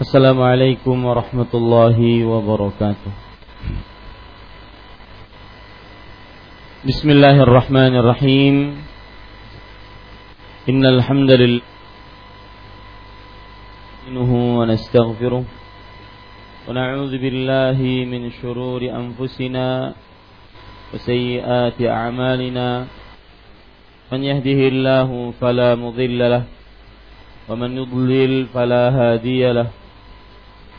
السلام عليكم ورحمة الله وبركاته بسم الله الرحمن الرحيم إن الحمد لله ونستغفره ونعوذ بالله من شرور أنفسنا وسيئات أعمالنا من يهده الله فلا مضل له ومن يضلل فلا هادي له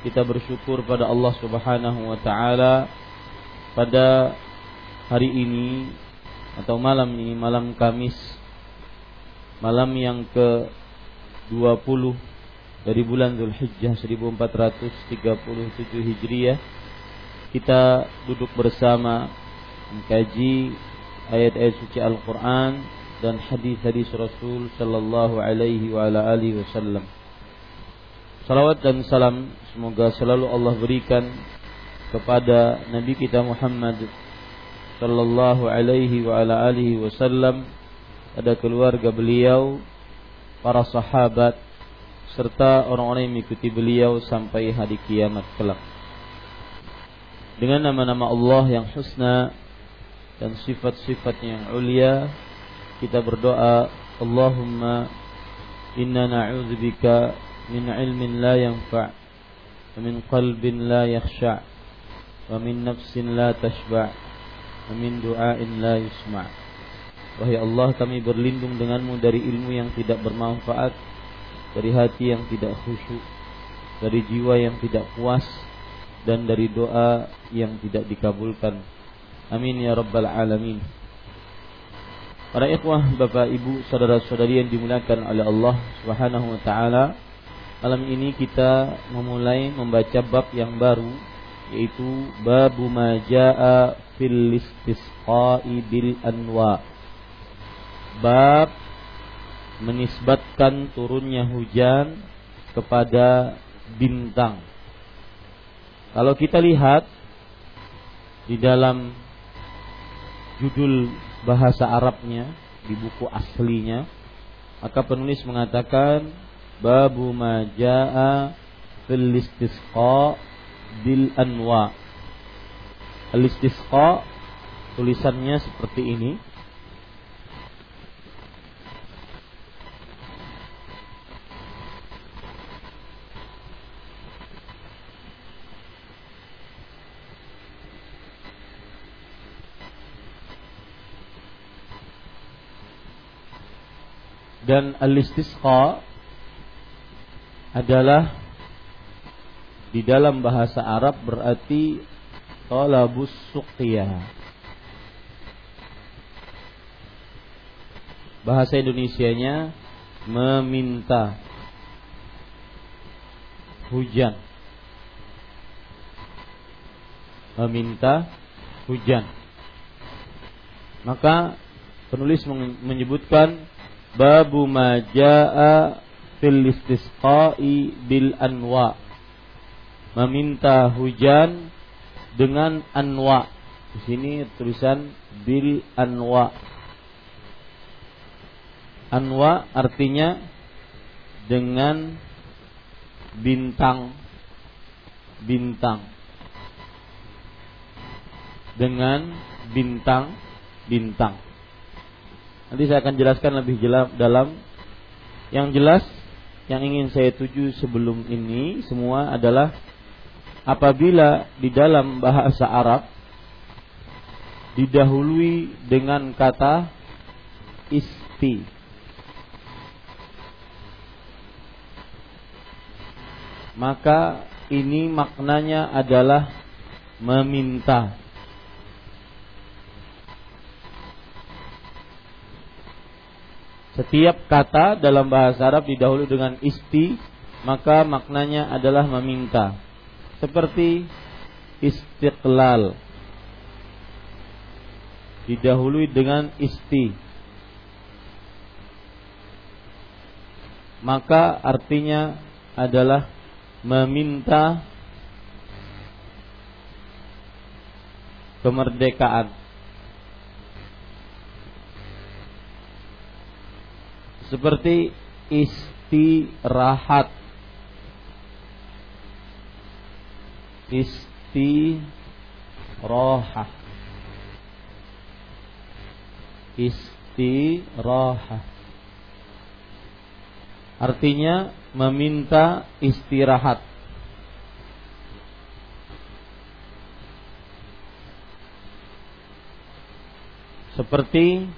kita bersyukur pada Allah Subhanahu wa taala pada hari ini atau malam ini malam Kamis malam yang ke 20 dari bulan Zulhijjah 1437 Hijriah kita duduk bersama mengkaji ayat-ayat suci Al-Qur'an dan hadis-hadis Rasul sallallahu alaihi wa ala alihi wasallam. Salawat dan salam semoga selalu Allah berikan kepada Nabi kita Muhammad sallallahu alaihi wa ala alihi wasallam pada keluarga beliau, para sahabat serta orang-orang yang mengikuti beliau sampai hari kiamat kelak. Dengan nama-nama Allah yang husna dan sifat-sifat yang ulia, kita berdoa, Allahumma inna na'udzubika yanfa' wa min qalbin la yakhsha' wa min nafsin la tashba' wa min du'ain la yusma' Wahai Allah kami berlindung denganmu dari ilmu yang tidak bermanfaat dari hati yang tidak khusyuk, dari jiwa yang tidak puas, dan dari doa yang tidak dikabulkan. Amin ya rabbal alamin. Para ikhwah, bapak, ibu, saudara-saudari yang dimuliakan oleh Allah Subhanahu wa taala, malam ini kita memulai membaca bab yang baru yaitu bab majaa fil istisqa'i bil anwa. Bab menisbatkan turunnya hujan kepada bintang. Kalau kita lihat di dalam judul bahasa Arabnya di buku aslinya, maka penulis mengatakan babu majaa fil istisqa bil anwa. Al istisqa tulisannya seperti ini dan al-istisqa adalah di dalam bahasa Arab berarti talabus suqiyah. Bahasa Indonesianya meminta hujan. Meminta hujan. Maka penulis menyebutkan babu ma jaa fil istisqa'i bil anwa. Meminta hujan dengan anwa. Di sini tulisan bil anwa. Anwa artinya dengan bintang. Bintang. Dengan bintang bintang. Nanti saya akan jelaskan lebih jelas dalam. Yang jelas yang ingin saya tuju sebelum ini semua adalah apabila di dalam bahasa Arab didahului dengan kata isti. Maka ini maknanya adalah meminta Setiap kata dalam bahasa Arab didahului dengan isti, maka maknanya adalah meminta. Seperti istiqlal. Didahului dengan isti. Maka artinya adalah meminta kemerdekaan seperti istirahat. Istirahat. Istirahat. Artinya meminta istirahat. Seperti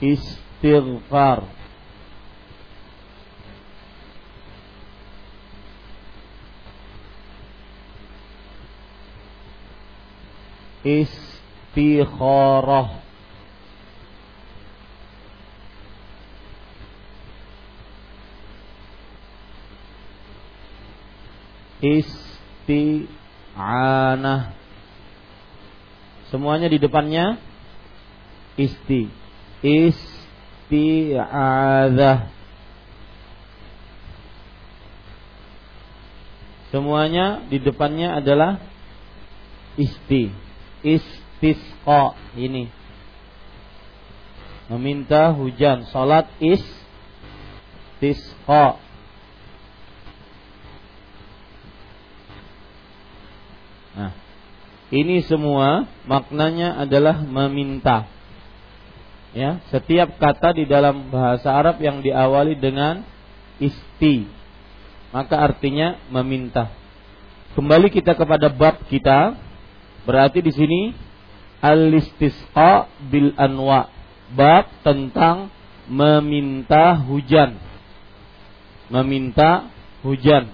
istighfar. Istikharah. Isti'anah. Semuanya di depannya isti isti'adzah Semuanya di depannya adalah isti. Istisqa ini. Meminta hujan. Salat istisqa. Nah, ini semua maknanya adalah meminta ya setiap kata di dalam bahasa Arab yang diawali dengan isti maka artinya meminta. Kembali kita kepada bab kita berarti di sini al-istisqa bil anwa bab tentang meminta hujan. Meminta hujan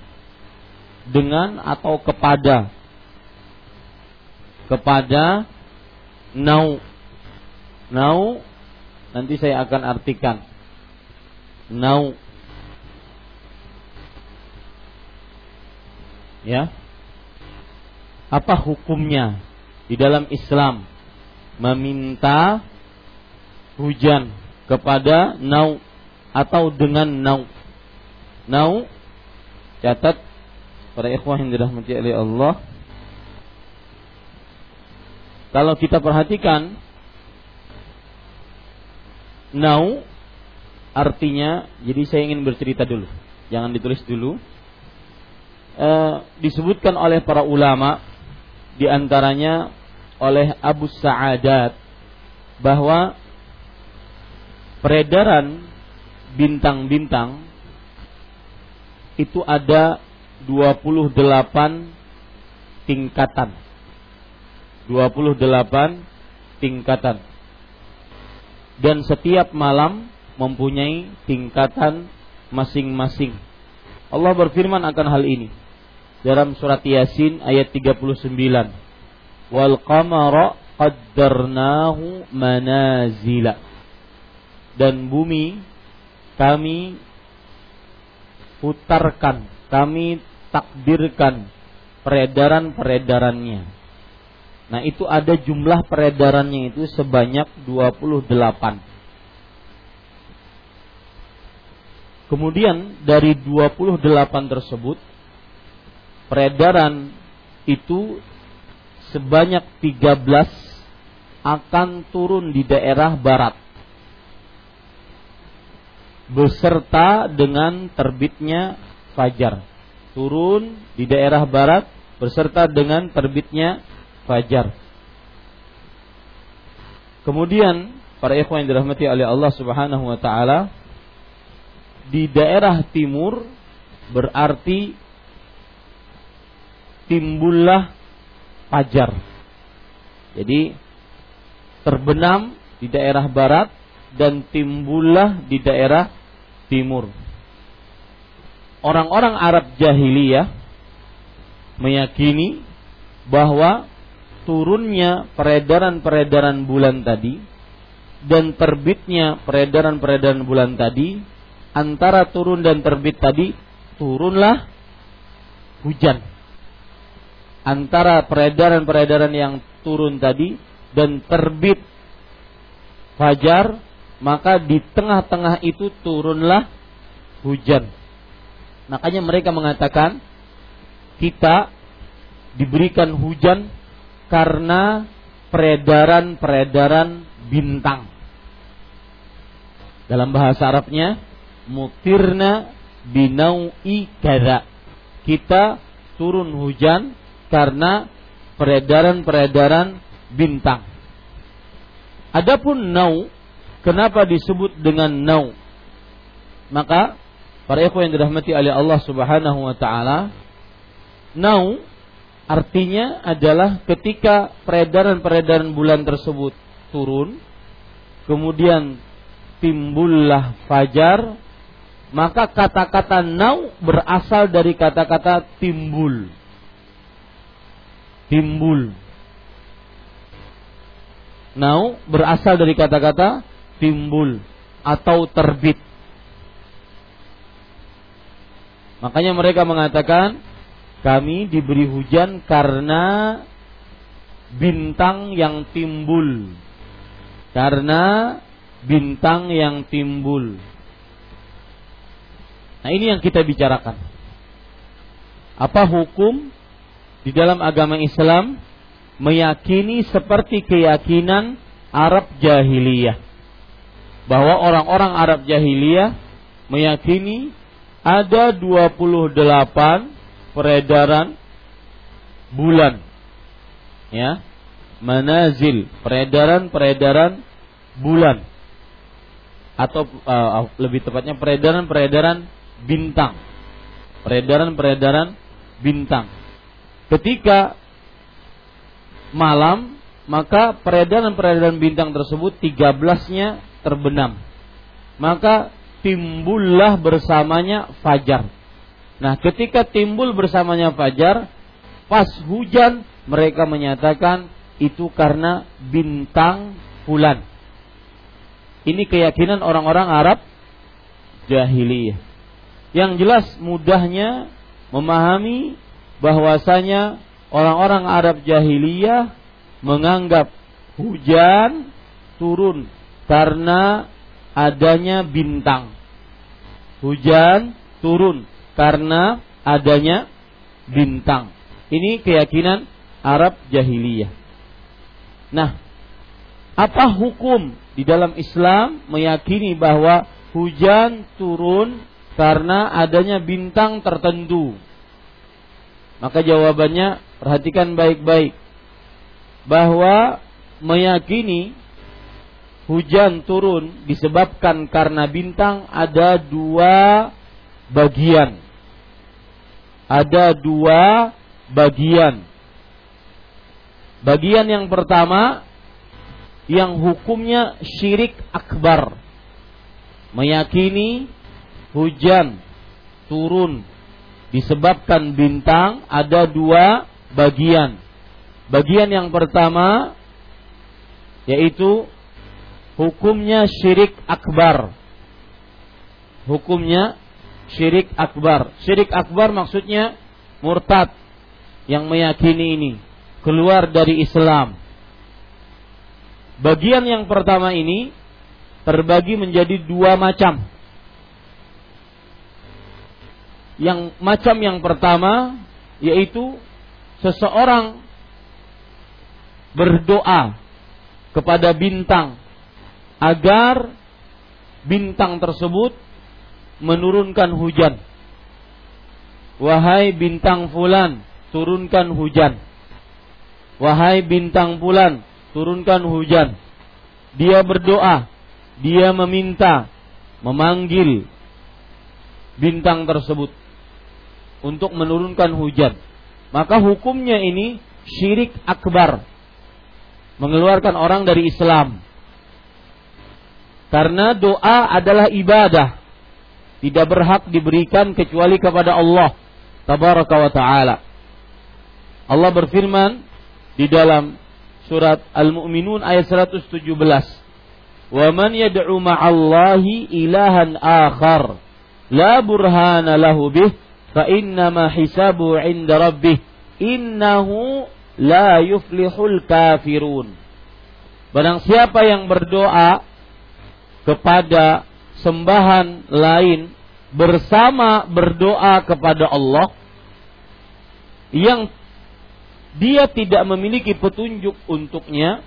dengan atau kepada. Kepada nau. Nau Nanti saya akan artikan. Nau. Ya. Apa hukumnya di dalam Islam meminta hujan kepada nau atau dengan nau. Nau catat para ikhwah yang dirahmati oleh Allah. Kalau kita perhatikan Now artinya jadi saya ingin bercerita dulu. Jangan ditulis dulu. E, disebutkan oleh para ulama di antaranya oleh Abu Sa'adat bahwa peredaran bintang-bintang itu ada 28 tingkatan. 28 tingkatan dan setiap malam mempunyai tingkatan masing-masing. Allah berfirman akan hal ini dalam surat Yasin ayat 39. Wal qamara qaddarnahu manazila. Dan bumi kami putarkan, kami takdirkan peredaran-peredarannya Nah itu ada jumlah peredarannya itu sebanyak 28 Kemudian dari 28 tersebut Peredaran itu sebanyak 13 akan turun di daerah barat beserta dengan terbitnya fajar. Turun di daerah barat beserta dengan terbitnya fajar. Kemudian para ikhwan yang dirahmati oleh Allah Subhanahu wa taala di daerah timur berarti timbullah fajar. Jadi terbenam di daerah barat dan timbullah di daerah timur. Orang-orang Arab jahiliyah meyakini bahwa turunnya peredaran-peredaran bulan tadi dan terbitnya peredaran-peredaran bulan tadi antara turun dan terbit tadi turunlah hujan. Antara peredaran-peredaran yang turun tadi dan terbit fajar maka di tengah-tengah itu turunlah hujan. Makanya mereka mengatakan kita diberikan hujan karena peredaran-peredaran bintang. Dalam bahasa Arabnya, mutirna binau'i kada. Kita turun hujan karena peredaran-peredaran bintang. Adapun nau, kenapa disebut dengan nau? Maka para ikhwan yang dirahmati oleh Allah Subhanahu wa taala, nau Artinya adalah ketika peredaran-peredaran bulan tersebut turun, kemudian timbullah fajar, maka kata-kata nau berasal dari kata-kata timbul. Timbul. Nau berasal dari kata-kata timbul atau terbit. Makanya mereka mengatakan kami diberi hujan karena bintang yang timbul. Karena bintang yang timbul. Nah, ini yang kita bicarakan. Apa hukum di dalam agama Islam meyakini seperti keyakinan Arab jahiliyah bahwa orang-orang Arab jahiliyah meyakini ada 28 peredaran bulan. Ya. Manazil, peredaran-peredaran bulan. Atau uh, lebih tepatnya peredaran-peredaran bintang. Peredaran-peredaran bintang. Ketika malam, maka peredaran-peredaran bintang tersebut 13-nya terbenam. Maka timbullah bersamanya fajar Nah, ketika timbul bersamanya fajar, pas hujan mereka menyatakan itu karena bintang bulan. Ini keyakinan orang-orang Arab jahiliyah. Yang jelas mudahnya memahami bahwasanya orang-orang Arab jahiliyah menganggap hujan turun karena adanya bintang. Hujan turun karena adanya bintang. Ini keyakinan Arab jahiliyah. Nah, apa hukum di dalam Islam meyakini bahwa hujan turun karena adanya bintang tertentu? Maka jawabannya perhatikan baik-baik bahwa meyakini hujan turun disebabkan karena bintang ada dua bagian. Ada dua bagian. Bagian yang pertama yang hukumnya syirik akbar. Meyakini hujan turun disebabkan bintang ada dua bagian. Bagian yang pertama yaitu hukumnya syirik akbar. Hukumnya syirik akbar. Syirik akbar maksudnya murtad yang meyakini ini keluar dari Islam. Bagian yang pertama ini terbagi menjadi dua macam. Yang macam yang pertama yaitu seseorang berdoa kepada bintang agar bintang tersebut menurunkan hujan. Wahai bintang fulan, turunkan hujan. Wahai bintang fulan, turunkan hujan. Dia berdoa, dia meminta, memanggil bintang tersebut untuk menurunkan hujan. Maka hukumnya ini syirik akbar. Mengeluarkan orang dari Islam. Karena doa adalah ibadah. Tidak berhak diberikan kecuali kepada Allah. Tabaraka wa ta'ala. Allah berfirman di dalam surat Al-Mu'minun ayat 117. Wa man yad'u ma'allahi ilahan akhar la burhana lahu bih fa innama hisabu 'inda rabbih innahu la yuflihul kafirun. Barang siapa yang berdoa kepada sembahan lain bersama berdoa kepada Allah yang dia tidak memiliki petunjuk untuknya,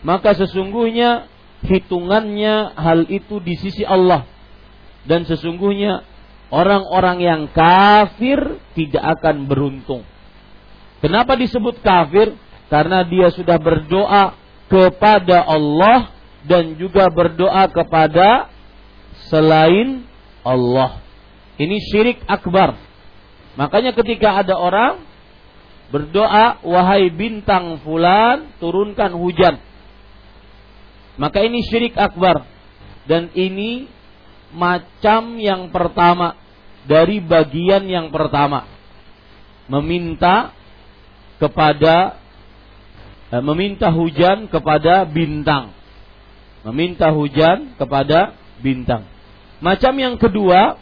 maka sesungguhnya hitungannya hal itu di sisi Allah. Dan sesungguhnya orang-orang yang kafir tidak akan beruntung. Kenapa disebut kafir? Karena dia sudah berdoa kepada Allah dan juga berdoa kepada selain Allah. Ini syirik akbar. Makanya ketika ada orang berdoa, wahai bintang fulan, turunkan hujan. Maka ini syirik akbar. Dan ini macam yang pertama dari bagian yang pertama. Meminta kepada eh, meminta hujan kepada bintang. Meminta hujan kepada bintang. Macam yang kedua,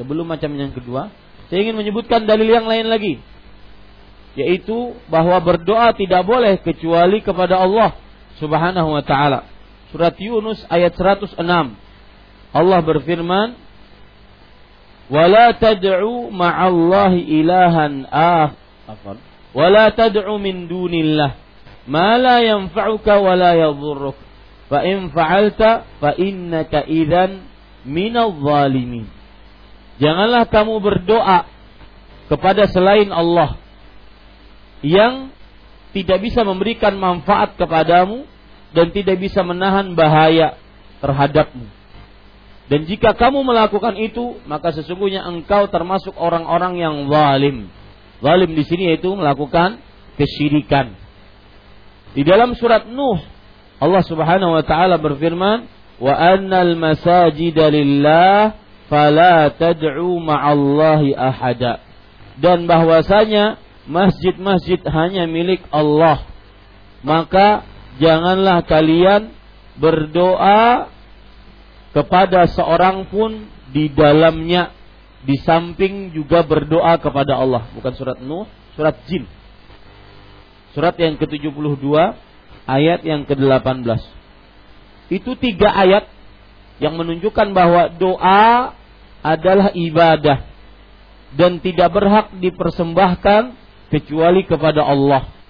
sebelum macam yang kedua, saya ingin menyebutkan dalil yang lain lagi. Yaitu bahwa berdoa tidak boleh kecuali kepada Allah Subhanahu wa taala. Surat Yunus ayat 106. Allah berfirman, "Wala tad'u ma'allahi ilahan akhar." Wala tad'u min dunillah ma la yanfa'uka wa la yadhurruk. Fa in fa'alta fa innaka idzan zalimin. Janganlah kamu berdoa kepada selain Allah yang tidak bisa memberikan manfaat kepadamu dan tidak bisa menahan bahaya terhadapmu. Dan jika kamu melakukan itu, maka sesungguhnya engkau termasuk orang-orang yang zalim. Zalim di sini yaitu melakukan kesyirikan. Di dalam surat Nuh, Allah Subhanahu wa taala berfirman, "Wa annal masajida lillah fala tad'u ma'allahi ahada." Dan bahwasanya masjid-masjid hanya milik Allah. Maka janganlah kalian berdoa kepada seorang pun di dalamnya di samping juga berdoa kepada Allah bukan surat Nuh surat Jin surat yang ke-72 ayat yang ke-18 itu tiga ayat yang menunjukkan bahwa doa adalah ibadah dan tidak berhak dipersembahkan kecuali kepada Allah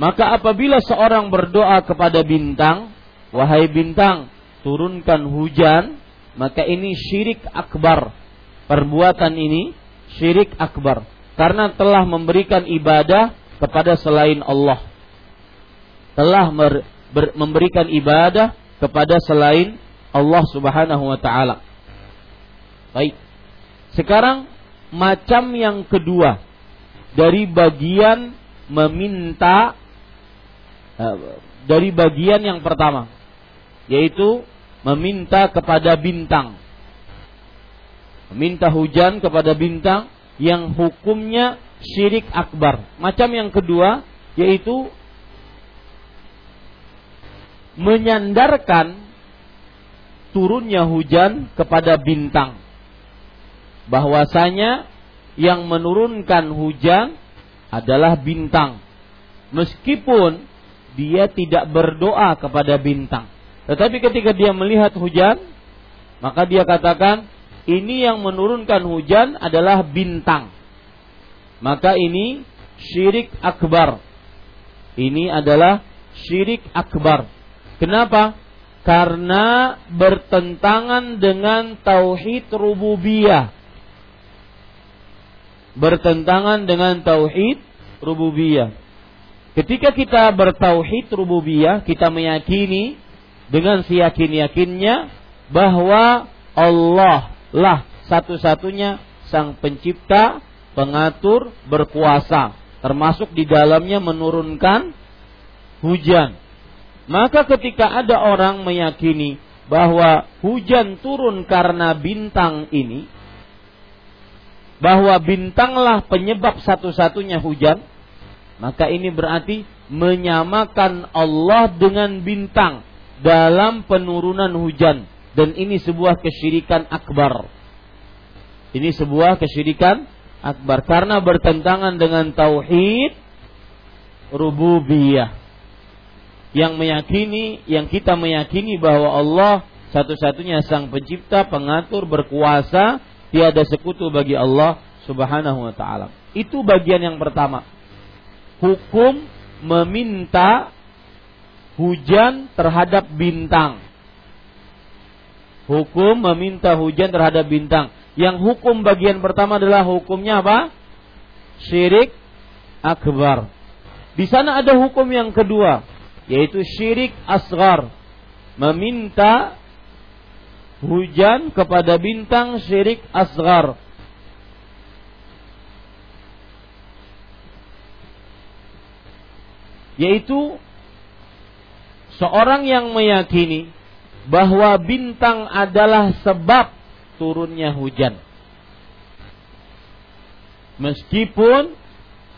maka apabila seorang berdoa kepada bintang, wahai bintang, turunkan hujan, maka ini syirik akbar. Perbuatan ini syirik akbar karena telah memberikan ibadah kepada selain Allah. Telah ber, ber, memberikan ibadah kepada selain Allah Subhanahu wa taala. Baik. Sekarang macam yang kedua dari bagian meminta Eh, dari bagian yang pertama yaitu meminta kepada bintang meminta hujan kepada bintang yang hukumnya syirik akbar macam yang kedua yaitu menyandarkan turunnya hujan kepada bintang bahwasanya yang menurunkan hujan adalah bintang meskipun dia tidak berdoa kepada bintang. Tetapi ketika dia melihat hujan, maka dia katakan, ini yang menurunkan hujan adalah bintang. Maka ini syirik akbar. Ini adalah syirik akbar. Kenapa? Karena bertentangan dengan tauhid rububiyah. Bertentangan dengan tauhid rububiyah. Ketika kita bertauhid rububiyah, kita meyakini dengan siyakin-yakinnya bahwa Allah lah satu-satunya sang pencipta, pengatur, berkuasa, termasuk di dalamnya menurunkan hujan. Maka ketika ada orang meyakini bahwa hujan turun karena bintang ini, bahwa bintanglah penyebab satu-satunya hujan, maka ini berarti menyamakan Allah dengan bintang dalam penurunan hujan dan ini sebuah kesyirikan akbar. Ini sebuah kesyirikan akbar karena bertentangan dengan tauhid rububiyah. Yang meyakini, yang kita meyakini bahwa Allah satu-satunya sang pencipta, pengatur, berkuasa, tiada sekutu bagi Allah Subhanahu wa taala. Itu bagian yang pertama. Hukum meminta hujan terhadap bintang. Hukum meminta hujan terhadap bintang. Yang hukum bagian pertama adalah hukumnya apa? Syirik akbar. Di sana ada hukum yang kedua, yaitu syirik asgar. Meminta hujan kepada bintang syirik asgar. Yaitu seorang yang meyakini bahwa bintang adalah sebab turunnya hujan. Meskipun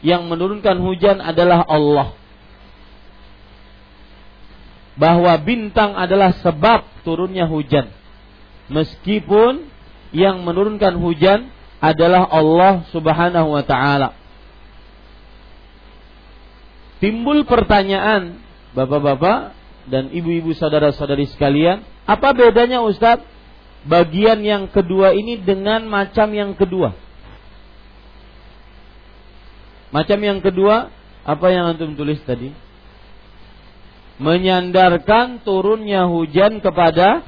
yang menurunkan hujan adalah Allah. Bahwa bintang adalah sebab turunnya hujan. Meskipun yang menurunkan hujan adalah Allah Subhanahu wa taala. Timbul pertanyaan, Bapak-bapak, dan ibu-ibu saudara-saudari sekalian, apa bedanya Ustadz bagian yang kedua ini dengan macam yang kedua? Macam yang kedua, apa yang antum tulis tadi? Menyandarkan turunnya hujan kepada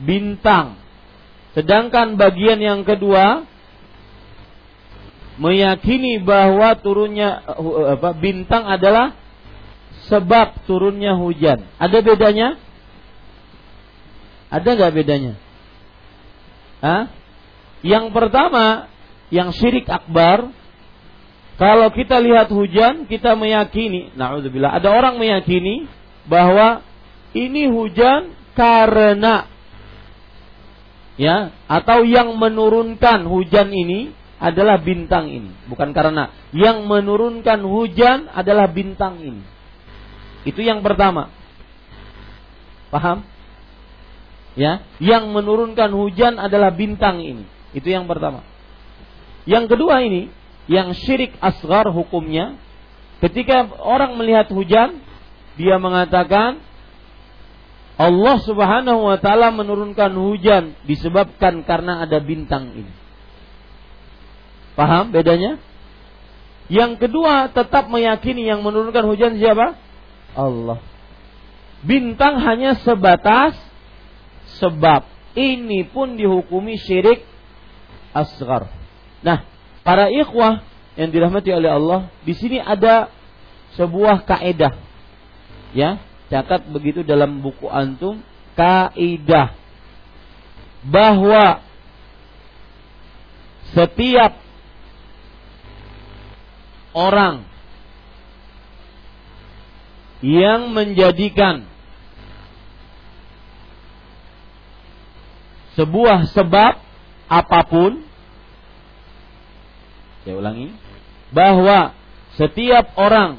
bintang. Sedangkan bagian yang kedua meyakini bahwa turunnya apa, bintang adalah sebab turunnya hujan. Ada bedanya? Ada nggak bedanya? Hah? Yang pertama, yang syirik akbar, kalau kita lihat hujan, kita meyakini, naudzubillah, ada orang meyakini bahwa ini hujan karena ya, atau yang menurunkan hujan ini adalah bintang ini, bukan karena yang menurunkan hujan adalah bintang ini. Itu yang pertama. Paham? Ya, yang menurunkan hujan adalah bintang ini. Itu yang pertama. Yang kedua ini, yang syirik asgar hukumnya, ketika orang melihat hujan, dia mengatakan Allah Subhanahu wa taala menurunkan hujan disebabkan karena ada bintang ini. Paham bedanya? Yang kedua tetap meyakini yang menurunkan hujan siapa? Allah. Bintang hanya sebatas sebab. Ini pun dihukumi syirik asgar. Nah, para ikhwah yang dirahmati oleh Allah, di sini ada sebuah kaedah. Ya, catat begitu dalam buku antum, kaidah. Bahwa setiap orang yang menjadikan sebuah sebab apa pun saya ulangi bahwa setiap orang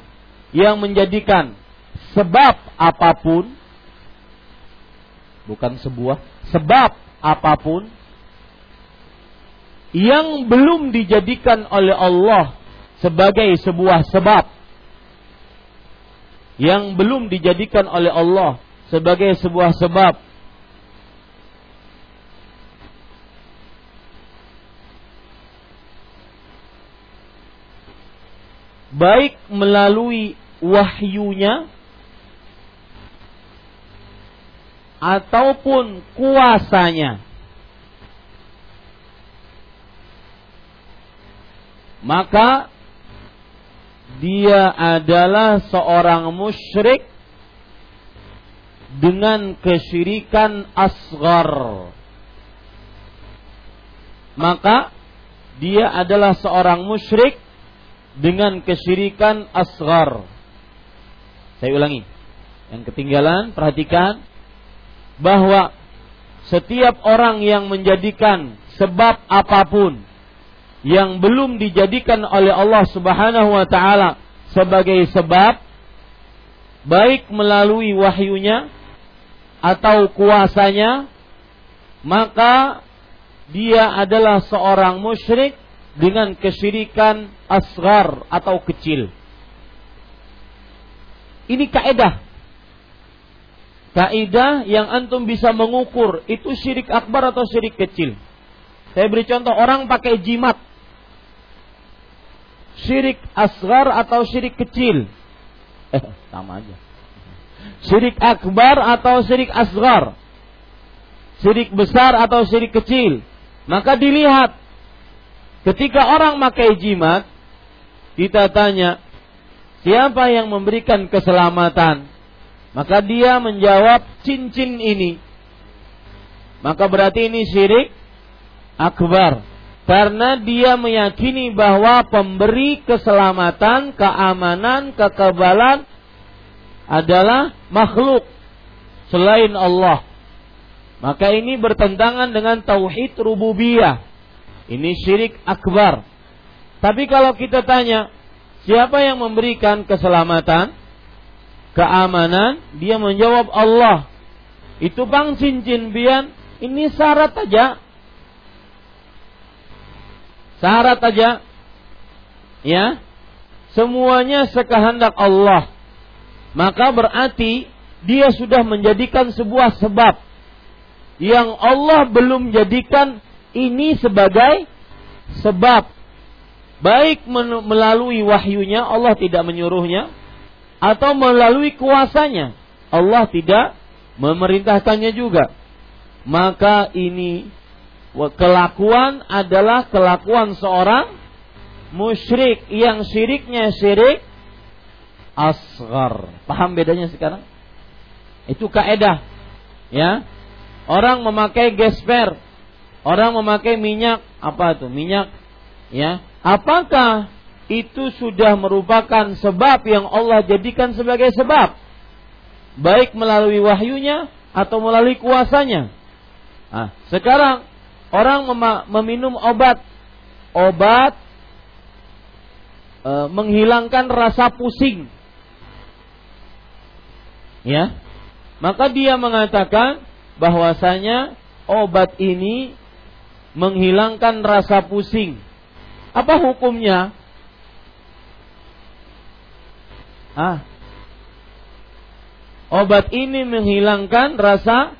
yang menjadikan sebab apa pun bukan sebuah sebab apa pun yang belum dijadikan oleh Allah sebagai sebuah sebab yang belum dijadikan oleh Allah sebagai sebuah sebab baik melalui wahyunya ataupun kuasanya maka dia adalah seorang musyrik dengan kesyirikan asgar. Maka dia adalah seorang musyrik dengan kesyirikan asgar. Saya ulangi. Yang ketinggalan, perhatikan bahwa setiap orang yang menjadikan sebab apa pun yang belum dijadikan oleh Allah Subhanahu wa taala sebagai sebab baik melalui wahyunya atau kuasanya maka dia adalah seorang musyrik dengan kesyirikan asgar atau kecil. Ini kaidah. Kaidah yang antum bisa mengukur itu syirik akbar atau syirik kecil. Saya beri contoh orang pakai jimat. Syirik asgar atau syirik kecil. Eh, sama aja. Syirik akbar atau syirik asgar. Syirik besar atau syirik kecil. Maka dilihat Ketika orang pakai jimat, kita tanya, siapa yang memberikan keselamatan? Maka dia menjawab cincin ini. Maka berarti ini syirik akbar. Karena dia meyakini bahwa pemberi keselamatan, keamanan, kekebalan adalah makhluk selain Allah. Maka ini bertentangan dengan tauhid rububiyah. Ini syirik akbar. Tapi kalau kita tanya, siapa yang memberikan keselamatan, keamanan? Dia menjawab Allah. Itu bang cincin bian, ini syarat aja. Syarat aja. Ya. Semuanya sekehendak Allah. Maka berarti dia sudah menjadikan sebuah sebab yang Allah belum jadikan ini sebagai sebab baik melalui wahyunya Allah tidak menyuruhnya atau melalui kuasanya. Allah tidak memerintahkannya juga. Maka ini kelakuan adalah kelakuan seorang musyrik yang syiriknya syirik asgar paham bedanya sekarang? Itu kaedah ya. Orang memakai gesper Orang memakai minyak apa itu? Minyak ya. Apakah itu sudah merupakan sebab yang Allah jadikan sebagai sebab? Baik melalui wahyunya atau melalui kuasanya. Nah, sekarang orang meminum obat obat e, menghilangkan rasa pusing. Ya. Maka dia mengatakan bahwasanya obat ini menghilangkan rasa pusing. Apa hukumnya? Ah. Obat ini menghilangkan rasa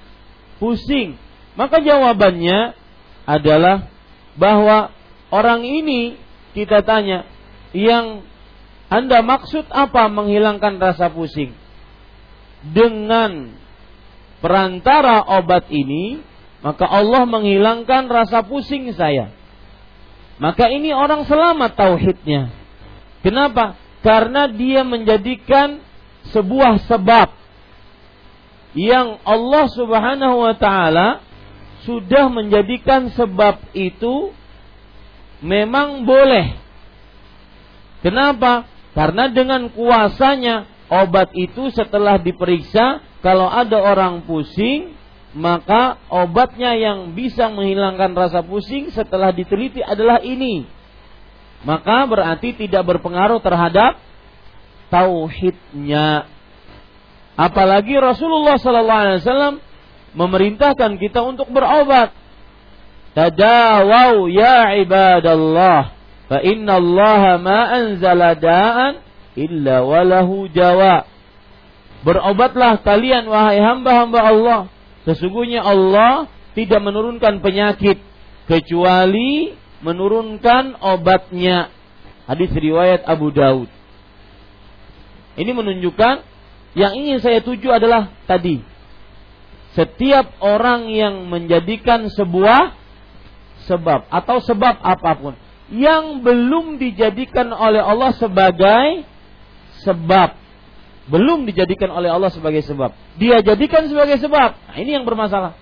pusing. Maka jawabannya adalah bahwa orang ini kita tanya, yang Anda maksud apa menghilangkan rasa pusing? Dengan perantara obat ini maka Allah menghilangkan rasa pusing saya. Maka ini orang selamat tauhidnya. Kenapa? Karena dia menjadikan sebuah sebab yang Allah Subhanahu wa taala sudah menjadikan sebab itu memang boleh. Kenapa? Karena dengan kuasanya obat itu setelah diperiksa kalau ada orang pusing maka obatnya yang bisa menghilangkan rasa pusing setelah diteliti adalah ini. Maka berarti tidak berpengaruh terhadap tauhidnya. Apalagi Rasulullah sallallahu alaihi wasallam memerintahkan kita untuk berobat. Tadawau ya ibadallah fa inna Allah ma anzala da'an illa walahu jawa. Berobatlah kalian wahai hamba-hamba Allah Sesungguhnya Allah tidak menurunkan penyakit kecuali menurunkan obatnya. Hadis riwayat Abu Daud. Ini menunjukkan yang ingin saya tuju adalah tadi. Setiap orang yang menjadikan sebuah sebab atau sebab apa pun yang belum dijadikan oleh Allah sebagai sebab belum dijadikan oleh Allah sebagai sebab dia jadikan sebagai sebab nah ini yang bermasalah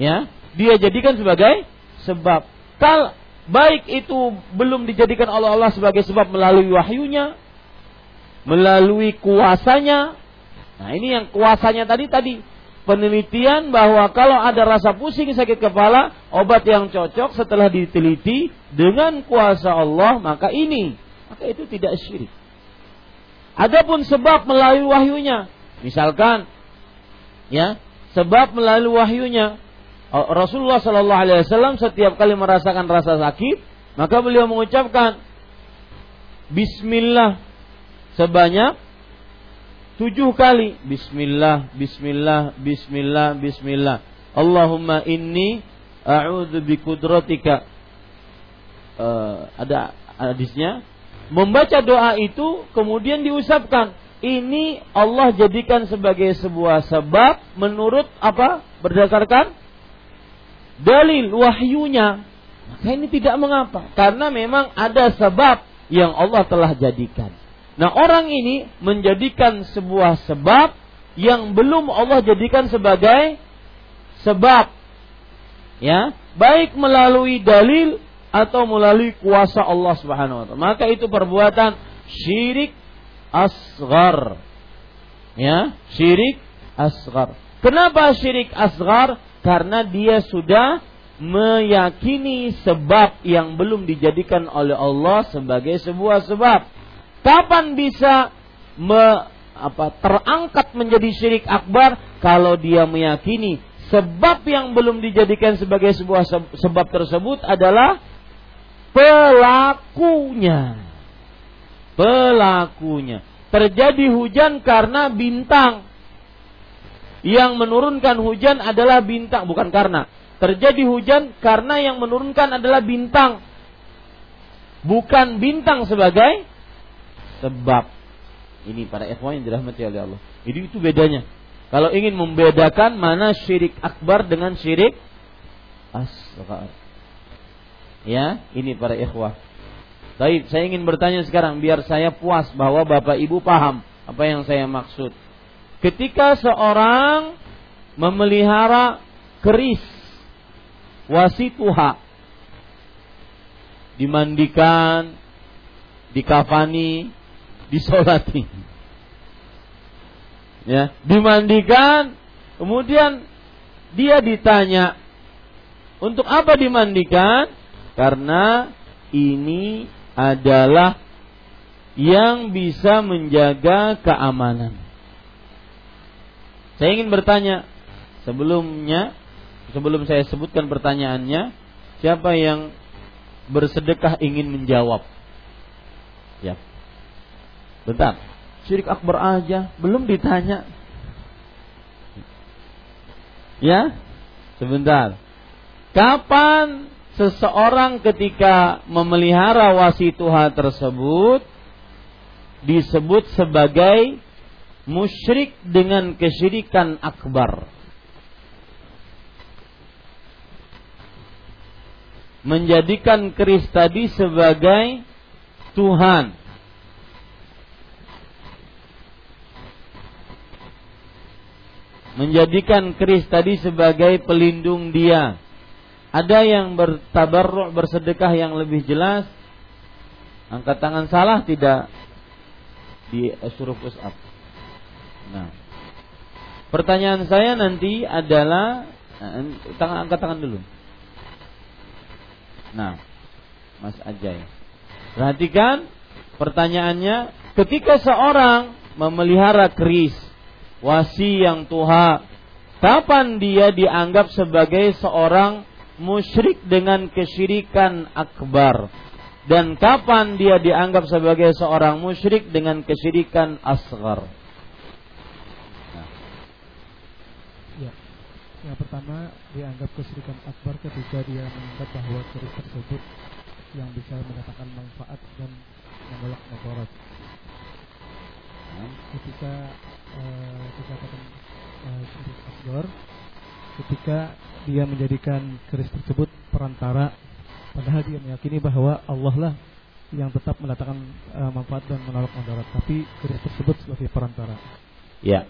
ya dia jadikan sebagai sebab kal baik itu belum dijadikan oleh Allah sebagai sebab melalui wahyunya melalui kuasanya nah ini yang kuasanya tadi tadi penelitian bahwa kalau ada rasa pusing sakit kepala, obat yang cocok setelah diteliti dengan kuasa Allah, maka ini, maka itu tidak syirik. Adapun sebab melalui wahyunya, misalkan ya, sebab melalui wahyunya Rasulullah Shallallahu alaihi wasallam setiap kali merasakan rasa sakit, maka beliau mengucapkan bismillah sebanyak tujuh kali Bismillah, Bismillah, Bismillah, Bismillah. Allahumma inni a'udzu bikudratika. Uh, ada hadisnya membaca doa itu kemudian diusapkan ini Allah jadikan sebagai sebuah sebab menurut apa berdasarkan dalil wahyunya maka ini tidak mengapa karena memang ada sebab yang Allah telah jadikan Nah orang ini menjadikan sebuah sebab yang belum Allah jadikan sebagai sebab. Ya, baik melalui dalil atau melalui kuasa Allah Subhanahu wa taala. Maka itu perbuatan syirik asgar. Ya, syirik asgar. Kenapa syirik asgar? Karena dia sudah meyakini sebab yang belum dijadikan oleh Allah sebagai sebuah sebab. Kapan bisa me, apa, terangkat menjadi syirik akbar kalau dia meyakini sebab yang belum dijadikan sebagai sebuah sebab tersebut adalah pelakunya. Pelakunya. Terjadi hujan karena bintang. Yang menurunkan hujan adalah bintang, bukan karena. Terjadi hujan karena yang menurunkan adalah bintang. Bukan bintang sebagai sebab. Ini para ikhwan yang dirahmati oleh Allah. Jadi itu bedanya. Kalau ingin membedakan mana syirik akbar dengan syirik asghar. Ya, ini para ikhwah. Baik, saya ingin bertanya sekarang biar saya puas bahwa Bapak Ibu paham apa yang saya maksud. Ketika seorang memelihara keris wasituha dimandikan, dikafani, disolati. Ya, dimandikan, kemudian dia ditanya, untuk apa dimandikan? Karena ini adalah yang bisa menjaga keamanan. Saya ingin bertanya sebelumnya, sebelum saya sebutkan pertanyaannya, siapa yang bersedekah ingin menjawab? Ya. Bentar. Syirik akbar aja belum ditanya. Ya? Sebentar. Kapan seseorang ketika memelihara wasituha tersebut disebut sebagai musyrik dengan kesyirikan akbar? Menjadikan keris tadi sebagai Tuhan menjadikan keris tadi sebagai pelindung dia. Ada yang bertabarruk bersedekah yang lebih jelas. Angkat tangan salah tidak di suruh push up. Nah, pertanyaan saya nanti adalah nah, tangan angkat tangan dulu. Nah, Mas Ajay. Perhatikan pertanyaannya ketika seorang memelihara keris wasi yang tuha. Kapan dia dianggap sebagai seorang musyrik dengan kesyirikan akbar? Dan kapan dia dianggap sebagai seorang musyrik dengan kesyirikan asgar? Nah. Ya. Yang pertama dianggap kesyirikan akbar ketika dia menganggap bahwa keris tersebut yang bisa mendatangkan manfaat dan menolak mudarat. ketika uh, dikatakan uh, syirik asgor ketika dia menjadikan keris tersebut perantara padahal dia meyakini bahwa Allah lah yang tetap mendatangkan uh, manfaat dan menolak mudarat. Tapi keris tersebut sebagai perantara. Ya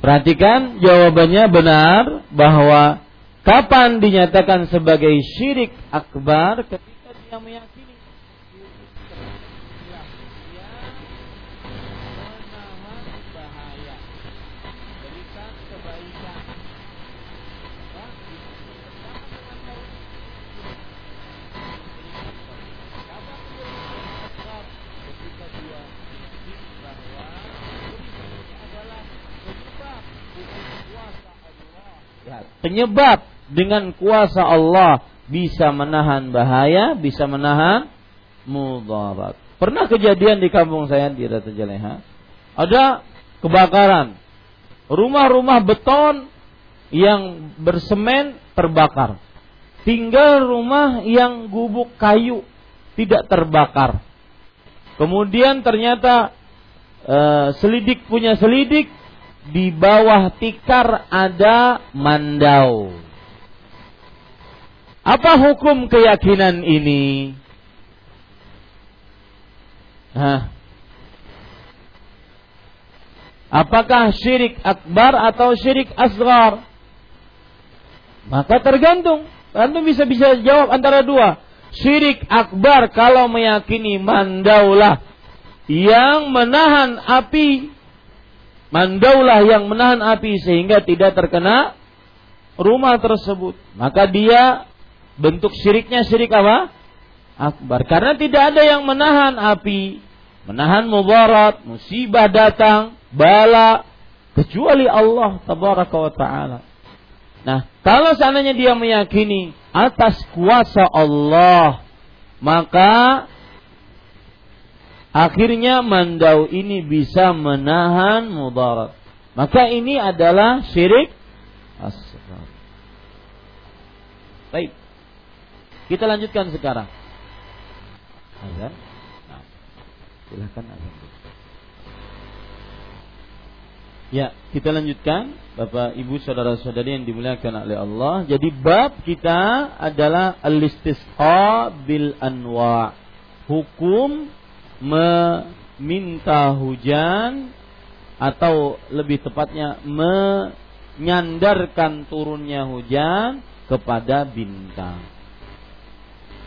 perhatikan jawabannya benar bahwa kapan dinyatakan sebagai syirik akbar ketika dia meyakini penyebab dengan kuasa Allah bisa menahan bahaya, bisa menahan mudarat. Pernah kejadian di kampung saya di Rata Jaleha, ada kebakaran. Rumah-rumah beton yang bersemen terbakar. Tinggal rumah yang gubuk kayu tidak terbakar. Kemudian ternyata e, selidik punya selidik di bawah tikar ada mandau. Apa hukum keyakinan ini? Hah? Apakah syirik akbar atau syirik asgar? Maka tergantung. Antum bisa bisa jawab antara dua. Syirik akbar kalau meyakini mandaulah yang menahan api mandaulah yang menahan api sehingga tidak terkena rumah tersebut. Maka dia bentuk syiriknya syirik apa? Akbar. Karena tidak ada yang menahan api, menahan mubarat, musibah datang, bala, kecuali Allah tabaraka wa ta'ala. Nah, kalau seandainya dia meyakini atas kuasa Allah, maka akhirnya mandau ini bisa menahan mudarat. Maka ini adalah syirik asghar. Baik. Kita lanjutkan sekarang. Azan. Nah, silakan azan. Ya, kita lanjutkan Bapak Ibu saudara-saudari yang dimuliakan oleh Allah. Jadi bab kita adalah al-istisqa bil anwa. Hukum meminta hujan atau lebih tepatnya menyandarkan turunnya hujan kepada bintang.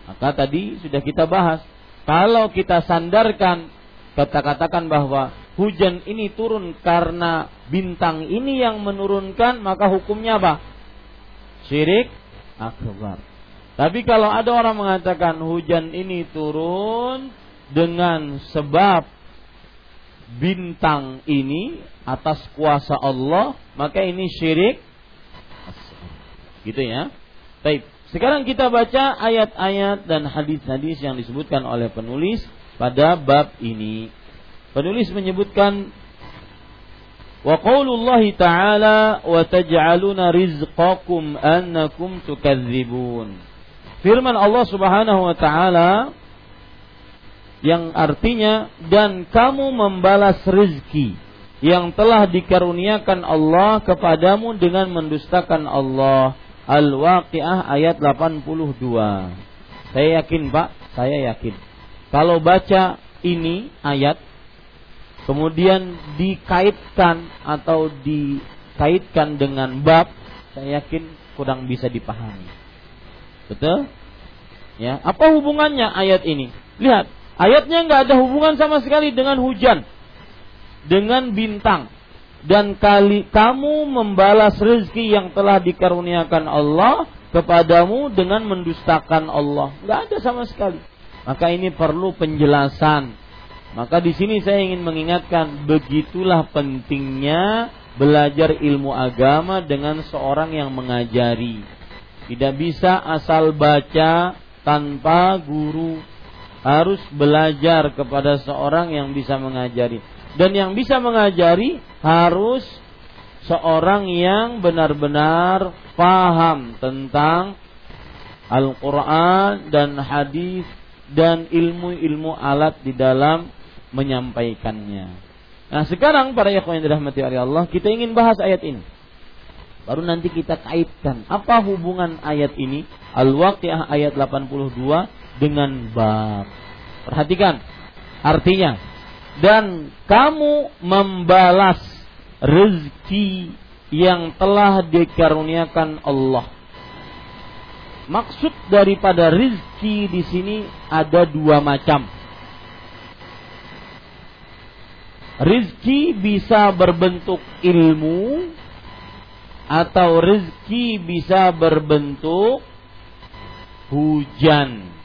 Maka tadi sudah kita bahas, kalau kita sandarkan kata-katakan bahwa hujan ini turun karena bintang ini yang menurunkan, maka hukumnya apa? Syirik akbar. Tapi kalau ada orang mengatakan hujan ini turun dengan sebab bintang ini atas kuasa Allah, maka ini syirik. Gitu ya. Baik. Sekarang kita baca ayat-ayat dan hadis-hadis yang disebutkan oleh penulis pada bab ini. Penulis menyebutkan wa qaulullahi ta'ala wa taj'aluna rizqakum annakum tukadzibun. Firman Allah Subhanahu wa taala yang artinya dan kamu membalas rezeki yang telah dikaruniakan Allah kepadamu dengan mendustakan Allah. Al-Waqiah ayat 82. Saya yakin, Pak, saya yakin. Kalau baca ini ayat kemudian dikaitkan atau dikaitkan dengan bab, saya yakin kurang bisa dipahami. Betul? Ya, apa hubungannya ayat ini? Lihat, Ayatnya nggak ada hubungan sama sekali dengan hujan, dengan bintang. Dan kali kamu membalas rezeki yang telah dikaruniakan Allah kepadamu dengan mendustakan Allah. Nggak ada sama sekali. Maka ini perlu penjelasan. Maka di sini saya ingin mengingatkan begitulah pentingnya belajar ilmu agama dengan seorang yang mengajari. Tidak bisa asal baca tanpa guru harus belajar kepada seorang yang bisa mengajari dan yang bisa mengajari harus seorang yang benar-benar paham tentang Al-Quran dan hadis dan ilmu-ilmu alat di dalam menyampaikannya. Nah, sekarang para ikhwan yang dirahmati oleh Allah, kita ingin bahas ayat ini. Baru nanti kita kaitkan apa hubungan ayat ini Al-Waqiah ayat 82 dengan bab. Perhatikan artinya dan kamu membalas rezeki yang telah dikaruniakan Allah. Maksud daripada rezeki di sini ada dua macam. Rizki bisa berbentuk ilmu atau rezeki bisa berbentuk hujan.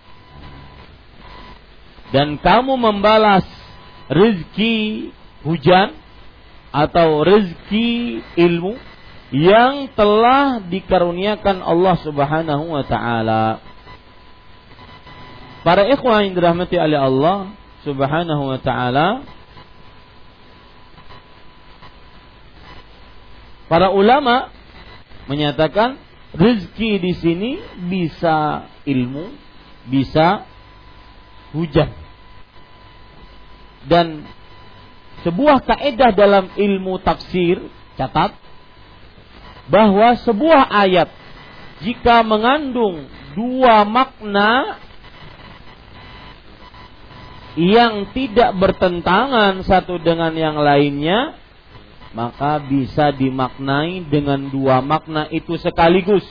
Dan kamu membalas rezeki hujan atau rezeki ilmu yang telah dikaruniakan Allah Subhanahu wa taala. Para ikhwan yang dirahmati oleh Allah Subhanahu wa taala, para ulama menyatakan rezeki di sini bisa ilmu, bisa hujan. Dan sebuah kaedah dalam ilmu tafsir, catat bahwa sebuah ayat jika mengandung dua makna yang tidak bertentangan satu dengan yang lainnya, maka bisa dimaknai dengan dua makna itu sekaligus.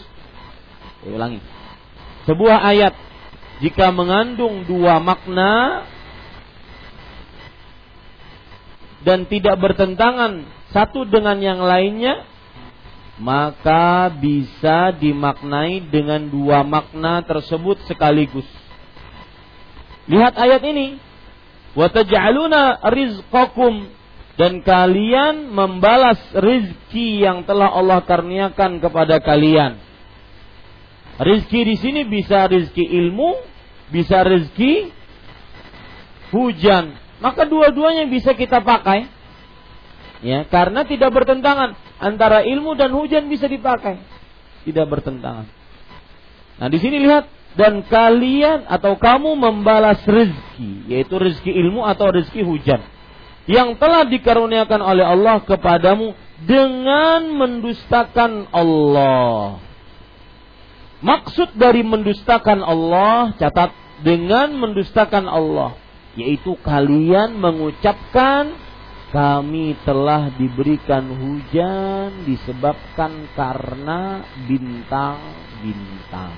Saya ulangi. Sebuah ayat jika mengandung dua makna dan tidak bertentangan satu dengan yang lainnya, maka bisa dimaknai dengan dua makna tersebut sekaligus. Lihat ayat ini. Wa taj'aluna rizqakum dan kalian membalas rizki yang telah Allah karniakan kepada kalian. Rizki di sini bisa rizki ilmu, bisa rizki hujan. Maka dua-duanya bisa kita pakai. Ya, karena tidak bertentangan antara ilmu dan hujan bisa dipakai. Tidak bertentangan. Nah, di sini lihat dan kalian atau kamu membalas rezeki, yaitu rezeki ilmu atau rezeki hujan yang telah dikaruniakan oleh Allah kepadamu dengan mendustakan Allah. Maksud dari mendustakan Allah, catat dengan mendustakan Allah, yaitu kalian mengucapkan kami telah diberikan hujan disebabkan karena bintang-bintang.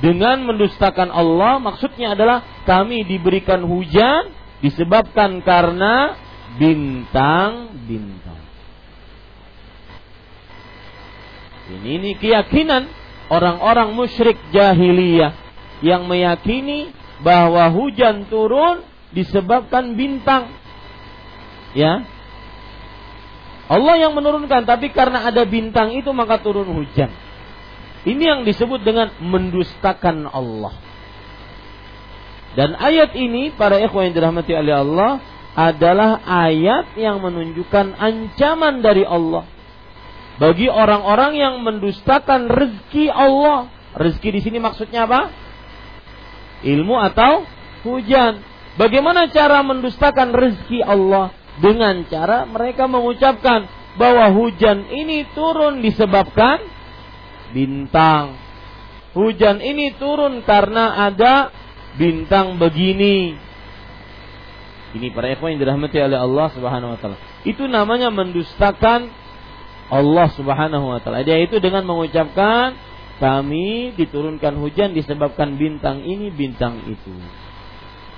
Dengan mendustakan Allah maksudnya adalah kami diberikan hujan disebabkan karena bintang-bintang. Ini, ini keyakinan orang-orang musyrik jahiliyah yang meyakini bahwa hujan turun disebabkan bintang. Ya. Allah yang menurunkan tapi karena ada bintang itu maka turun hujan. Ini yang disebut dengan mendustakan Allah. Dan ayat ini para ikhwan yang dirahmati oleh Allah adalah ayat yang menunjukkan ancaman dari Allah bagi orang-orang yang mendustakan rezeki Allah. Rezeki di sini maksudnya apa? Ilmu atau hujan. Bagaimana cara mendustakan rezeki Allah? Dengan cara mereka mengucapkan bahwa hujan ini turun disebabkan bintang. Hujan ini turun karena ada bintang begini. Ini para ikhwan yang dirahmati oleh Allah Subhanahu wa taala. Itu namanya mendustakan Allah Subhanahu wa taala. Dia itu dengan mengucapkan kami diturunkan hujan disebabkan bintang ini, bintang itu.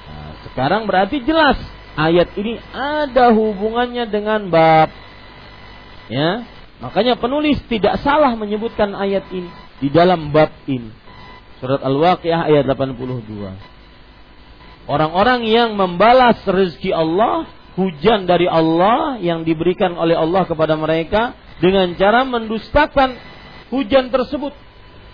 Nah, sekarang berarti jelas ayat ini ada hubungannya dengan bab. Ya, Makanya penulis tidak salah menyebutkan ayat ini di dalam bab ini. Surat Al-Waqiah ayat 82. Orang-orang yang membalas rezeki Allah, hujan dari Allah yang diberikan oleh Allah kepada mereka dengan cara mendustakan hujan tersebut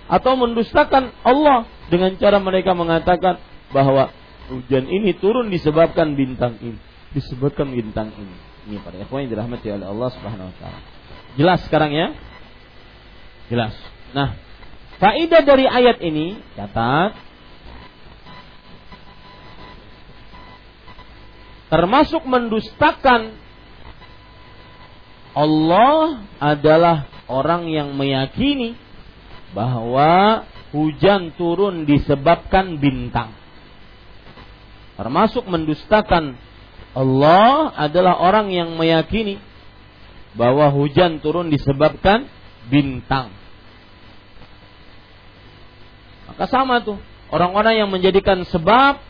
atau mendustakan Allah dengan cara mereka mengatakan bahwa hujan ini turun disebabkan bintang ini, disebabkan bintang ini. Ini para ikhwan yang dirahmati oleh Allah Subhanahu wa taala. Jelas sekarang ya? Jelas. Nah, faedah dari ayat ini catat termasuk mendustakan Allah adalah orang yang meyakini bahwa hujan turun disebabkan bintang. Termasuk mendustakan Allah adalah orang yang meyakini bahwa hujan turun disebabkan bintang. Maka sama tuh orang-orang yang menjadikan sebab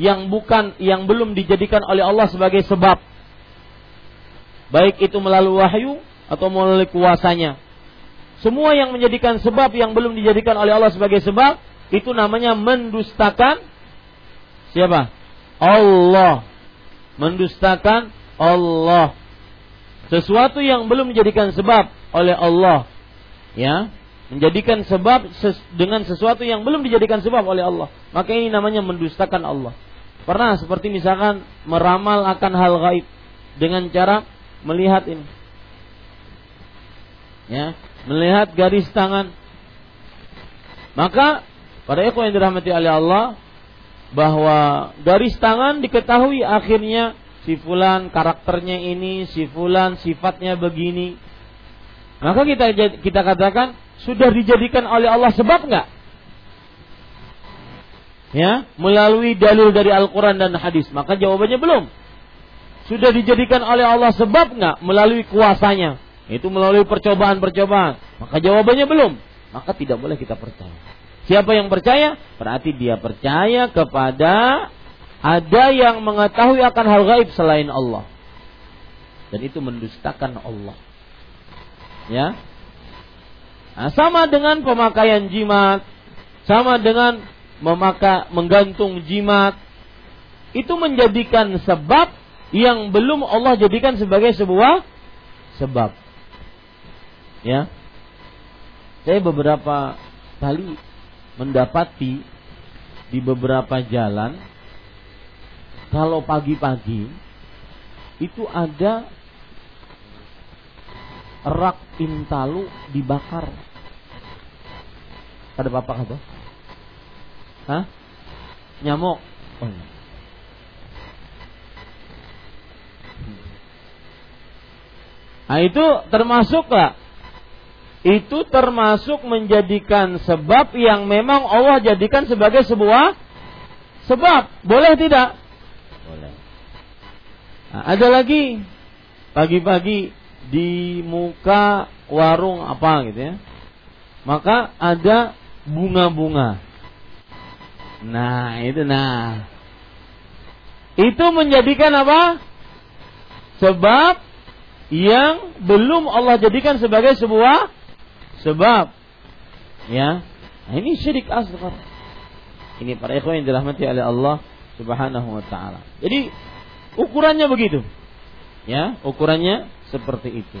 yang bukan yang belum dijadikan oleh Allah sebagai sebab. Baik itu melalui wahyu atau melalui kuasanya. Semua yang menjadikan sebab yang belum dijadikan oleh Allah sebagai sebab itu namanya mendustakan siapa? Allah. Mendustakan Allah. Sesuatu yang belum dijadikan sebab oleh Allah. Ya, menjadikan sebab ses dengan sesuatu yang belum dijadikan sebab oleh Allah. Maka ini namanya mendustakan Allah. Pernah seperti misalkan meramal akan hal gaib dengan cara melihat ini. Ya, melihat garis tangan. Maka pada ikhwan yang dirahmati oleh Allah bahwa garis tangan diketahui akhirnya si fulan karakternya ini, si fulan sifatnya begini. Maka kita kita katakan sudah dijadikan oleh Allah sebab nggak? Ya, melalui dalil dari Al-Quran dan hadis. Maka jawabannya belum. Sudah dijadikan oleh Allah sebab nggak? Melalui kuasanya. Itu melalui percobaan-percobaan. Maka jawabannya belum. Maka tidak boleh kita percaya. Siapa yang percaya? Berarti dia percaya kepada ada yang mengetahui akan hal gaib selain Allah. Dan itu mendustakan Allah. Ya, Nah, sama dengan pemakaian jimat, sama dengan memaka, menggantung jimat, itu menjadikan sebab yang belum Allah jadikan sebagai sebuah sebab. Ya. Saya beberapa kali mendapati di beberapa jalan kalau pagi-pagi itu ada rak intalu dibakar. Ada apa apa? Hah? Nyamuk. Oh. Iya. Nah itu termasuk lah. Itu termasuk menjadikan sebab yang memang Allah jadikan sebagai sebuah sebab. Boleh tidak? Boleh. Nah, ada lagi pagi-pagi di muka warung apa gitu ya. Maka ada bunga-bunga. Nah, itu nah. Itu menjadikan apa? Sebab yang belum Allah jadikan sebagai sebuah sebab. Ya. Nah, ini syirik asghar. Ini para ikhwan yang dirahmati oleh Allah Subhanahu wa taala. Jadi ukurannya begitu. Ya, ukurannya seperti itu.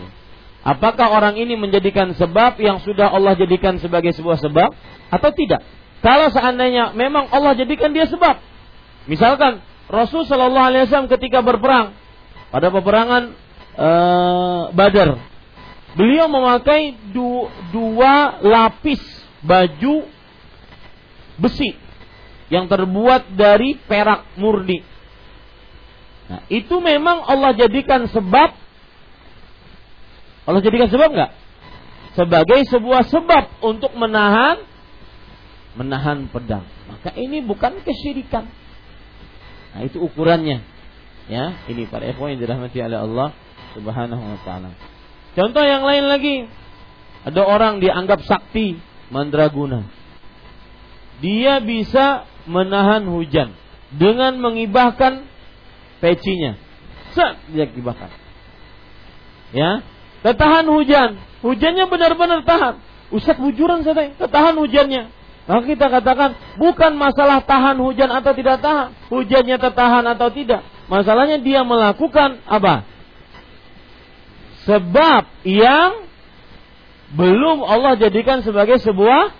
Apakah orang ini menjadikan sebab yang sudah Allah jadikan sebagai sebuah sebab atau tidak? Kalau seandainya memang Allah jadikan dia sebab, misalkan Rasul Shallallahu Alaihi Wasallam ketika berperang pada peperangan uh, Badar, beliau memakai du dua lapis baju besi yang terbuat dari perak murni. Nah, itu memang Allah jadikan sebab Allah jadikan sebab enggak? Sebagai sebuah sebab untuk menahan menahan pedang. Maka ini bukan kesyirikan. Nah, itu ukurannya. Ya, ini para ikhwan yang dirahmati oleh Allah Subhanahu wa taala. Contoh yang lain lagi. Ada orang dianggap sakti mandraguna. Dia bisa menahan hujan dengan mengibahkan pecinya. Set dia kibahkan. Ya, Ketahan hujan. Hujannya benar-benar tahan. Ustaz bujuran saya ketahan hujannya. Maka kita katakan bukan masalah tahan hujan atau tidak tahan. Hujannya tertahan atau tidak. Masalahnya dia melakukan apa? Sebab yang belum Allah jadikan sebagai sebuah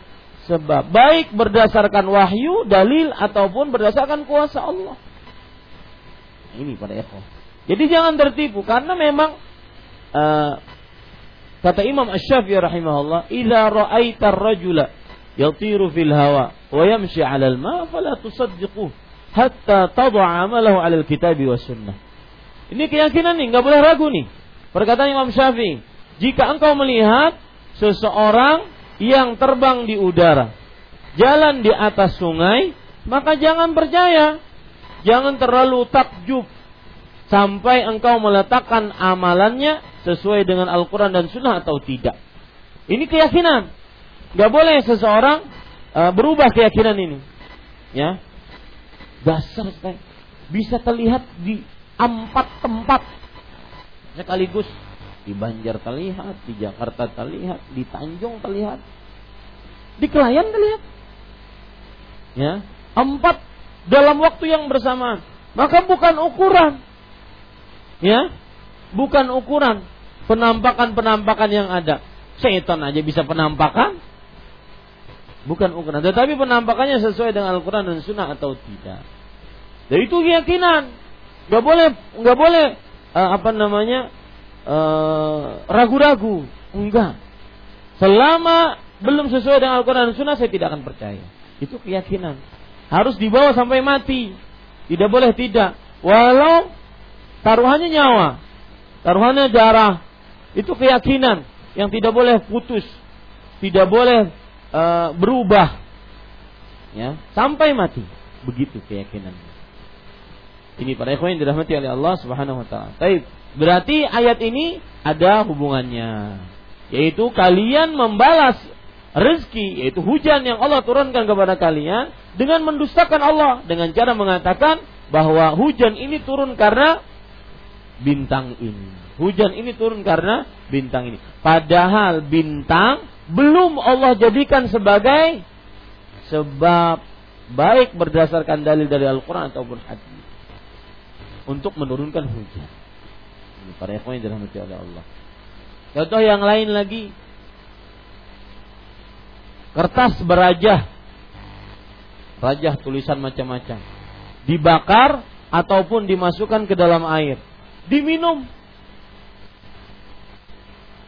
sebab. Baik berdasarkan wahyu, dalil ataupun berdasarkan kuasa Allah. Ini pada ikhwan. Jadi jangan tertipu karena memang uh, Kata Imam Asy-Syafi'i rahimahullah, "Idza ra'aita ar-rajula yatiru fil hawa wa yamshi 'ala al-ma' fala tusaddiquh." hatta tad'a amalahu 'alal kitabi was sunnah. Ini keyakinan nih, nggak boleh ragu nih. Perkataan Imam Syafi'i, jika engkau melihat seseorang yang terbang di udara, jalan di atas sungai, maka jangan percaya. Jangan terlalu takjub sampai engkau meletakkan amalannya sesuai dengan Al-Quran dan Sunnah atau tidak. Ini keyakinan. Gak boleh seseorang uh, berubah keyakinan ini. Ya, dasar bisa terlihat di empat tempat sekaligus di Banjar terlihat, di Jakarta terlihat, di Tanjung terlihat, di Kelayan terlihat. Ya, empat dalam waktu yang bersamaan. Maka bukan ukuran. Ya, bukan ukuran penampakan-penampakan yang ada. Setan aja bisa penampakan. Bukan ukuran, tetapi penampakannya sesuai dengan Al-Quran dan Sunnah atau tidak. Dan itu keyakinan. Gak boleh, gak boleh uh, apa namanya Eh, ragu-ragu. Enggak. Selama belum sesuai dengan Al-Quran dan Sunnah saya tidak akan percaya. Itu keyakinan. Harus dibawa sampai mati. Tidak boleh tidak. Walau taruhannya nyawa. Taruhannya darah. Itu keyakinan yang tidak boleh putus. Tidak boleh uh, berubah. Ya, sampai mati. Begitu keyakinannya. Ini para ikhwan yang dirahmati oleh Allah Subhanahu wa taala. Baik. Berarti ayat ini ada hubungannya. Yaitu kalian membalas rezeki, yaitu hujan yang Allah turunkan kepada kalian dengan mendustakan Allah dengan cara mengatakan bahwa hujan ini turun karena bintang ini. Hujan ini turun karena bintang ini. Padahal bintang belum Allah jadikan sebagai sebab baik berdasarkan dalil dari Al-Quran ataupun hadis untuk menurunkan hujan. Ini para ikhwan yang dirahmati oleh Allah. Contoh yang lain lagi. Kertas berajah. Rajah tulisan macam-macam. Dibakar ataupun dimasukkan ke dalam air. Diminum.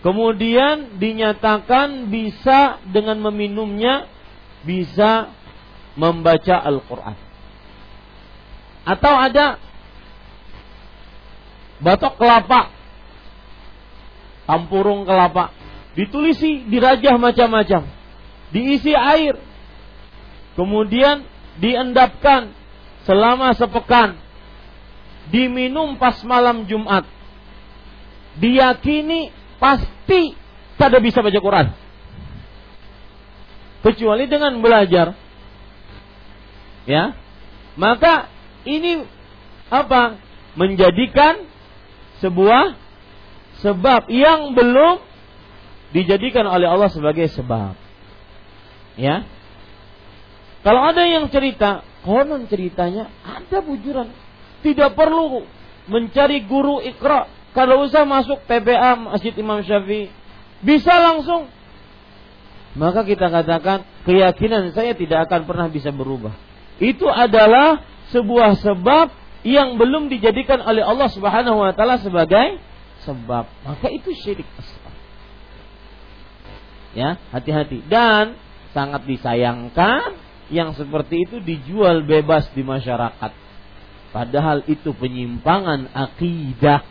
Kemudian dinyatakan bisa dengan meminumnya bisa membaca Al-Quran. Atau ada batok kelapa, tampurung kelapa, ditulisi, dirajah macam-macam, diisi air, kemudian diendapkan selama sepekan, diminum pas malam Jumat, diyakini pasti tidak bisa baca Quran, kecuali dengan belajar, ya, maka ini apa? Menjadikan sebuah sebab yang belum dijadikan oleh Allah sebagai sebab. Ya. Kalau ada yang cerita, konon ceritanya ada bujuran. Tidak perlu mencari guru ikra. Kalau usah masuk TPA Masjid Imam Syafi'i, bisa langsung. Maka kita katakan keyakinan saya tidak akan pernah bisa berubah. Itu adalah sebuah sebab yang belum dijadikan oleh Allah Subhanahu wa taala sebagai sebab, maka itu syirik asghar. Ya, hati-hati dan sangat disayangkan yang seperti itu dijual bebas di masyarakat. Padahal itu penyimpangan akidah.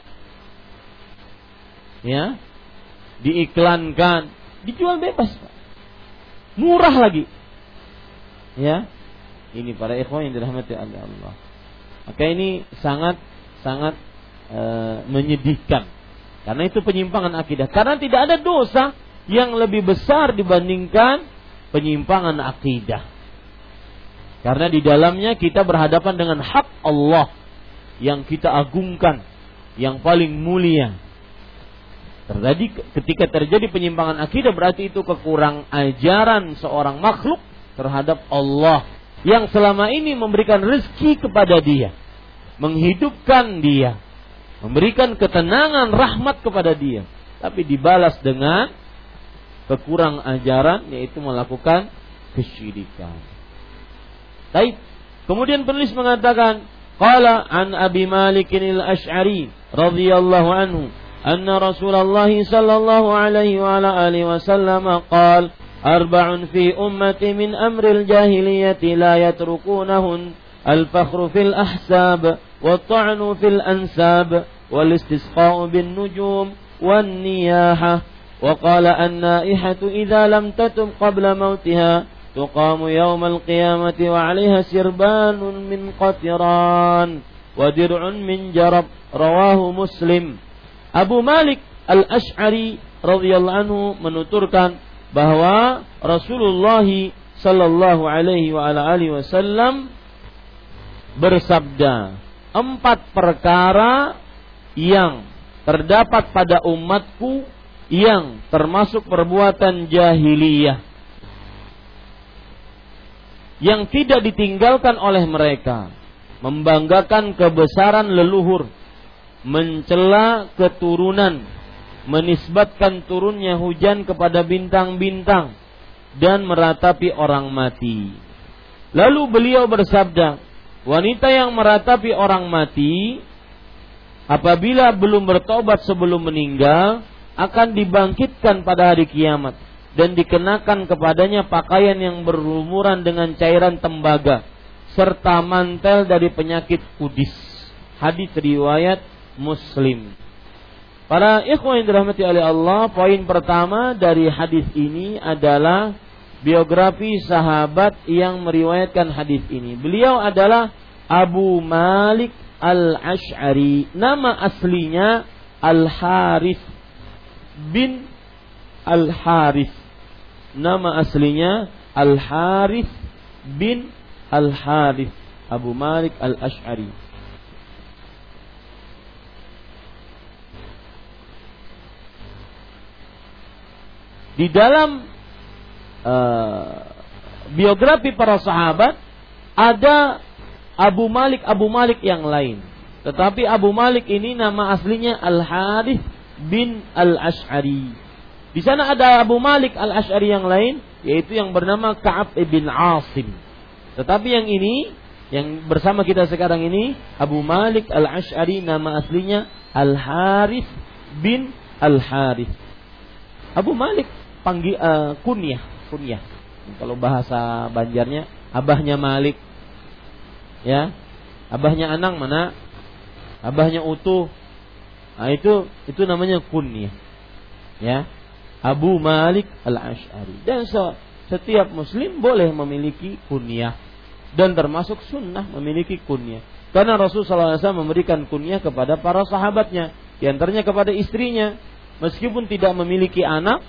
Ya. Diiklankan, dijual bebas. Murah lagi. Ya. Ini para ikhwan yang dirahmati oleh Allah. Maka ini sangat sangat e, menyedihkan. Karena itu penyimpangan akidah. Karena tidak ada dosa yang lebih besar dibandingkan penyimpangan akidah. Karena di dalamnya kita berhadapan dengan hak Allah yang kita agungkan, yang paling mulia. Terjadi ketika terjadi penyimpangan akidah berarti itu kekurang ajaran seorang makhluk terhadap Allah yang selama ini memberikan rezeki kepada dia, menghidupkan dia, memberikan ketenangan rahmat kepada dia, tapi dibalas dengan kekurang ajaran yaitu melakukan kesyirikan. Baik. Kemudian penulis mengatakan, qala an Abi Malik al-Asy'ari radhiyallahu anhu anna Rasulullah sallallahu alaihi wa ala alihi wasallam qala أربع في أمتي من أمر الجاهلية لا يتركونهن الفخر في الأحساب والطعن في الأنساب والاستسقاء بالنجوم والنياحة وقال النائحة إذا لم تتم قبل موتها تقام يوم القيامة وعليها سربان من قطران ودرع من جرب رواه مسلم. Abu Malik Al-Ash'ari radhiyallahu anhu menuturkan bahwa Rasulullah sallallahu alaihi wa ala alihi wasallam bersabda empat perkara yang terdapat pada umatku yang termasuk perbuatan jahiliyah yang tidak ditinggalkan oleh mereka membanggakan kebesaran leluhur mencela keturunan menisbatkan turunnya hujan kepada bintang-bintang dan meratapi orang mati lalu beliau bersabda wanita yang meratapi orang mati apabila belum bertobat sebelum meninggal akan dibangkitkan pada hari kiamat dan dikenakan kepadanya pakaian yang berlumuran dengan cairan tembaga serta mantel dari penyakit kudis. Hadis riwayat Muslim. Para ikhwan yang dirahmati oleh Allah, poin pertama dari hadis ini adalah biografi sahabat yang meriwayatkan hadis ini. Beliau adalah Abu Malik Al-Ash'ari. Nama aslinya Al-Harith bin Al-Harith. Nama aslinya Al-Harith bin Al-Harith Abu Malik Al-Ash'ari. Di dalam uh, biografi para sahabat ada Abu Malik Abu Malik yang lain. Tetapi Abu Malik ini nama aslinya Al Harith bin Al Ash'ari. Di sana ada Abu Malik Al Ash'ari yang lain, yaitu yang bernama Ka'ab bin Asim. Tetapi yang ini, yang bersama kita sekarang ini, Abu Malik Al Ash'ari nama aslinya Al Harith bin Al Harith. Abu Malik panggil uh, kunyah, kunyah. Kalau bahasa Banjarnya, abahnya Malik. Ya. Abahnya Anang mana? Abahnya Utuh. Nah, itu itu namanya kunyah. Ya. Abu Malik Al-Ash'ari. Dan setiap muslim boleh memiliki kunyah dan termasuk sunnah memiliki kunyah. Karena Rasulullah SAW memberikan kunyah kepada para sahabatnya, di antaranya kepada istrinya, meskipun tidak memiliki anak,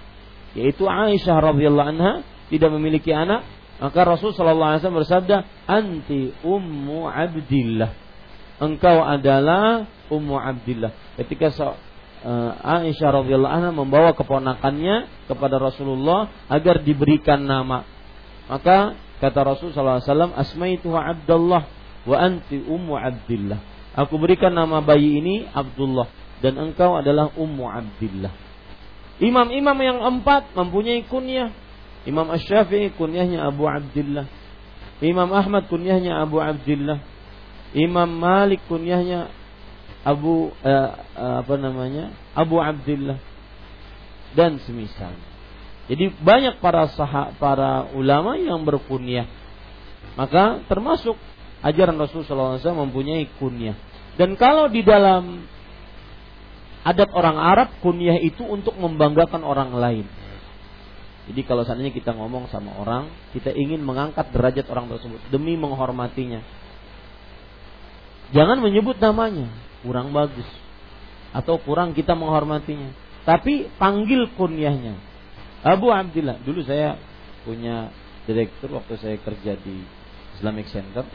yaitu Aisyah radhiyallahu anha tidak memiliki anak, maka Rasul sallallahu alaihi wasallam bersabda, "Anti ummu Abdillah." Engkau adalah ummu Abdillah. Ketika uh, Aisyah radhiyallahu anha membawa keponakannya kepada Rasulullah agar diberikan nama. Maka kata Rasul sallallahu alaihi wasallam, "Asmaituha Abdullah wa anti ummu Abdillah." Aku berikan nama bayi ini Abdullah dan engkau adalah ummu Abdillah. Imam-imam yang empat mempunyai kunyah. Imam Ash-Syafi'i kunyahnya Abu Abdullah. Imam Ahmad kunyahnya Abu Abdullah. Imam Malik kunyahnya Abu eh, eh, apa namanya? Abu Abdullah dan semisal. Jadi banyak para sah para ulama yang berkunyah. Maka termasuk ajaran Rasulullah SAW mempunyai kunyah. Dan kalau di dalam adat orang Arab kunyah itu untuk membanggakan orang lain. Jadi kalau seandainya kita ngomong sama orang, kita ingin mengangkat derajat orang tersebut demi menghormatinya. Jangan menyebut namanya, kurang bagus atau kurang kita menghormatinya. Tapi panggil kunyahnya. Abu Abdillah. Dulu saya punya direktur waktu saya kerja di Islamic Center.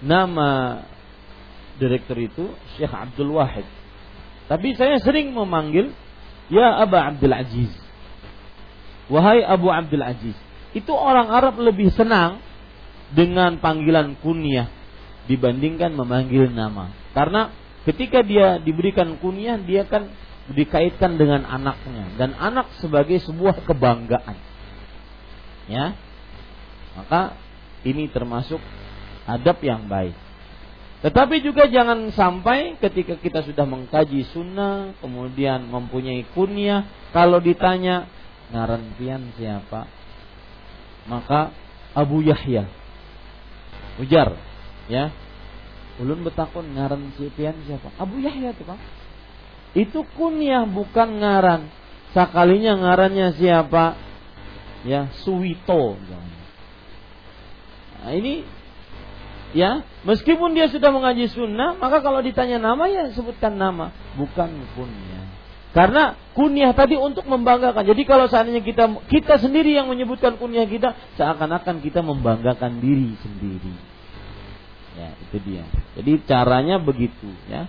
Nama direktur itu Syekh Abdul Wahid. Tapi saya sering memanggil Ya Aba Abdul Aziz. Wahai Abu Abdul Aziz. Itu orang Arab lebih senang dengan panggilan kunyah dibandingkan memanggil nama. Karena ketika dia diberikan kunyah, dia kan dikaitkan dengan anaknya dan anak sebagai sebuah kebanggaan. Ya. Maka ini termasuk adab yang baik. Tetapi juga jangan sampai ketika kita sudah mengkaji sunnah, kemudian mempunyai kunyah, kalau ditanya ngarantian siapa, maka Abu Yahya. Ujar, Ya. Ulun betakun ngaran si siapa? Abu Yahya tuh, Pak. Itu kunyah bukan ngaran. Sakalinya ngarannya siapa? Ya, Suwito. Nah, ini ya meskipun dia sudah mengaji sunnah maka kalau ditanya nama ya sebutkan nama. Bukan kunyah. Karena kunyah tadi untuk membanggakan. Jadi kalau seandainya kita kita sendiri yang menyebutkan kunyah kita seakan-akan kita membanggakan diri sendiri. Ya itu dia. Jadi caranya begitu ya.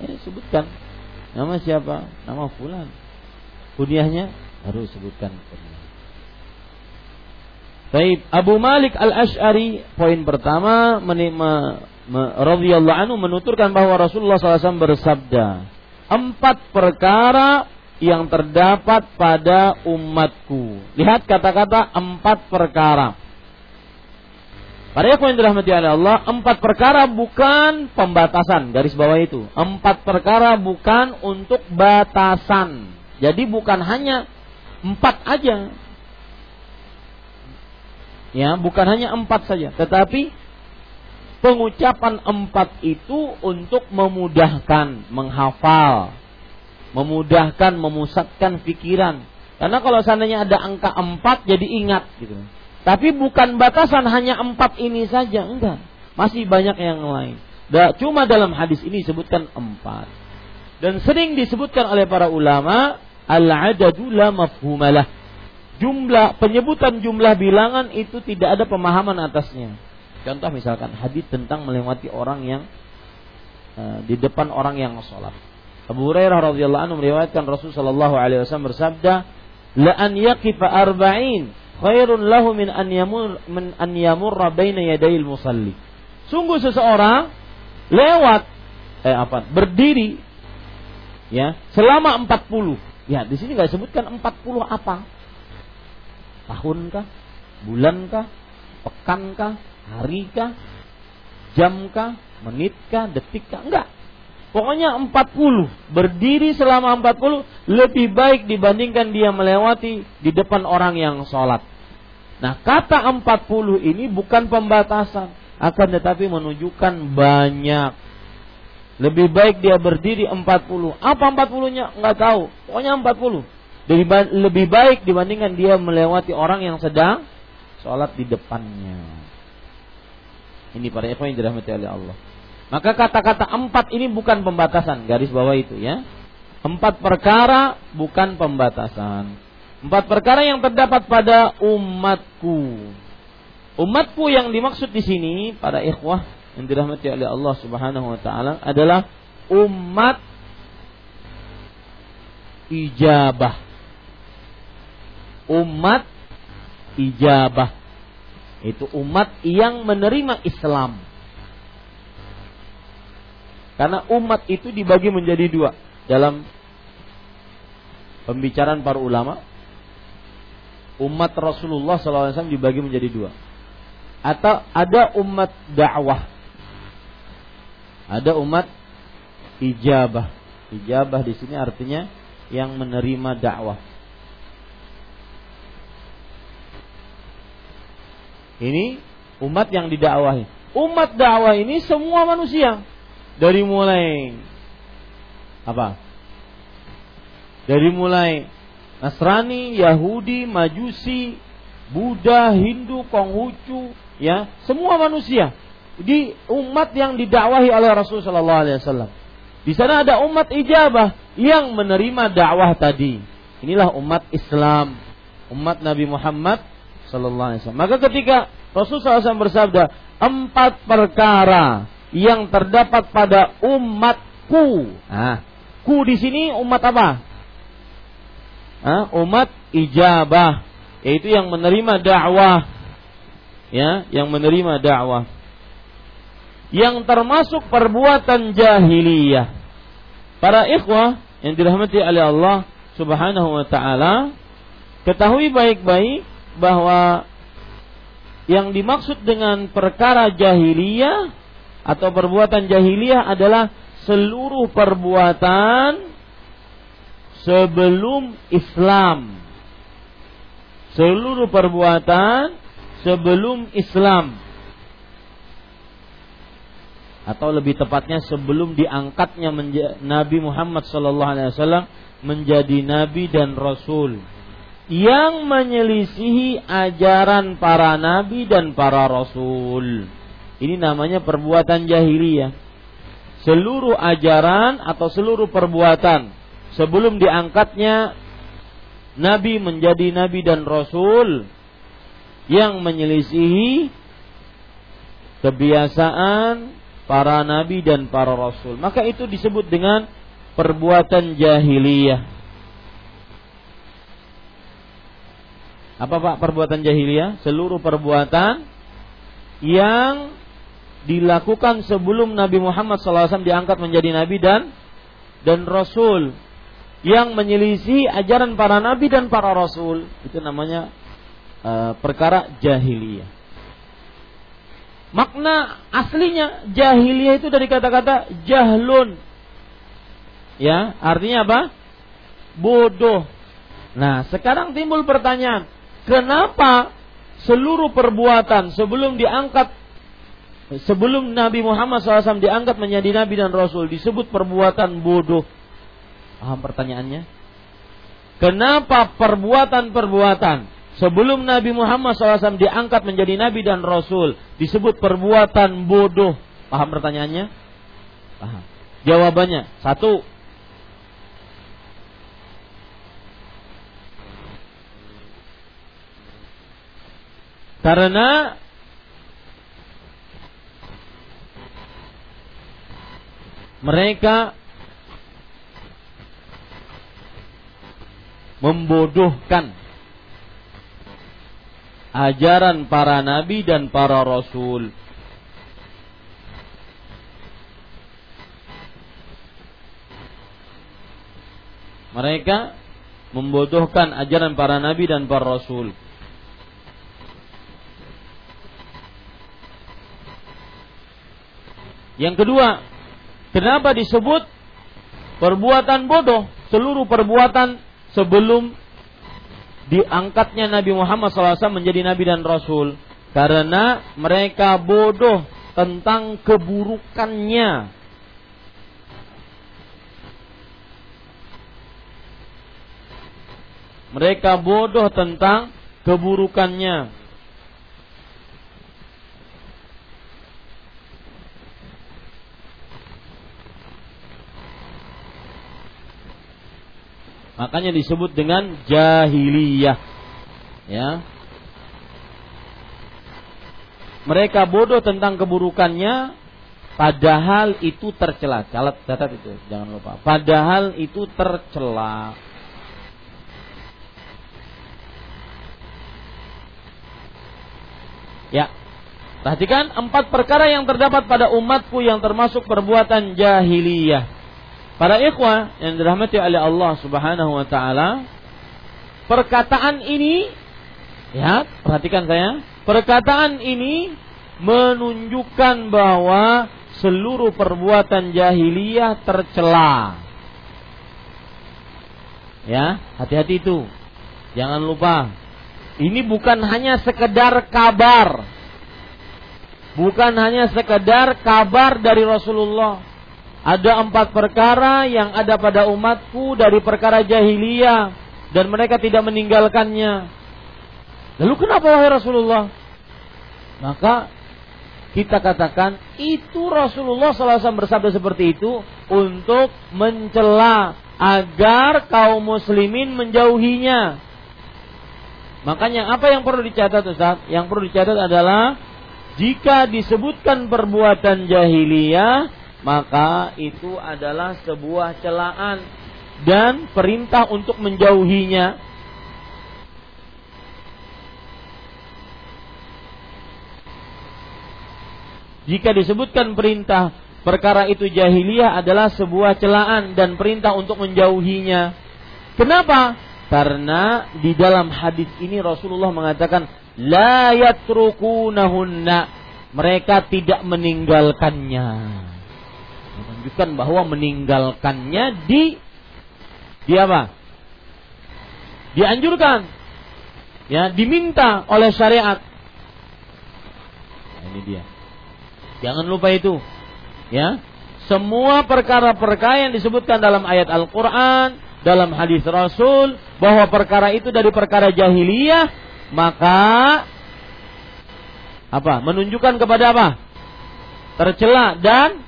Ya sebutkan. Nama siapa? Nama fulan. Kunyahnya harus sebutkan kunyah Baik, Abu Malik Al-Ash'ari poin pertama menikma radhiyallahu anhu menuturkan bahwa Rasulullah SAW bersabda, empat perkara yang terdapat pada umatku. Lihat kata-kata empat perkara. Para yang dirahmati oleh Allah, empat perkara bukan pembatasan, garis bawah itu. Empat perkara bukan untuk batasan. Jadi bukan hanya empat aja, Ya, bukan hanya empat saja, tetapi pengucapan empat itu untuk memudahkan menghafal, memudahkan memusatkan pikiran. Karena kalau seandainya ada angka empat jadi ingat gitu. Tapi bukan batasan hanya empat ini saja, enggak. Masih banyak yang lain. Da, cuma dalam hadis ini disebutkan empat. Dan sering disebutkan oleh para ulama, al-adadu la mafhumalah jumlah penyebutan jumlah bilangan itu tidak ada pemahaman atasnya. Contoh misalkan hadis tentang melewati orang yang uh, di depan orang yang sholat. Abu Hurairah radhiyallahu anhu meriwayatkan Rasul sallallahu alaihi wasallam bersabda, "La an yaqifa arba'in khairun lahu min an yamur min an yamurra baina yadayil musalli." Sungguh seseorang lewat eh apa? berdiri ya selama 40. Ya, di sini nggak disebutkan 40 apa tahunkah, bulankah, pekankah, harikah, jamkah, menitkah, detikkah? Enggak. Pokoknya 40. Berdiri selama 40 lebih baik dibandingkan dia melewati di depan orang yang sholat. Nah kata 40 ini bukan pembatasan. Akan tetapi menunjukkan banyak. Lebih baik dia berdiri 40. Apa 40-nya? Enggak tahu. Pokoknya 40 lebih baik dibandingkan dia melewati orang yang sedang sholat di depannya. Ini para ikhwan yang dirahmati oleh Allah. Maka kata-kata empat ini bukan pembatasan, garis bawah itu ya. Empat perkara bukan pembatasan. Empat perkara yang terdapat pada umatku. Umatku yang dimaksud di sini para ikhwah yang dirahmati oleh Allah Subhanahu wa taala adalah umat ijabah umat ijabah. Itu umat yang menerima Islam. Karena umat itu dibagi menjadi dua dalam pembicaraan para ulama. Umat Rasulullah SAW dibagi menjadi dua. Atau ada umat dakwah. Ada umat ijabah. Ijabah di sini artinya yang menerima dakwah. Ini umat yang didakwahi. Umat dakwah ini semua manusia. Dari mulai apa? Dari mulai Nasrani, Yahudi, Majusi, Buddha, Hindu, Konghucu, ya, semua manusia di umat yang didakwahi oleh Rasulullah sallallahu alaihi wasallam. Di sana ada umat ijabah yang menerima dakwah tadi. Inilah umat Islam, umat Nabi Muhammad Sallallahu Alaihi Wasallam. Maka ketika Rasulullah SAW bersabda empat perkara yang terdapat pada umatku. Nah, ku di sini umat apa? Nah, umat ijabah, yaitu yang menerima dakwah, ya, yang menerima dakwah. Yang termasuk perbuatan jahiliyah. Para ikhwah yang dirahmati oleh Allah Subhanahu wa taala, ketahui baik-baik bahwa yang dimaksud dengan perkara jahiliyah atau perbuatan jahiliyah adalah seluruh perbuatan sebelum Islam. Seluruh perbuatan sebelum Islam. atau lebih tepatnya sebelum diangkatnya Nabi Muhammad wasallam menjadi nabi dan rasul yang menyelisihi ajaran para nabi dan para rasul. Ini namanya perbuatan jahiliyah. Seluruh ajaran atau seluruh perbuatan sebelum diangkatnya nabi menjadi nabi dan rasul yang menyelisihi kebiasaan para nabi dan para rasul. Maka itu disebut dengan perbuatan jahiliyah. Apa Pak perbuatan jahiliyah? Seluruh perbuatan yang dilakukan sebelum Nabi Muhammad SAW diangkat menjadi nabi dan dan rasul yang menyelisih ajaran para nabi dan para rasul itu namanya uh, perkara jahiliyah. Makna aslinya jahiliyah itu dari kata-kata jahlun. Ya, artinya apa? Bodoh. Nah, sekarang timbul pertanyaan, Kenapa seluruh perbuatan sebelum diangkat sebelum Nabi Muhammad SAW diangkat menjadi Nabi dan Rasul disebut perbuatan bodoh? Paham pertanyaannya? Kenapa perbuatan-perbuatan sebelum Nabi Muhammad SAW diangkat menjadi Nabi dan Rasul disebut perbuatan bodoh? Paham pertanyaannya? Paham. Jawabannya satu Karena mereka membodohkan ajaran para nabi dan para rasul. Mereka membodohkan ajaran para nabi dan para rasul. Yang kedua, kenapa disebut perbuatan bodoh? Seluruh perbuatan sebelum diangkatnya Nabi Muhammad SAW menjadi Nabi dan Rasul. Karena mereka bodoh tentang keburukannya. Mereka bodoh tentang keburukannya. Makanya disebut dengan jahiliyah. Ya. Mereka bodoh tentang keburukannya padahal itu tercela. Catat catat itu, jangan lupa. Padahal itu tercela. Ya. Perhatikan empat perkara yang terdapat pada umatku yang termasuk perbuatan jahiliyah. Para ikhwah yang dirahmati oleh Allah Subhanahu wa taala, perkataan ini ya, perhatikan saya, perkataan ini menunjukkan bahwa seluruh perbuatan jahiliyah tercela. Ya, hati-hati itu. Jangan lupa. Ini bukan hanya sekedar kabar. Bukan hanya sekedar kabar dari Rasulullah ada empat perkara yang ada pada umatku dari perkara jahiliyah dan mereka tidak meninggalkannya. Lalu kenapa wahai Rasulullah? Maka kita katakan itu Rasulullah SAW bersabda seperti itu untuk mencela agar kaum muslimin menjauhinya. Makanya apa yang perlu dicatat Ustaz? Yang perlu dicatat adalah jika disebutkan perbuatan jahiliyah maka itu adalah sebuah celaan dan perintah untuk menjauhinya. Jika disebutkan perintah perkara itu jahiliyah adalah sebuah celaan dan perintah untuk menjauhinya. Kenapa? Karena di dalam hadis ini Rasulullah mengatakan la yatrukunahunna mereka tidak meninggalkannya menunjukkan bahwa meninggalkannya di di apa? Dianjurkan. Ya, diminta oleh syariat. Nah, ini dia. Jangan lupa itu. Ya. Semua perkara-perkara yang disebutkan dalam ayat Al-Qur'an, dalam hadis Rasul bahwa perkara itu dari perkara jahiliyah, maka apa? Menunjukkan kepada apa? Tercela dan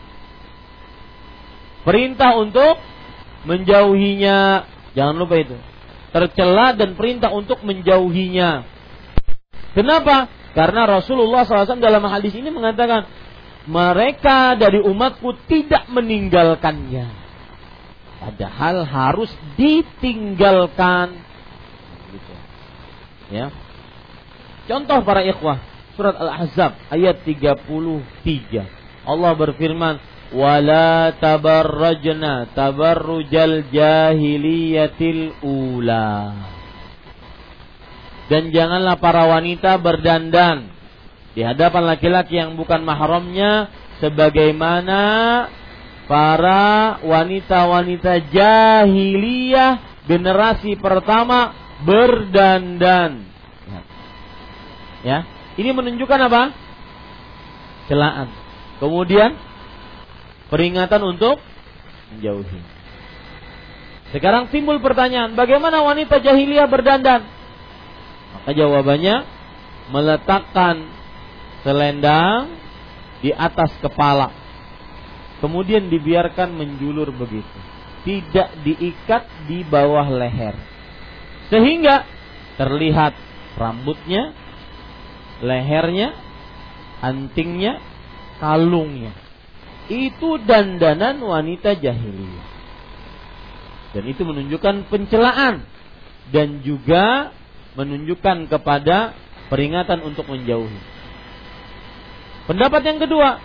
perintah untuk menjauhinya. Jangan lupa itu. Tercela dan perintah untuk menjauhinya. Kenapa? Karena Rasulullah SAW dalam hadis ini mengatakan mereka dari umatku tidak meninggalkannya. Padahal harus ditinggalkan. Gitu. Ya. Contoh para ikhwah, surat Al-Ahzab ayat 33. Allah berfirman, "Wala tabarrajna tabarrujal jahiliyatil ula." Dan janganlah para wanita berdandan di hadapan laki-laki yang bukan mahramnya sebagaimana para wanita-wanita jahiliyah generasi pertama berdandan. Ya, ini menunjukkan apa? Celaan. Kemudian peringatan untuk menjauhi. Sekarang timbul pertanyaan, bagaimana wanita jahiliyah berdandan? Maka jawabannya meletakkan selendang di atas kepala. Kemudian dibiarkan menjulur begitu. Tidak diikat di bawah leher. Sehingga terlihat rambutnya, lehernya, antingnya, kalungnya. Itu dandanan wanita jahiliyah. Dan itu menunjukkan pencelaan dan juga menunjukkan kepada peringatan untuk menjauhi. Pendapat yang kedua,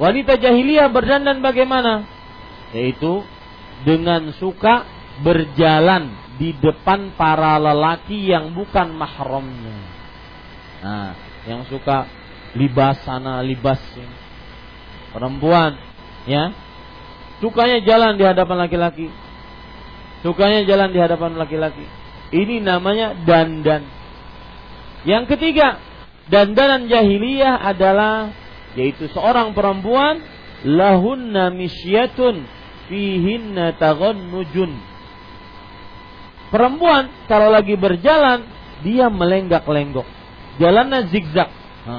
wanita jahiliyah berdandan bagaimana? Yaitu dengan suka berjalan di depan para lelaki yang bukan mahramnya. Nah, yang suka libas sana, libas sini. Perempuan, ya. Sukanya jalan di hadapan laki-laki. Sukanya jalan di hadapan laki-laki. Ini namanya dandan. Yang ketiga, dandanan jahiliyah adalah yaitu seorang perempuan lahunna misyatun fihinna taghannujun. Perempuan kalau lagi berjalan dia melenggak-lenggok. Jalannya zigzag. Ha.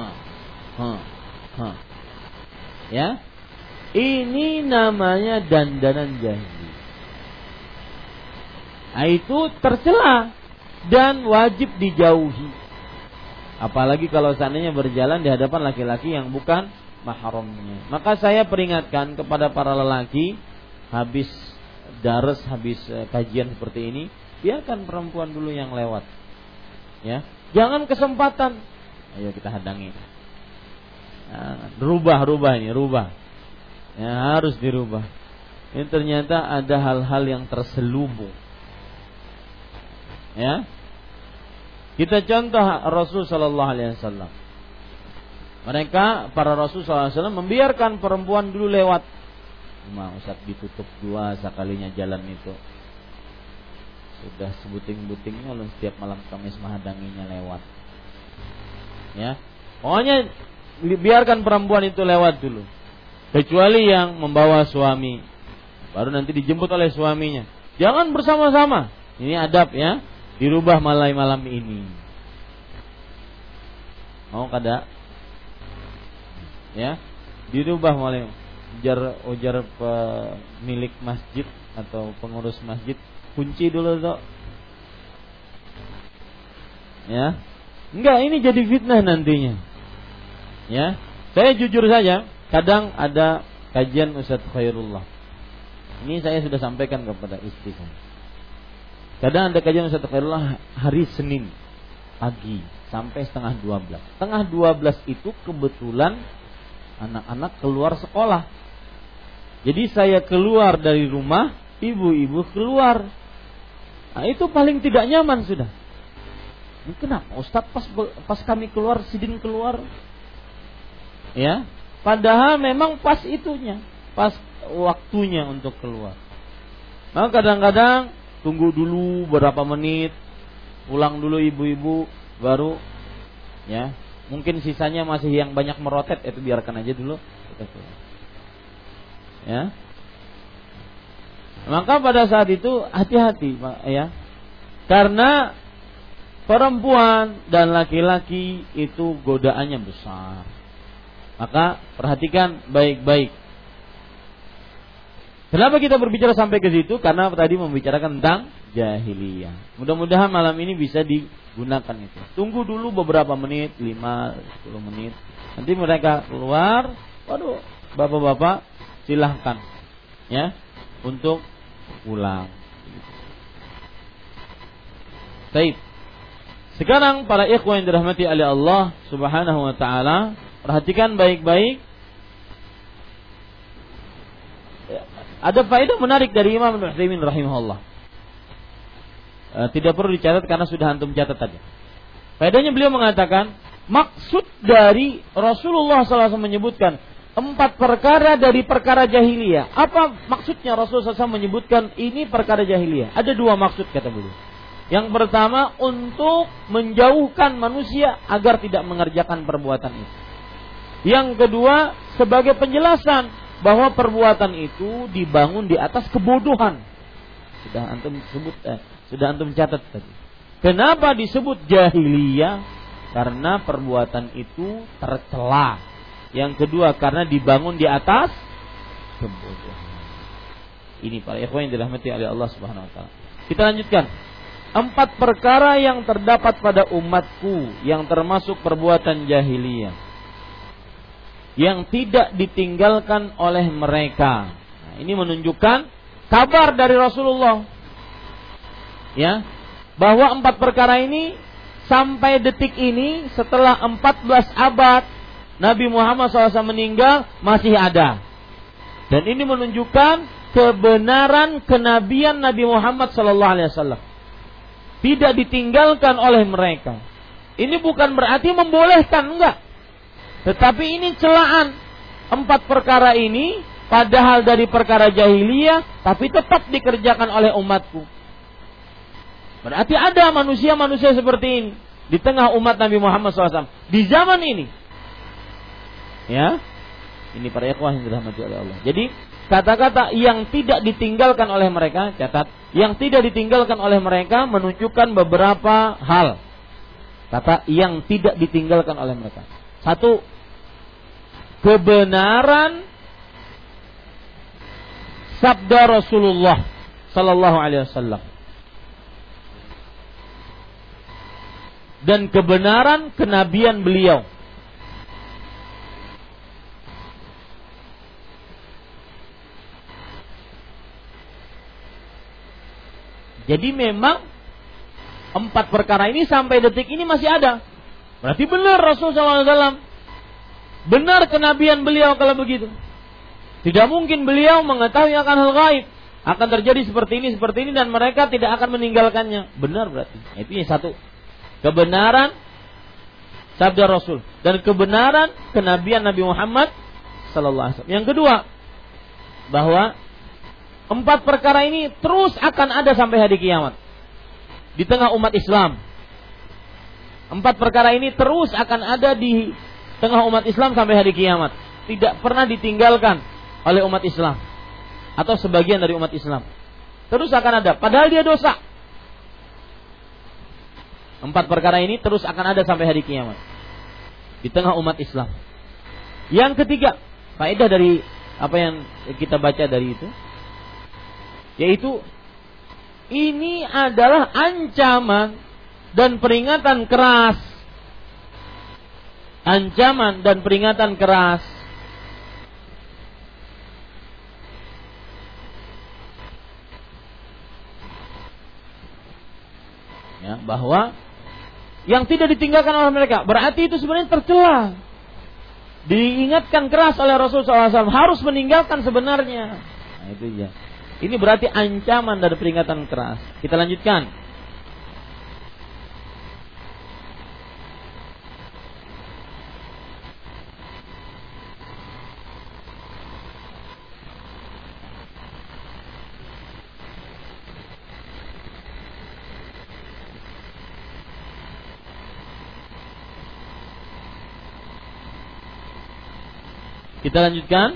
Ha. Ha. Ya. Ini namanya dandanan jahiliyah. Nah, itu tercela dan wajib dijauhi. Apalagi kalau seandainya berjalan di hadapan laki-laki yang bukan mahramnya. Maka saya peringatkan kepada para lelaki habis dares, habis eh, kajian seperti ini, biarkan perempuan dulu yang lewat. Ya, jangan kesempatan. Ayo kita hadangi. Nah, rubah, rubah ini, rubah. Ya, harus dirubah. Ini ternyata ada hal-hal yang terselubung. Ya, kita contoh Rasul Shallallahu Alaihi Wasallam. Mereka para Rasul Sallallahu Alaihi Wasallam membiarkan perempuan dulu lewat. Cuma Ustaz ditutup dua sekalinya jalan itu. Sudah sebuting-butingnya lalu setiap malam Kamis menghadanginya lewat. Ya, pokoknya biarkan perempuan itu lewat dulu. Kecuali yang membawa suami, baru nanti dijemput oleh suaminya. Jangan bersama-sama. Ini adab ya dirubah malam malam ini. Mau kada? Ya, dirubah malam ujar ujar pemilik masjid atau pengurus masjid kunci dulu dok. Ya, enggak ini jadi fitnah nantinya. Ya, saya jujur saja, kadang ada kajian Ustadz Khairullah. Ini saya sudah sampaikan kepada istri saya Kadang ada kajian Ustaz Khairullah hari Senin pagi sampai setengah dua belas. Setengah dua belas itu kebetulan anak-anak keluar sekolah. Jadi saya keluar dari rumah, ibu-ibu keluar. Nah, itu paling tidak nyaman sudah. Kenapa Ustaz pas pas kami keluar sidin keluar? Ya, padahal memang pas itunya, pas waktunya untuk keluar. Nah, kadang-kadang tunggu dulu berapa menit, pulang dulu ibu-ibu, baru ya mungkin sisanya masih yang banyak merotet itu biarkan aja dulu. Ya. Maka pada saat itu hati-hati, ya. Karena perempuan dan laki-laki itu godaannya besar. Maka perhatikan baik-baik. Kenapa kita berbicara sampai ke situ? Karena tadi membicarakan tentang jahiliyah. Mudah-mudahan malam ini bisa digunakan itu. Tunggu dulu beberapa menit, 5 10 menit. Nanti mereka keluar, waduh, bapak-bapak silahkan ya untuk pulang. Baik. Sekarang para ikhwan yang dirahmati oleh Allah Subhanahu wa taala, perhatikan baik-baik. Ada faedah menarik dari Imam Ibnu rahimahullah. E, tidak perlu dicatat karena sudah antum catat tadi. Faedahnya beliau mengatakan, maksud dari Rasulullah SAW menyebutkan empat perkara dari perkara jahiliyah. Apa maksudnya Rasulullah SAW menyebutkan ini perkara jahiliyah? Ada dua maksud kata beliau. Yang pertama untuk menjauhkan manusia agar tidak mengerjakan perbuatan itu. Yang kedua sebagai penjelasan bahwa perbuatan itu dibangun di atas kebodohan. Sudah antum sebut eh, sudah antum catat tadi. Kenapa disebut jahiliyah? Karena perbuatan itu tercela. Yang kedua karena dibangun di atas kebodohan. Ini para ikhwan yang dirahmati oleh Allah Subhanahu wa taala. Kita lanjutkan empat perkara yang terdapat pada umatku yang termasuk perbuatan jahiliyah yang tidak ditinggalkan oleh mereka. Nah, ini menunjukkan kabar dari Rasulullah ya bahwa empat perkara ini sampai detik ini setelah 14 abad Nabi Muhammad SAW meninggal masih ada. Dan ini menunjukkan kebenaran kenabian Nabi Muhammad SAW tidak ditinggalkan oleh mereka. Ini bukan berarti membolehkan, enggak. Tetapi ini celaan. Empat perkara ini padahal dari perkara jahiliyah tapi tetap dikerjakan oleh umatku. Berarti ada manusia-manusia seperti ini di tengah umat Nabi Muhammad SAW di zaman ini. Ya, ini para ikhwah yang dirahmati oleh Allah. Jadi kata-kata yang tidak ditinggalkan oleh mereka, catat, yang tidak ditinggalkan oleh mereka menunjukkan beberapa hal. Kata yang tidak ditinggalkan oleh mereka. Satu, kebenaran sabda Rasulullah sallallahu alaihi wasallam. Dan kebenaran kenabian beliau Jadi memang empat perkara ini sampai detik ini masih ada. Berarti benar Rasulullah SAW. Benar kenabian beliau kalau begitu. Tidak mungkin beliau mengetahui akan hal gaib. Akan terjadi seperti ini, seperti ini dan mereka tidak akan meninggalkannya. Benar berarti. Itu yang satu. Kebenaran sabda Rasul dan kebenaran kenabian Nabi Muhammad wasallam. Yang kedua, bahwa Empat perkara ini terus akan ada sampai hari kiamat. Di tengah umat Islam. Empat perkara ini terus akan ada di tengah umat Islam sampai hari kiamat. Tidak pernah ditinggalkan oleh umat Islam. Atau sebagian dari umat Islam. Terus akan ada. Padahal dia dosa. Empat perkara ini terus akan ada sampai hari kiamat. Di tengah umat Islam. Yang ketiga, faedah dari apa yang kita baca dari itu yaitu ini adalah ancaman dan peringatan keras. Ancaman dan peringatan keras. Ya, bahwa yang tidak ditinggalkan oleh mereka berarti itu sebenarnya tercela. Diingatkan keras oleh Rasulullah SAW harus meninggalkan sebenarnya. Nah, itu ya. Ini berarti ancaman dari peringatan keras. Kita lanjutkan. Kita lanjutkan.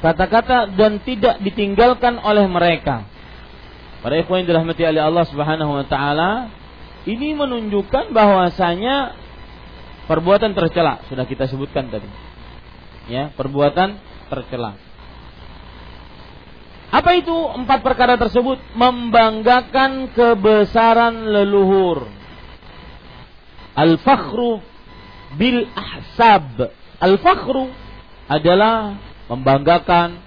Kata-kata dan tidak ditinggalkan oleh mereka. Para ikhwan yang dirahmati oleh Allah Subhanahu wa taala, ini menunjukkan bahwasanya perbuatan tercela sudah kita sebutkan tadi. Ya, perbuatan tercela. Apa itu empat perkara tersebut? Membanggakan kebesaran leluhur. Al-fakhru bil ahsab. Al-fakhru adalah membanggakan,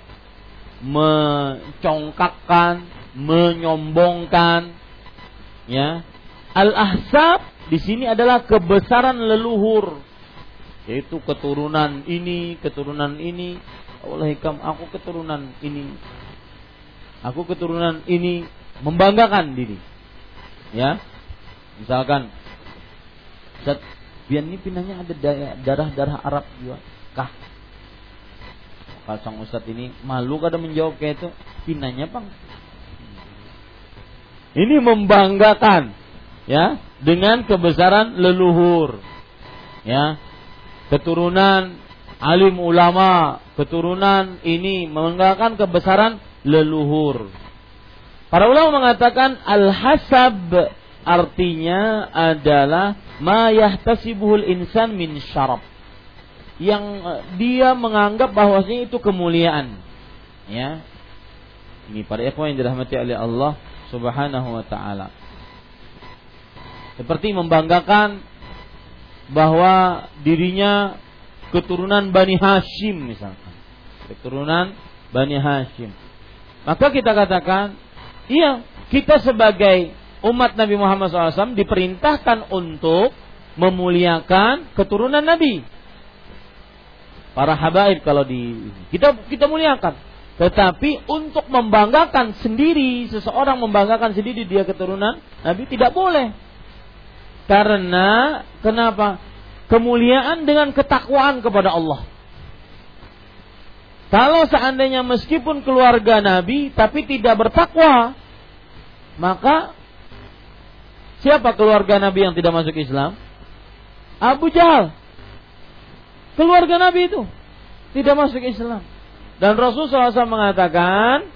mencongkakkan, menyombongkan. Ya. Al-ahsab di sini adalah kebesaran leluhur. Yaitu keturunan ini, keturunan ini. Allah hikam, aku keturunan ini, Aku keturunan ini membanggakan diri. Ya. Misalkan Ustaz, Bian ini pinanya ada darah-darah Arab juga. Kah? Kalau sang Ustaz ini malu kada menjawab kayak itu. Pinanya bang. Ini membanggakan ya dengan kebesaran leluhur. Ya. Keturunan alim ulama, keturunan ini membanggakan kebesaran leluhur. Para ulama mengatakan al-hasab artinya adalah ma yahtasibuhul insan min syarab. Yang eh, dia menganggap bahwasanya itu kemuliaan. Ya. Ini para ikhwan yang dirahmati oleh Allah Subhanahu wa taala. Seperti membanggakan bahwa dirinya keturunan Bani Hashim misalkan. Keturunan Bani Hashim. Maka kita katakan, iya, kita sebagai umat Nabi Muhammad SAW diperintahkan untuk memuliakan keturunan Nabi. Para habaib kalau di kita kita muliakan. Tetapi untuk membanggakan sendiri, seseorang membanggakan sendiri dia keturunan Nabi tidak boleh. Karena kenapa? Kemuliaan dengan ketakwaan kepada Allah. Kalau seandainya meskipun keluarga Nabi tapi tidak bertakwa, maka siapa keluarga Nabi yang tidak masuk Islam? Abu Jahal. Keluarga Nabi itu tidak masuk Islam. Dan Rasulullah SAW mengatakan,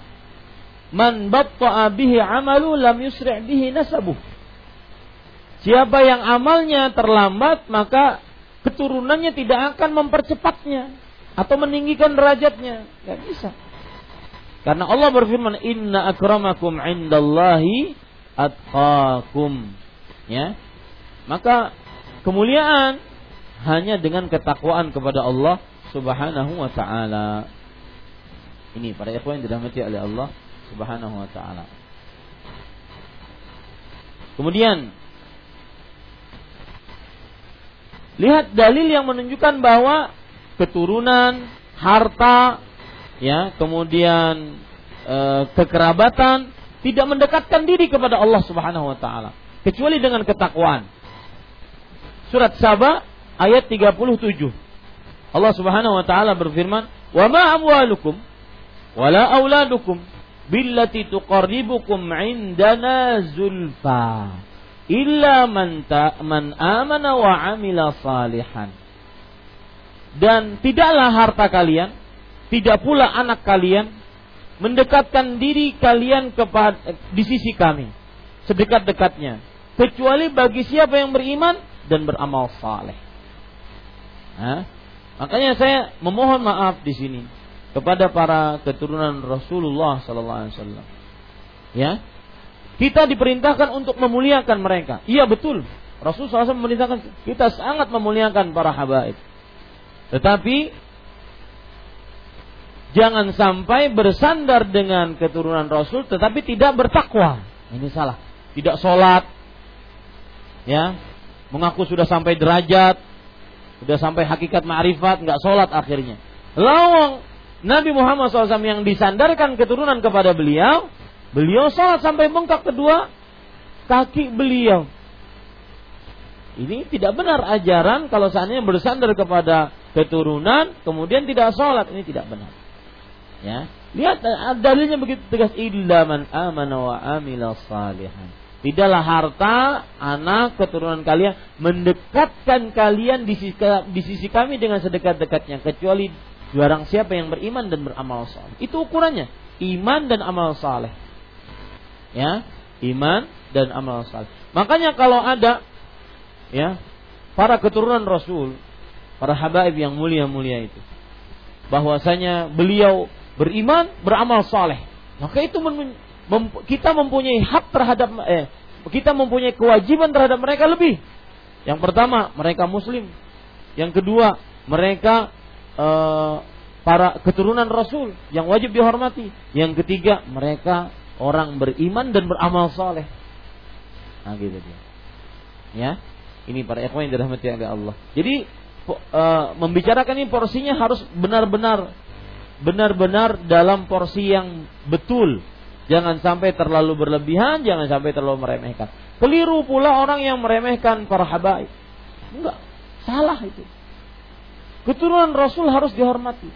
Man batta'a bihi amalu lam yusri' bihi nasabuh. Siapa yang amalnya terlambat, maka keturunannya tidak akan mempercepatnya atau meninggikan derajatnya. Gak bisa. Karena Allah berfirman, Inna akramakum indallahi atqakum. Ya. Maka kemuliaan hanya dengan ketakwaan kepada Allah Subhanahu wa taala. Ini para ikhwan yang dirahmati oleh Allah Subhanahu wa taala. Kemudian lihat dalil yang menunjukkan bahwa keturunan, harta, ya, kemudian e, kekerabatan tidak mendekatkan diri kepada Allah Subhanahu wa taala kecuali dengan ketakwaan. Surat Saba ayat 37. Allah Subhanahu wa taala berfirman, "Wa ma amwalukum wala auladukum billati tuqarribukum indana zulfa illa man ta man amana wa amila salihan." dan tidaklah harta kalian, tidak pula anak kalian mendekatkan diri kalian kepada di sisi kami sedekat-dekatnya kecuali bagi siapa yang beriman dan beramal saleh. Nah, makanya saya memohon maaf di sini kepada para keturunan Rasulullah sallallahu alaihi wasallam. Ya. Kita diperintahkan untuk memuliakan mereka. Iya betul. Rasulullah SAW memerintahkan kita sangat memuliakan para habaib. Tetapi jangan sampai bersandar dengan keturunan Rasul tetapi tidak bertakwa. Ini salah. Tidak sholat, ya, mengaku sudah sampai derajat, sudah sampai hakikat ma'rifat, nggak sholat akhirnya. Lawang Nabi Muhammad SAW yang disandarkan keturunan kepada beliau, beliau sholat sampai bengkak kedua kaki beliau. Ini tidak benar ajaran kalau seandainya bersandar kepada keturunan kemudian tidak sholat ini tidak benar. Ya, lihat dalilnya begitu tegas illa man amana wa amila salihan. Tidaklah harta anak keturunan kalian mendekatkan kalian di sisi, di sisi kami dengan sedekat-dekatnya kecuali Barang siapa yang beriman dan beramal saleh. Itu ukurannya. Iman dan amal saleh. Ya, iman dan amal saleh. Makanya kalau ada ya para keturunan Rasul, para habaib yang mulia-mulia itu, bahwasanya beliau beriman, beramal saleh. Maka itu mem, kita mempunyai hak terhadap eh, kita mempunyai kewajiban terhadap mereka lebih. Yang pertama, mereka muslim. Yang kedua, mereka uh, para keturunan Rasul yang wajib dihormati. Yang ketiga, mereka orang beriman dan beramal soleh. Nah gitu dia. Ya, ini para ikhwan yang dirahmati oleh Allah. Jadi uh, membicarakan ini porsinya harus benar-benar benar-benar dalam porsi yang betul. Jangan sampai terlalu berlebihan, jangan sampai terlalu meremehkan. Keliru pula orang yang meremehkan para habaib. Enggak, salah itu. Keturunan Rasul harus dihormati.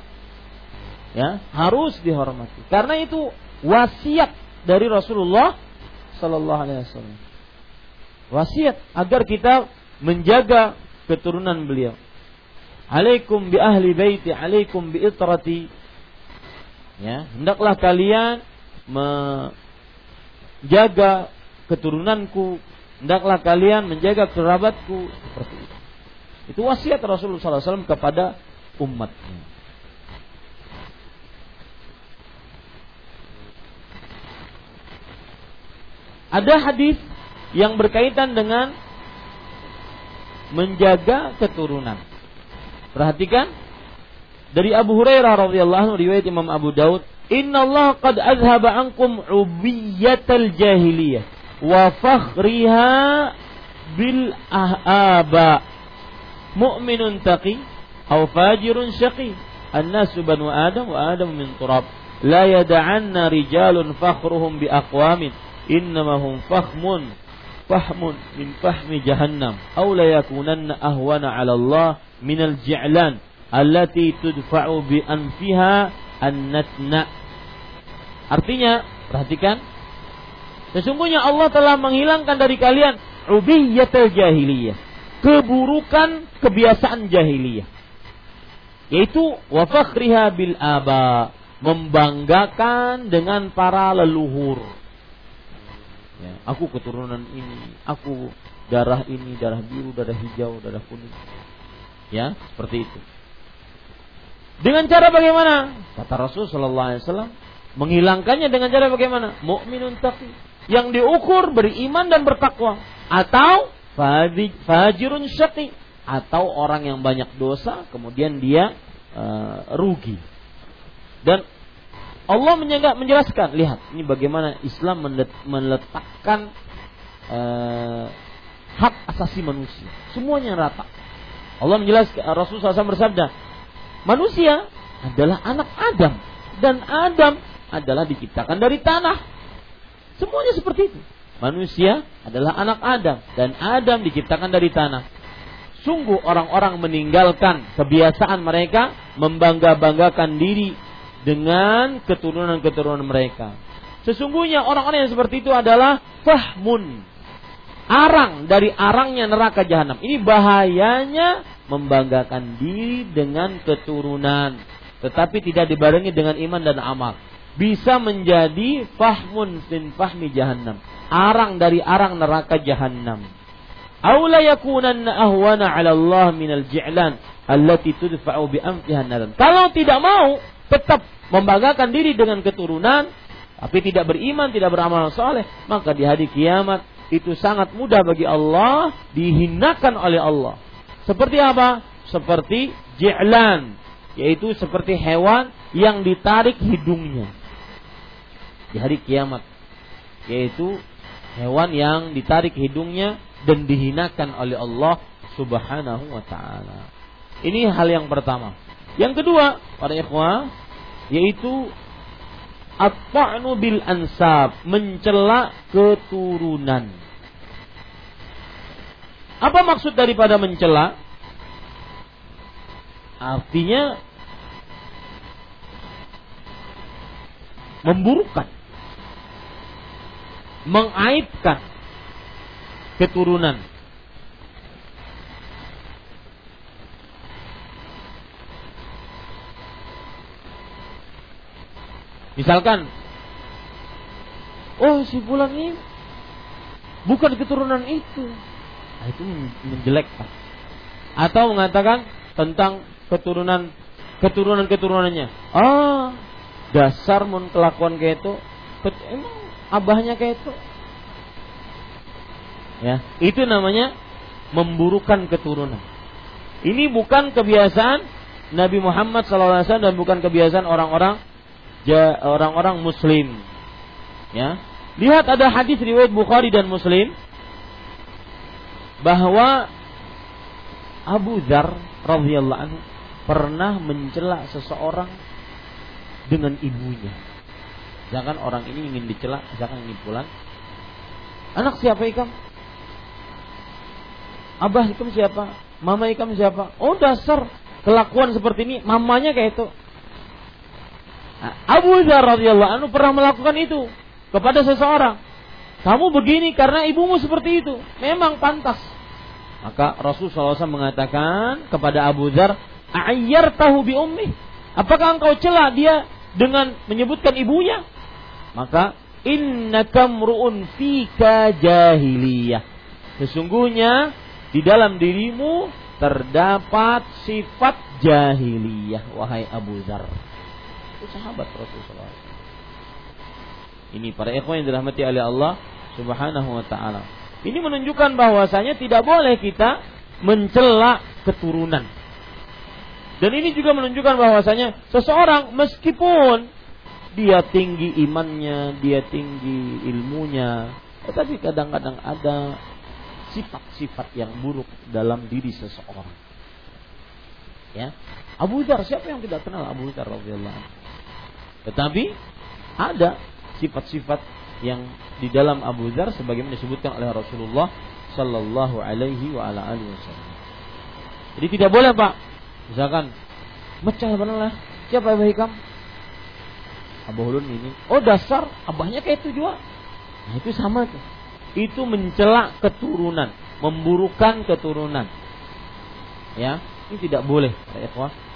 Ya, harus dihormati. Karena itu wasiat dari Rasulullah sallallahu alaihi wasallam. Wasiat agar kita menjaga keturunan beliau. Alaikum bi ahli baiti, alaikum bi itrati. Ya, hendaklah kalian menjaga keturunanku, hendaklah kalian menjaga kerabatku seperti itu. Itu wasiat Rasulullah SAW kepada umatnya. Ada hadis yang berkaitan dengan menjaga keturunan. Perhatikan dari Abu Hurairah radhiyallahu anhu riwayat Imam Abu Daud, "Inna Allah qad azhaba ankum ubiyatal jahiliyah wa fakhriha bil ahaba." mu'minun taqi aw fajirun syaqi annasu banu adam wa adam min turab la yada'anna rijalun fakhruhum bi aqwamin innama hum fakhmun fahmun min fahmi jahannam aw la yakunanna ahwana 'ala Allah min an-natna artinya perhatikan sesungguhnya Allah telah menghilangkan dari kalian ubiyatul jahiliyah keburukan kebiasaan jahiliyah. Yaitu wafakhriha bil aba, membanggakan dengan para leluhur. Ya, aku keturunan ini, aku darah ini, darah biru, darah hijau, darah kuning. Ya, seperti itu. Dengan cara bagaimana? Kata Rasul Shallallahu Alaihi Wasallam, menghilangkannya dengan cara bagaimana? Mukminun taqi, yang diukur beriman dan bertakwa, atau fajirun syaqi atau orang yang banyak dosa kemudian dia uh, rugi. Dan Allah menjelaskan, lihat ini bagaimana Islam meletakkan uh, hak asasi manusia, semuanya rata. Allah menjelaskan Rasulullah SAW bersabda, manusia adalah anak Adam dan Adam adalah diciptakan dari tanah. Semuanya seperti itu. Manusia adalah anak Adam dan Adam diciptakan dari tanah. Sungguh orang-orang meninggalkan kebiasaan mereka membangga-banggakan diri dengan keturunan-keturunan mereka. Sesungguhnya orang-orang yang seperti itu adalah fahmun. Arang dari arangnya neraka jahanam. Ini bahayanya membanggakan diri dengan keturunan. Tetapi tidak dibarengi dengan iman dan amal. Bisa menjadi fahmun sin fahmi jahannam arang dari arang neraka jahanam. Aula yakunanna ahwana 'ala Allah minal ji'lan allati tudfa'u bi anfiha Kalau tidak mau tetap membanggakan diri dengan keturunan tapi tidak beriman, tidak beramal soleh, maka di hari kiamat itu sangat mudah bagi Allah dihinakan oleh Allah. Seperti apa? Seperti ji'lan, yaitu seperti hewan yang ditarik hidungnya di hari kiamat, yaitu hewan yang ditarik hidungnya dan dihinakan oleh Allah Subhanahu wa taala. Ini hal yang pertama. Yang kedua, para ikhwah, yaitu at-ta'nu bil ansab, mencela keturunan. Apa maksud daripada mencela? Artinya memburukkan mengaitkan keturunan. Misalkan, oh si bulan ini bukan keturunan itu. Nah, itu menjelekkan. Atau mengatakan tentang keturunan keturunan keturunannya. Ah, dasar mun kelakuan kayak itu. Emang abahnya kayak itu. Ya, itu namanya memburukan keturunan. Ini bukan kebiasaan Nabi Muhammad SAW dan bukan kebiasaan orang-orang orang-orang Muslim. Ya, lihat ada hadis riwayat Bukhari dan Muslim bahwa Abu Dzar radhiyallahu anhu pernah mencela seseorang dengan ibunya. Jangan orang ini ingin dicela, jangan ingin pulang. Anak siapa ikam? Abah ikam siapa? Mama ikam siapa? Oh dasar kelakuan seperti ini, mamanya kayak itu. Nah, Abu Dzar radhiyallahu anhu pernah melakukan itu kepada seseorang. Kamu begini karena ibumu seperti itu. Memang pantas. Maka Rasulullah SAW mengatakan kepada Abu Dhar, Ayyar tahu bi ummi. Apakah engkau celah dia dengan menyebutkan ibunya? Maka innaka mru'un fika jahiliyah. Sesungguhnya di dalam dirimu terdapat sifat jahiliyah wahai Abu Dhar. Itu sahabat Rasulullah SAW. Ini para ikhwan yang dirahmati oleh Allah Subhanahu wa taala. Ini menunjukkan bahwasanya tidak boleh kita mencela keturunan. Dan ini juga menunjukkan bahwasanya seseorang meskipun dia tinggi imannya, dia tinggi ilmunya, tetapi kadang-kadang ada sifat-sifat yang buruk dalam diri seseorang. Ya. Abu Dhar, siapa yang tidak kenal Abu Dhar radhiyallahu Tetapi ada sifat-sifat yang di dalam Abu Dzar sebagaimana disebutkan oleh Rasulullah sallallahu alaihi wa ala alihi wasallam. Jadi tidak boleh, Pak. Misalkan mecah lah. Siapa Abah Hikam? Abu Hulun ini. Oh, dasar abahnya kayak itu juga. Nah, itu sama tuh. Itu mencela keturunan, memburukan keturunan. Ya, ini tidak boleh, ya,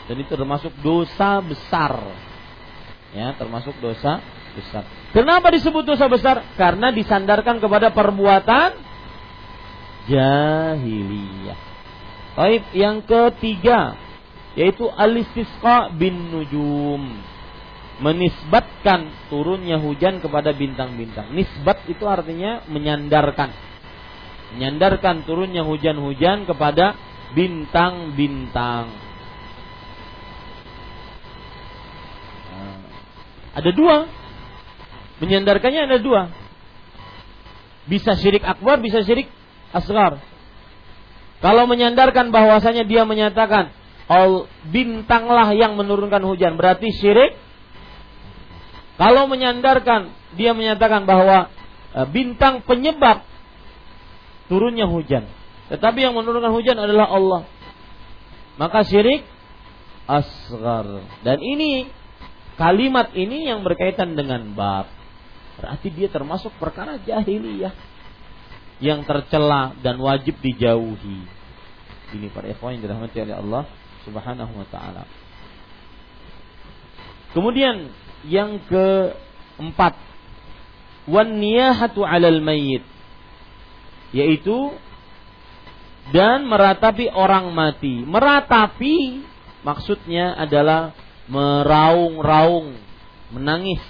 Dan itu termasuk dosa besar. Ya, termasuk dosa besar. Kenapa disebut dosa besar? Karena disandarkan kepada perbuatan jahiliyah. Baik, yang ketiga yaitu alistisqa bin nujum. Menisbatkan turunnya hujan kepada bintang-bintang. Nisbat itu artinya menyandarkan. Menyandarkan turunnya hujan-hujan kepada bintang-bintang. Nah, ada dua Menyandarkannya ada dua. Bisa syirik akbar, bisa syirik asgar. Kalau menyandarkan bahwasanya dia menyatakan All bintanglah yang menurunkan hujan berarti syirik. Kalau menyandarkan dia menyatakan bahwa e, bintang penyebab turunnya hujan. Tetapi yang menurunkan hujan adalah Allah. Maka syirik asgar. Dan ini kalimat ini yang berkaitan dengan bab. Berarti dia termasuk perkara jahiliyah yang tercela dan wajib dijauhi. Ini para ikhwan yang dirahmati oleh Allah Subhanahu wa taala. Kemudian yang keempat, wan niyahatu 'alal mayyit yaitu dan meratapi orang mati. Meratapi maksudnya adalah meraung-raung, menangis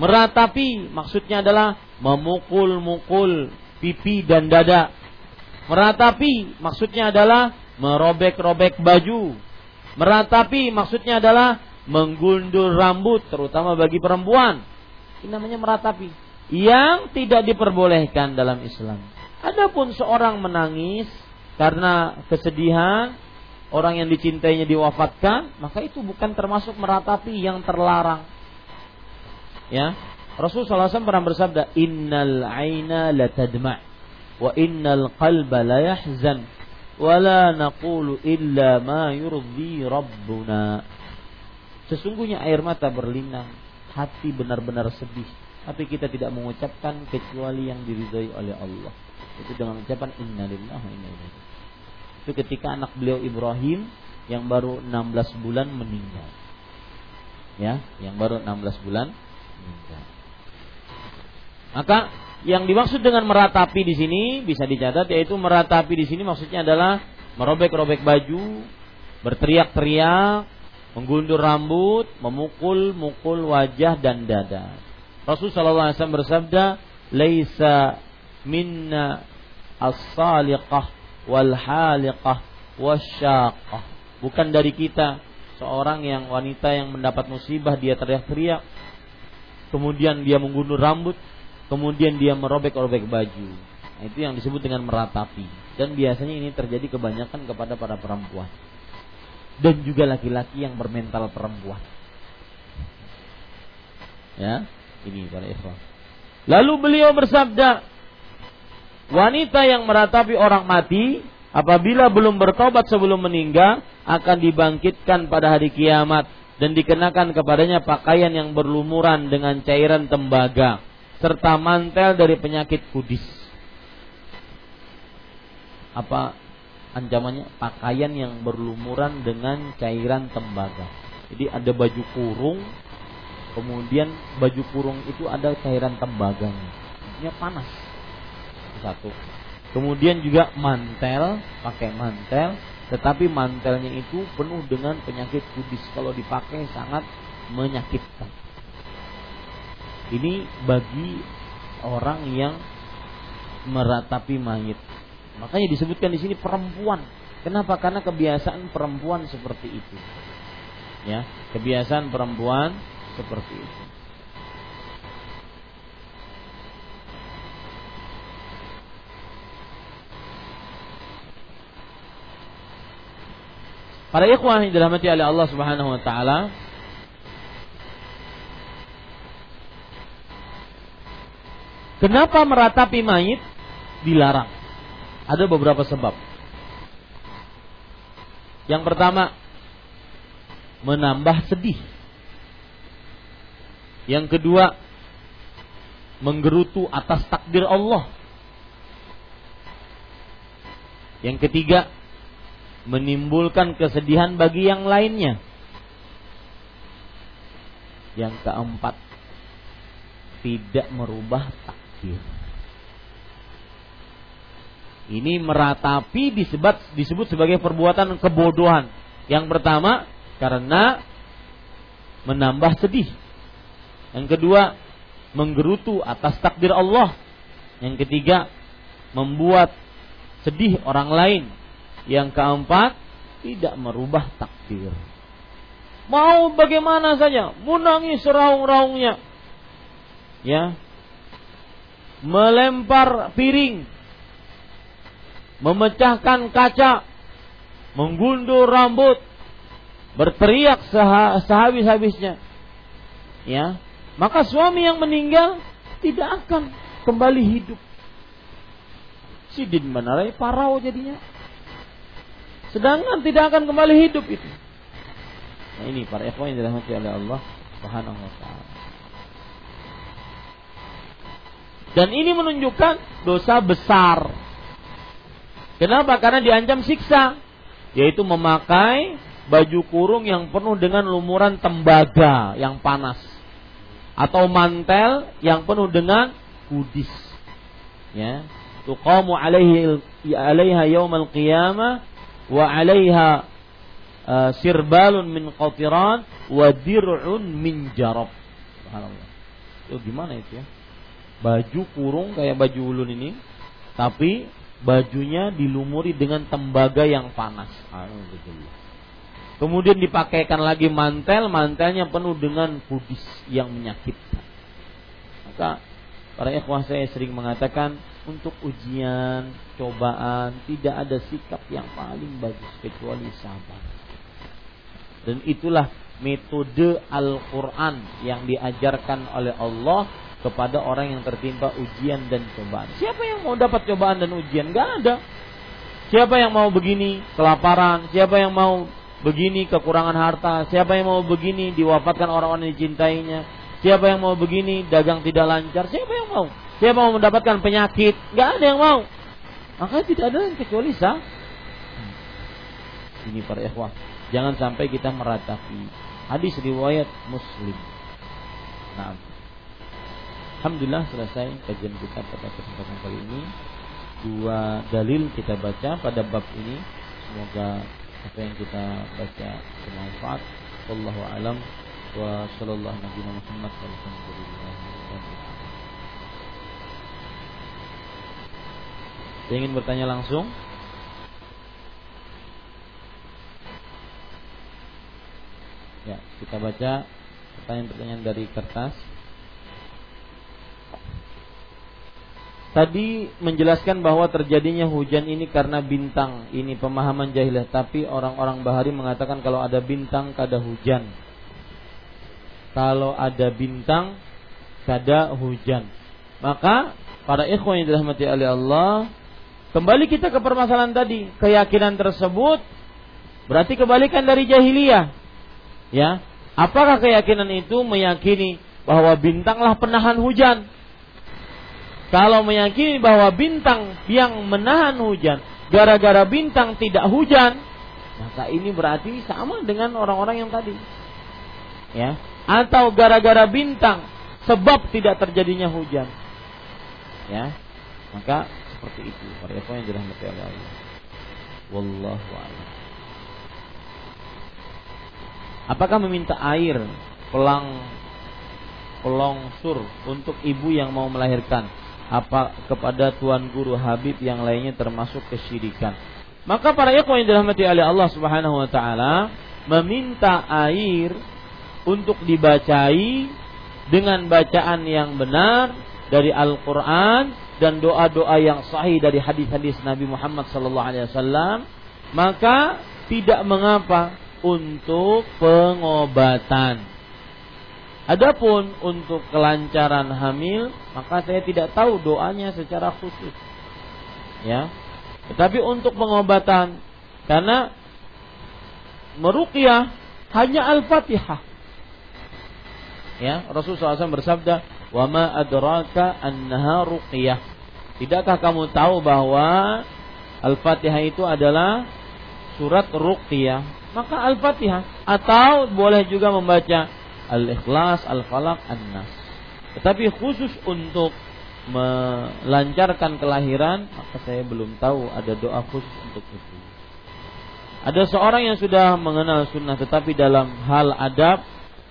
Meratapi maksudnya adalah memukul-mukul pipi dan dada. Meratapi maksudnya adalah merobek-robek baju. Meratapi maksudnya adalah menggundul rambut terutama bagi perempuan. Ini namanya meratapi. Yang tidak diperbolehkan dalam Islam. Adapun seorang menangis karena kesedihan orang yang dicintainya diwafatkan, maka itu bukan termasuk meratapi yang terlarang. Ya. Rasul SAW pernah bersabda, "Innal aina la tadma' wa innal qalba la yahzan wa la naqulu illa ma yurdi rabbuna." Sesungguhnya air mata berlinang, hati benar-benar sedih, tapi kita tidak mengucapkan kecuali yang diridhai oleh Allah. Itu dengan ucapan innalillahi wa inna ilaihi Itu ketika anak beliau Ibrahim yang baru 16 bulan meninggal. Ya, yang baru 16 bulan. Maka yang dimaksud dengan meratapi di sini bisa dicatat yaitu meratapi di sini maksudnya adalah merobek-robek baju, berteriak-teriak, menggundur rambut, memukul-mukul wajah dan dada. Rasulullah SAW bersabda, "Laisa minna as-saliqah wal haliqah wasyaqah." Bukan dari kita seorang yang wanita yang mendapat musibah dia teriak-teriak, kemudian dia menggundur rambut, kemudian dia merobek-robek baju. Nah, itu yang disebut dengan meratapi. Dan biasanya ini terjadi kebanyakan kepada para perempuan. Dan juga laki-laki yang bermental perempuan. Ya, ini para ikhwan. Lalu beliau bersabda, wanita yang meratapi orang mati apabila belum bertobat sebelum meninggal akan dibangkitkan pada hari kiamat dan dikenakan kepadanya pakaian yang berlumuran dengan cairan tembaga serta mantel dari penyakit kudis. Apa ancamannya? Pakaian yang berlumuran dengan cairan tembaga. Jadi ada baju kurung, kemudian baju kurung itu ada cairan tembaganya. Ini panas. Satu. Kemudian juga mantel, pakai mantel, tetapi mantelnya itu penuh dengan penyakit kudis. Kalau dipakai sangat menyakitkan. Ini bagi orang yang meratapi mayit. Makanya disebutkan di sini perempuan. Kenapa? Karena kebiasaan perempuan seperti itu. Ya, kebiasaan perempuan seperti itu. Para ikhwah yang dirahmati oleh Allah Subhanahu wa taala, Kenapa meratapi mayit dilarang? Ada beberapa sebab. Yang pertama, menambah sedih. Yang kedua, menggerutu atas takdir Allah. Yang ketiga, menimbulkan kesedihan bagi yang lainnya. Yang keempat, tidak merubah takdir. Ini meratapi disebut disebut sebagai perbuatan kebodohan. Yang pertama karena menambah sedih. Yang kedua menggerutu atas takdir Allah. Yang ketiga membuat sedih orang lain. Yang keempat tidak merubah takdir. Mau bagaimana saja, menangis raung-raungnya. Ya, melempar piring, memecahkan kaca, menggundur rambut, berteriak sehabis-habisnya. Ya, maka suami yang meninggal tidak akan kembali hidup. Sidin menarai parau jadinya. Sedangkan tidak akan kembali hidup itu. Nah ini para ikhwan yang dirahmati oleh Allah Subhanahu wa taala. Dan ini menunjukkan dosa besar. Kenapa? Karena diancam siksa, yaitu memakai baju kurung yang penuh dengan lumuran tembaga yang panas atau mantel yang penuh dengan kudis. Ya, tuqamu alaihi alaiha yaumal qiyamah wa alaiha uh, sirbalun min qatiran wa dir'un min jarab. Subhanallah. Itu gimana itu ya? baju kurung kayak baju ulun ini, tapi bajunya dilumuri dengan tembaga yang panas. Kemudian dipakaikan lagi mantel, mantelnya penuh dengan kudis yang menyakitkan. Maka para ikhwah saya sering mengatakan untuk ujian, cobaan tidak ada sikap yang paling bagus kecuali sabar. Dan itulah metode Al-Quran yang diajarkan oleh Allah kepada orang yang tertimpa ujian dan cobaan. Siapa yang mau dapat cobaan dan ujian? Gak ada. Siapa yang mau begini kelaparan? Siapa yang mau begini kekurangan harta? Siapa yang mau begini diwafatkan orang-orang yang dicintainya? Siapa yang mau begini dagang tidak lancar? Siapa yang mau? Siapa mau mendapatkan penyakit? Gak ada yang mau. Maka tidak ada yang kecuali sah. Ini para ikhwah. Jangan sampai kita meratapi Hadis riwayat Muslim. Nah, Alhamdulillah selesai kajian kita pada kesempatan kali ini. Dua dalil kita baca pada bab ini. Semoga apa yang kita baca bermanfaat. Wallahu alam wa sallallahu nabi. Saya ingin bertanya langsung. Ya, kita baca pertanyaan-pertanyaan dari kertas. Tadi menjelaskan bahwa terjadinya hujan ini karena bintang. Ini pemahaman jahiliyah. Tapi orang-orang bahari mengatakan kalau ada bintang kada hujan. Kalau ada bintang kada hujan. Maka para ikhwan yang dirahmati oleh Allah, kembali kita ke permasalahan tadi. Keyakinan tersebut berarti kebalikan dari jahiliyah. Ya, apakah keyakinan itu meyakini bahwa bintanglah penahan hujan? Kalau meyakini bahwa bintang yang menahan hujan, gara-gara bintang tidak hujan, maka ini berarti sama dengan orang-orang yang tadi. Ya, atau gara-gara bintang sebab tidak terjadinya hujan. Ya. Maka seperti itu para yang dirahmati Allah. Wallahu a'lam. Apakah meminta air pelang pelongsur untuk ibu yang mau melahirkan apa kepada tuan guru Habib yang lainnya termasuk kesyirikan. Maka para ikhwan yang dirahmati oleh Allah Subhanahu wa taala meminta air untuk dibacai dengan bacaan yang benar dari Al-Qur'an dan doa-doa yang sahih dari hadis-hadis Nabi Muhammad sallallahu alaihi wasallam, maka tidak mengapa untuk pengobatan. Adapun untuk kelancaran hamil, maka saya tidak tahu doanya secara khusus. Ya. Tetapi untuk pengobatan karena meruqyah hanya Al-Fatihah. Ya, Rasulullah SAW bersabda, "Wa ma adraka annaha ruqyah." Tidakkah kamu tahu bahwa Al-Fatihah itu adalah surat ruqyah? Maka Al-Fatihah atau boleh juga membaca Al-Ikhlas, Al-Falaq, An-Nas. Tetapi khusus untuk melancarkan kelahiran, maka saya belum tahu ada doa khusus untuk itu. Ada seorang yang sudah mengenal sunnah tetapi dalam hal adab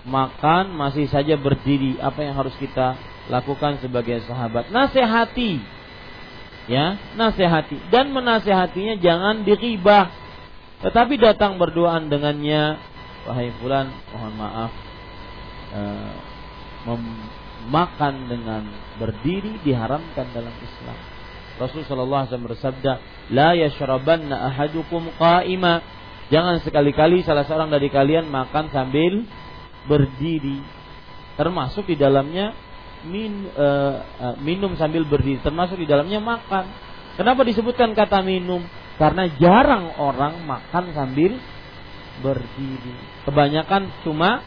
makan masih saja berdiri. Apa yang harus kita lakukan sebagai sahabat? Nasihati. Ya, nasihati dan menasehatinya jangan diribah. Tetapi datang berduaan dengannya, wahai fulan, mohon maaf Eh, memakan dengan berdiri diharamkan dalam Islam. Rasulullah SAW bersabda, "La yashrabanna ahadukum qa'ima." Jangan sekali-kali salah seorang dari kalian makan sambil berdiri. Termasuk di dalamnya min, uh, uh, minum sambil berdiri, termasuk di dalamnya makan. Kenapa disebutkan kata minum? Karena jarang orang makan sambil berdiri. Kebanyakan cuma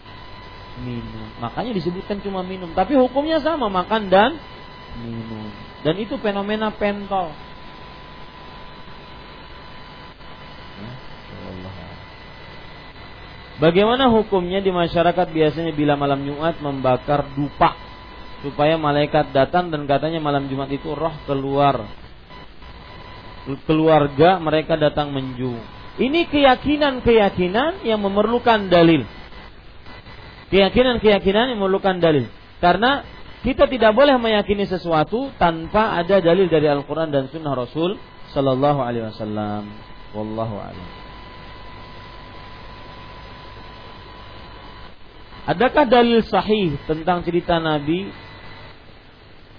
minum. Makanya disebutkan cuma minum, tapi hukumnya sama makan dan minum. Dan itu fenomena pentol. Ya, Bagaimana hukumnya di masyarakat biasanya bila malam Jumat membakar dupa supaya malaikat datang dan katanya malam Jumat itu roh keluar keluarga mereka datang menju. Ini keyakinan-keyakinan yang memerlukan dalil keyakinan-keyakinan yang memerlukan dalil. Karena kita tidak boleh meyakini sesuatu tanpa ada dalil dari Al-Quran dan Sunnah Rasul Sallallahu Alaihi Wasallam. Wallahu a'lam. Adakah dalil sahih tentang cerita Nabi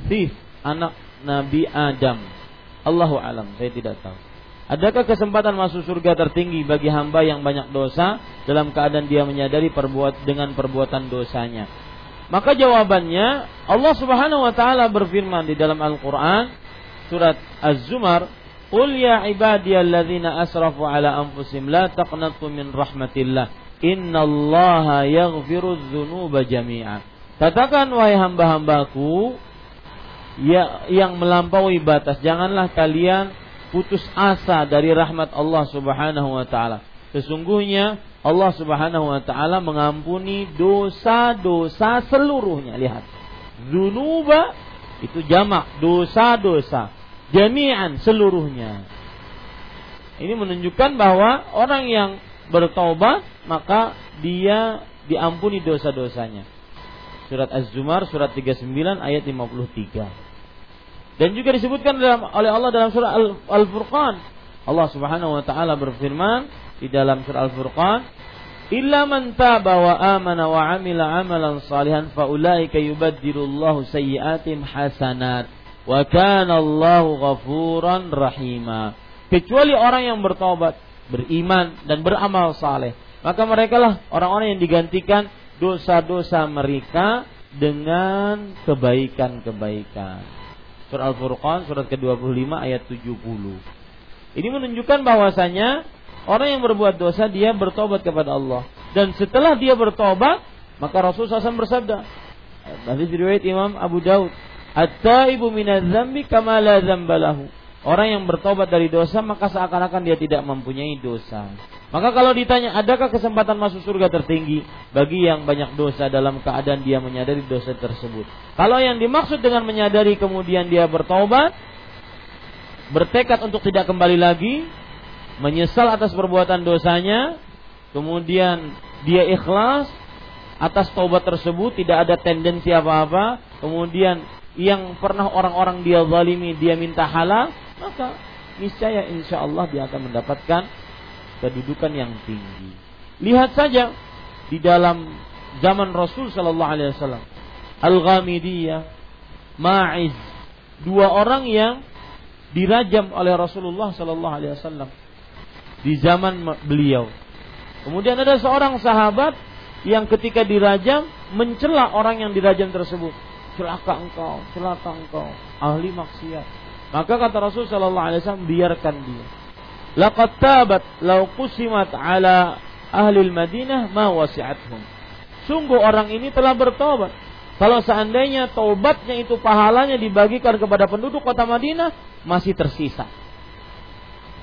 Sif, anak Nabi Adam? Allahu alam, saya tidak tahu. Adakah kesempatan masuk surga tertinggi bagi hamba yang banyak dosa dalam keadaan dia menyadari perbuat dengan perbuatan dosanya? Maka jawabannya Allah Subhanahu wa taala berfirman di dalam Al-Qur'an surat Az-Zumar, "Qul ya ibadiyalladzina asrafu ala anfusihim la taqnatu min rahmatillah. Innallaha yaghfiru dzunuba jami'a." Katakan wahai hamba-hambaku ya, yang melampaui batas, janganlah kalian putus asa dari rahmat Allah Subhanahu wa taala. Sesungguhnya Allah Subhanahu wa taala mengampuni dosa-dosa seluruhnya. Lihat. Zunuba itu jamak dosa-dosa. Jami'an seluruhnya. Ini menunjukkan bahwa orang yang bertobat maka dia diampuni dosa-dosanya. Surat Az-Zumar surat 39 ayat 53. Dan juga disebutkan dalam, oleh Allah dalam surah Al-Furqan. Allah Subhanahu wa taala berfirman, di dalam surah Al-Furqan, "Illa man taba wa amana wa amila amalan salihan fa ulaika yubaddilullahu sayyi'atim hasanat wa kana Allahu ghafuran rahima." Kecuali orang yang bertobat, beriman dan beramal saleh, maka mereka lah orang-orang yang digantikan dosa-dosa mereka dengan kebaikan-kebaikan. Surah Al-Furqan surat ke-25 ayat 70. Ini menunjukkan bahwasanya Orang yang berbuat dosa dia bertobat kepada Allah dan setelah dia bertobat maka Rasul SAW bersabda hadis riwayat Imam Abu Daud at-taibu minadz-dzambi kama la dzambalahu Orang yang bertobat dari dosa maka seakan-akan dia tidak mempunyai dosa. Maka kalau ditanya adakah kesempatan masuk surga tertinggi bagi yang banyak dosa dalam keadaan dia menyadari dosa tersebut. Kalau yang dimaksud dengan menyadari kemudian dia bertobat bertekad untuk tidak kembali lagi menyesal atas perbuatan dosanya, kemudian dia ikhlas atas taubat tersebut, tidak ada tendensi apa-apa, kemudian yang pernah orang-orang dia zalimi dia minta halal, maka niscaya insya Allah dia akan mendapatkan kedudukan yang tinggi. Lihat saja di dalam zaman Rasul Shallallahu Alaihi Wasallam, Al-Ghamidiyah, Ma'iz, dua orang yang dirajam oleh Rasulullah Shallallahu Alaihi Wasallam di zaman beliau. Kemudian ada seorang sahabat yang ketika dirajam mencela orang yang dirajam tersebut. Celaka engkau, celaka engkau, ahli maksiat. Maka kata Rasul sallallahu alaihi wasallam biarkan dia. Laqad tabat law qusimat ala ahli Madinah ma wasi'athum. Sungguh orang ini telah bertobat. Kalau seandainya taubatnya itu pahalanya dibagikan kepada penduduk kota Madinah masih tersisa.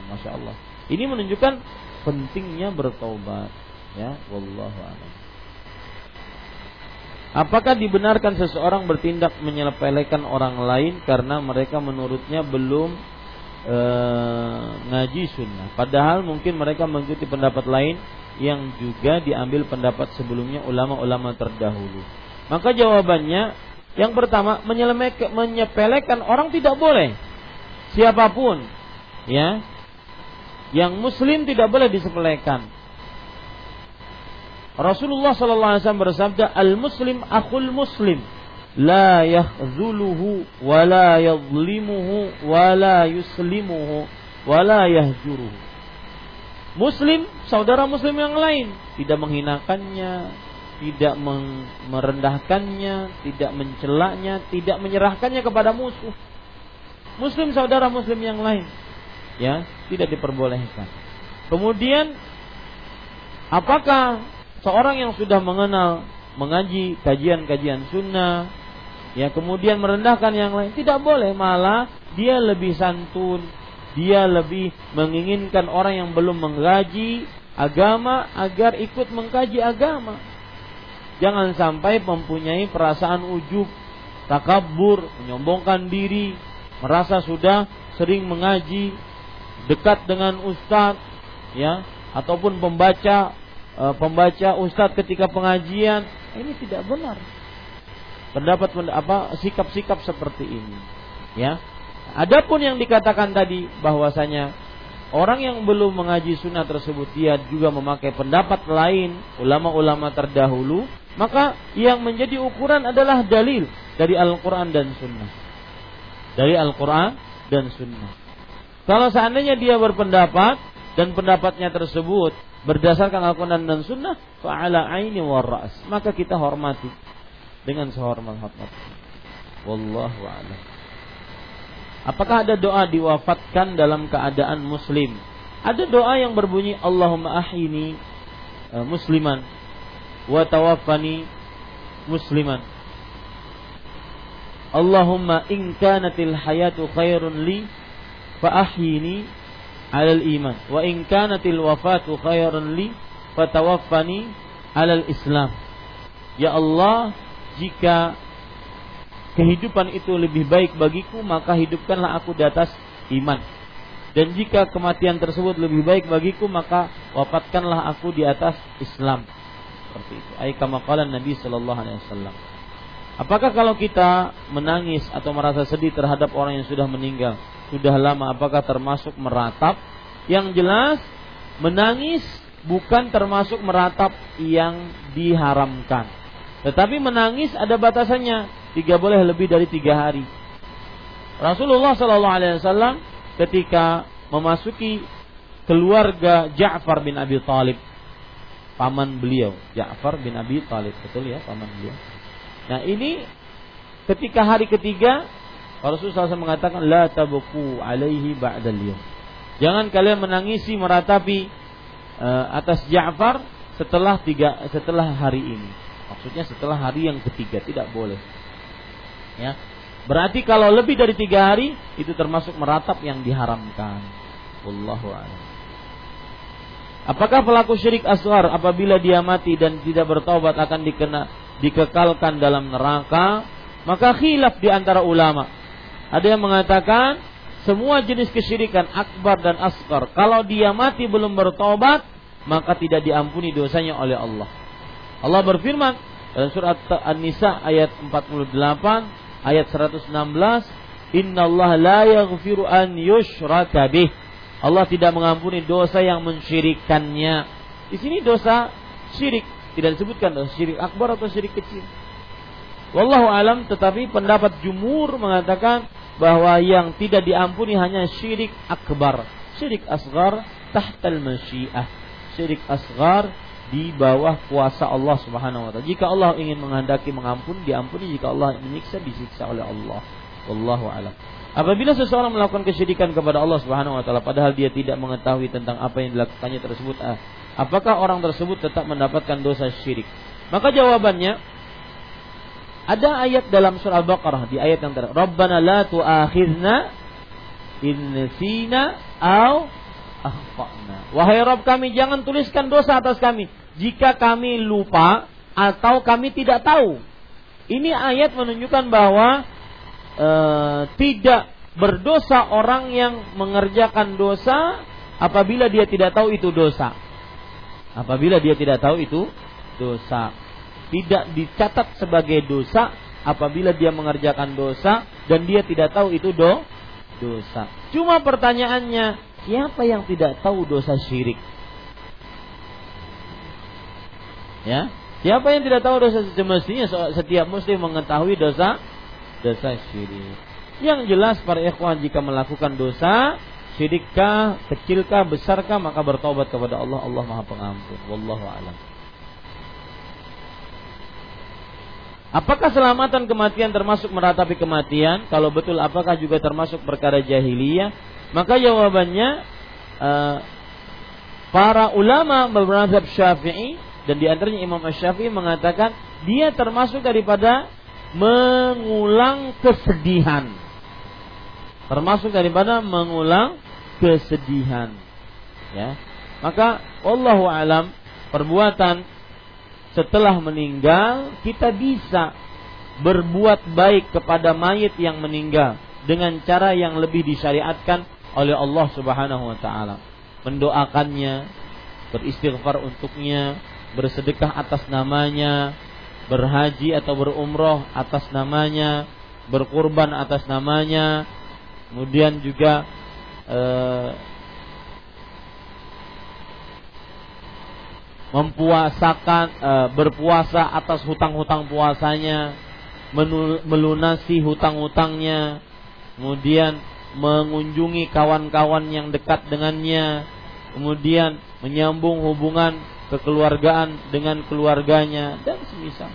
Masya Allah. Ini menunjukkan pentingnya bertobat. Ya, wallahu a'lam. Apakah dibenarkan seseorang bertindak menyepelekan orang lain karena mereka menurutnya belum e, ngaji sunnah? Padahal mungkin mereka mengikuti pendapat lain yang juga diambil pendapat sebelumnya ulama-ulama terdahulu. Maka jawabannya yang pertama menyepelekan orang tidak boleh. Siapa pun ya yang muslim tidak boleh disepelekan. Rasulullah sallallahu alaihi wasallam bersabda, "Al-muslim akhul muslim, la yakhzuluhu wa la yadhlimuhu wa la yuslimuhu wa la yahjuruhu." Muslim, saudara muslim yang lain, tidak menghinakannya, tidak merendahkannya, tidak mencelaknya, tidak menyerahkannya kepada musuh. Muslim saudara muslim yang lain ya tidak diperbolehkan. Kemudian apakah seorang yang sudah mengenal mengaji kajian-kajian sunnah ya kemudian merendahkan yang lain tidak boleh. Malah dia lebih santun dia lebih menginginkan orang yang belum mengkaji agama agar ikut mengkaji agama. Jangan sampai mempunyai perasaan ujub takabur menyombongkan diri merasa sudah sering mengaji dekat dengan ustadz ya ataupun pembaca e, pembaca ustadz ketika pengajian. Ini tidak benar. Pendapat apa sikap-sikap seperti ini ya. Adapun yang dikatakan tadi bahwasanya orang yang belum mengaji sunnah tersebut dia juga memakai pendapat lain ulama-ulama terdahulu maka yang menjadi ukuran adalah dalil dari Al-Quran dan Sunnah. Dari Al-Quran dan Sunnah. Kalau seandainya dia berpendapat dan pendapatnya tersebut berdasarkan Al-Quran dan Sunnah, fa'ala aini waras, maka kita hormati dengan sehormat-hormat. Wallahu a'lam. Apakah ada doa diwafatkan dalam keadaan muslim? Ada doa yang berbunyi Allahumma ahini uh, musliman wa tawaffani musliman. Allahumma in kanatil hayatu khairun li fa ahyini alal iman wa in kanatil wafatu khairan li fatawaffani alal Islam. Ya Allah, jika kehidupan itu lebih baik bagiku, maka hidupkanlah aku di atas iman. Dan jika kematian tersebut lebih baik bagiku, maka wafatkanlah aku di atas Islam. Seperti itu. Kamaqalan Nabi Shallallahu Alaihi Wasallam. Apakah kalau kita menangis atau merasa sedih terhadap orang yang sudah meninggal, sudah lama, apakah termasuk meratap? Yang jelas, menangis bukan termasuk meratap yang diharamkan. Tetapi menangis ada batasannya, tiga boleh lebih dari tiga hari. Rasulullah Shallallahu Alaihi Wasallam ketika memasuki keluarga Ja'far bin Abi Talib, paman beliau, Ja'far bin Abi Talib, betul ya paman beliau. Nah ini ketika hari ketiga Rasulullah SAW mengatakan la tabuku alaihi ba'dal. Jangan kalian menangisi meratapi uh, atas Ja'far setelah tiga setelah hari ini. Maksudnya setelah hari yang ketiga tidak boleh. Ya. Berarti kalau lebih dari tiga hari itu termasuk meratap yang diharamkan. Wallahu a'lam. Apakah pelaku syirik asgar apabila dia mati dan tidak bertobat akan dikena dikekalkan dalam neraka? Maka khilaf di antara ulama. Ada yang mengatakan semua jenis kesyirikan akbar dan asgar kalau dia mati belum bertobat maka tidak diampuni dosanya oleh Allah. Allah berfirman dalam surat An-Nisa ayat 48 ayat 116 Inna Allah la yaghfiru an yushraka bih. Allah tidak mengampuni dosa yang mensyirikannya Di sini dosa syirik Tidak disebutkan dosa syirik akbar atau syirik kecil. Wallahu alam tetapi pendapat jumur mengatakan bahwa yang tidak diampuni hanya syirik akbar. Syirik asgar tahtal masyiah. Syirik asgar di bawah kuasa Allah Subhanahu wa taala. Jika Allah ingin menghendaki mengampuni, diampuni. Jika Allah menyiksa, disiksa oleh Allah. Wallahu alam. Apabila seseorang melakukan kesyirikan kepada Allah Subhanahu wa taala padahal dia tidak mengetahui tentang apa yang dilakukannya tersebut, ah, apakah orang tersebut tetap mendapatkan dosa syirik? Maka jawabannya ada ayat dalam surah Al-Baqarah di ayat yang terakhir. Rabbana la tu'akhidna in nasina aw akhtana. Wahai Rabb kami jangan tuliskan dosa atas kami jika kami lupa atau kami tidak tahu. Ini ayat menunjukkan bahwa e, tidak berdosa orang yang mengerjakan dosa apabila dia tidak tahu itu dosa. Apabila dia tidak tahu itu dosa tidak dicatat sebagai dosa apabila dia mengerjakan dosa dan dia tidak tahu itu do dosa. Cuma pertanyaannya, siapa yang tidak tahu dosa syirik? Ya, siapa yang tidak tahu dosa semestinya setiap muslim mengetahui dosa dosa syirik. Yang jelas para ikhwan jika melakukan dosa syirikkah, kecilkah, besarkah maka bertobat kepada Allah. Allah Maha Pengampun. Wallahu a'lam. Apakah selamatan kematian termasuk meratapi kematian? Kalau betul apakah juga termasuk perkara jahiliyah? Maka jawabannya uh, para ulama bermadhab Syafi'i dan di antaranya Imam Syafi'i mengatakan dia termasuk daripada mengulang kesedihan. Termasuk daripada mengulang kesedihan. Ya. Maka wallahu alam perbuatan setelah meninggal kita bisa berbuat baik kepada mayit yang meninggal dengan cara yang lebih disyariatkan oleh Allah Subhanahu wa taala. Mendoakannya, beristighfar untuknya, bersedekah atas namanya, berhaji atau berumroh atas namanya, berkurban atas namanya, kemudian juga eh, mempuasakan e, berpuasa atas hutang-hutang puasanya, melunasi hutang-hutangnya, kemudian mengunjungi kawan-kawan yang dekat dengannya, kemudian menyambung hubungan kekeluargaan dengan keluarganya dan semisal.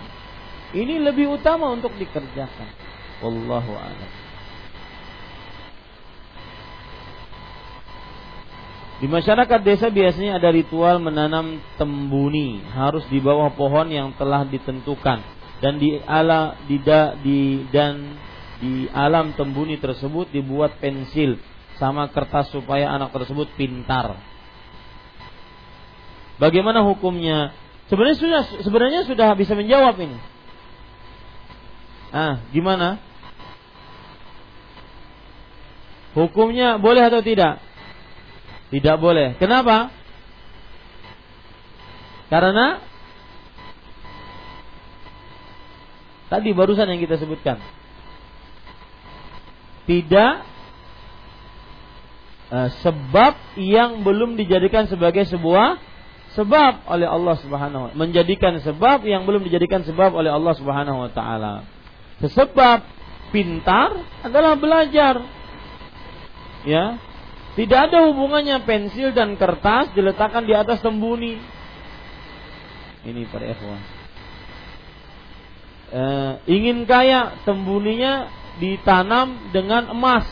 Ini lebih utama untuk dikerjakan. Wallahu a'lam. Di masyarakat desa biasanya ada ritual menanam tembuni, harus di bawah pohon yang telah ditentukan dan di ala di, da, di dan di alam tembuni tersebut dibuat pensil sama kertas supaya anak tersebut pintar. Bagaimana hukumnya? Sebenarnya sudah sebenarnya sudah bisa menjawab ini. Ah, gimana? Hukumnya boleh atau tidak? Tidak boleh. Kenapa? Karena tadi barusan yang kita sebutkan. Tidak uh, sebab yang belum dijadikan sebagai sebuah sebab oleh Allah Subhanahu wa menjadikan sebab yang belum dijadikan sebab oleh Allah Subhanahu wa taala. Sebab pintar adalah belajar. Ya. Tidak ada hubungannya pensil dan kertas diletakkan di atas tembuni. Ini para ikhwan. E, ingin kaya tembuninya ditanam dengan emas.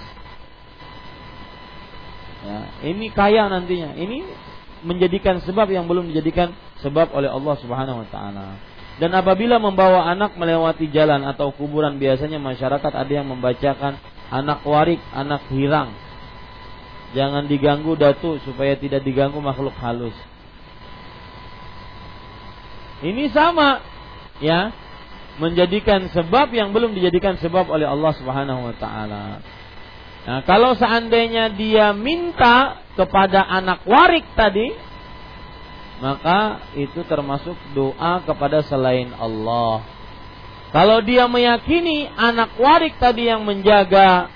Ya, ini kaya nantinya. Ini menjadikan sebab yang belum dijadikan sebab oleh Allah Subhanahu wa taala. Dan apabila membawa anak melewati jalan atau kuburan biasanya masyarakat ada yang membacakan anak warik, anak hirang. Jangan diganggu datu supaya tidak diganggu makhluk halus. Ini sama ya, menjadikan sebab yang belum dijadikan sebab oleh Allah Subhanahu wa taala. Nah, kalau seandainya dia minta kepada anak warik tadi, maka itu termasuk doa kepada selain Allah. Kalau dia meyakini anak warik tadi yang menjaga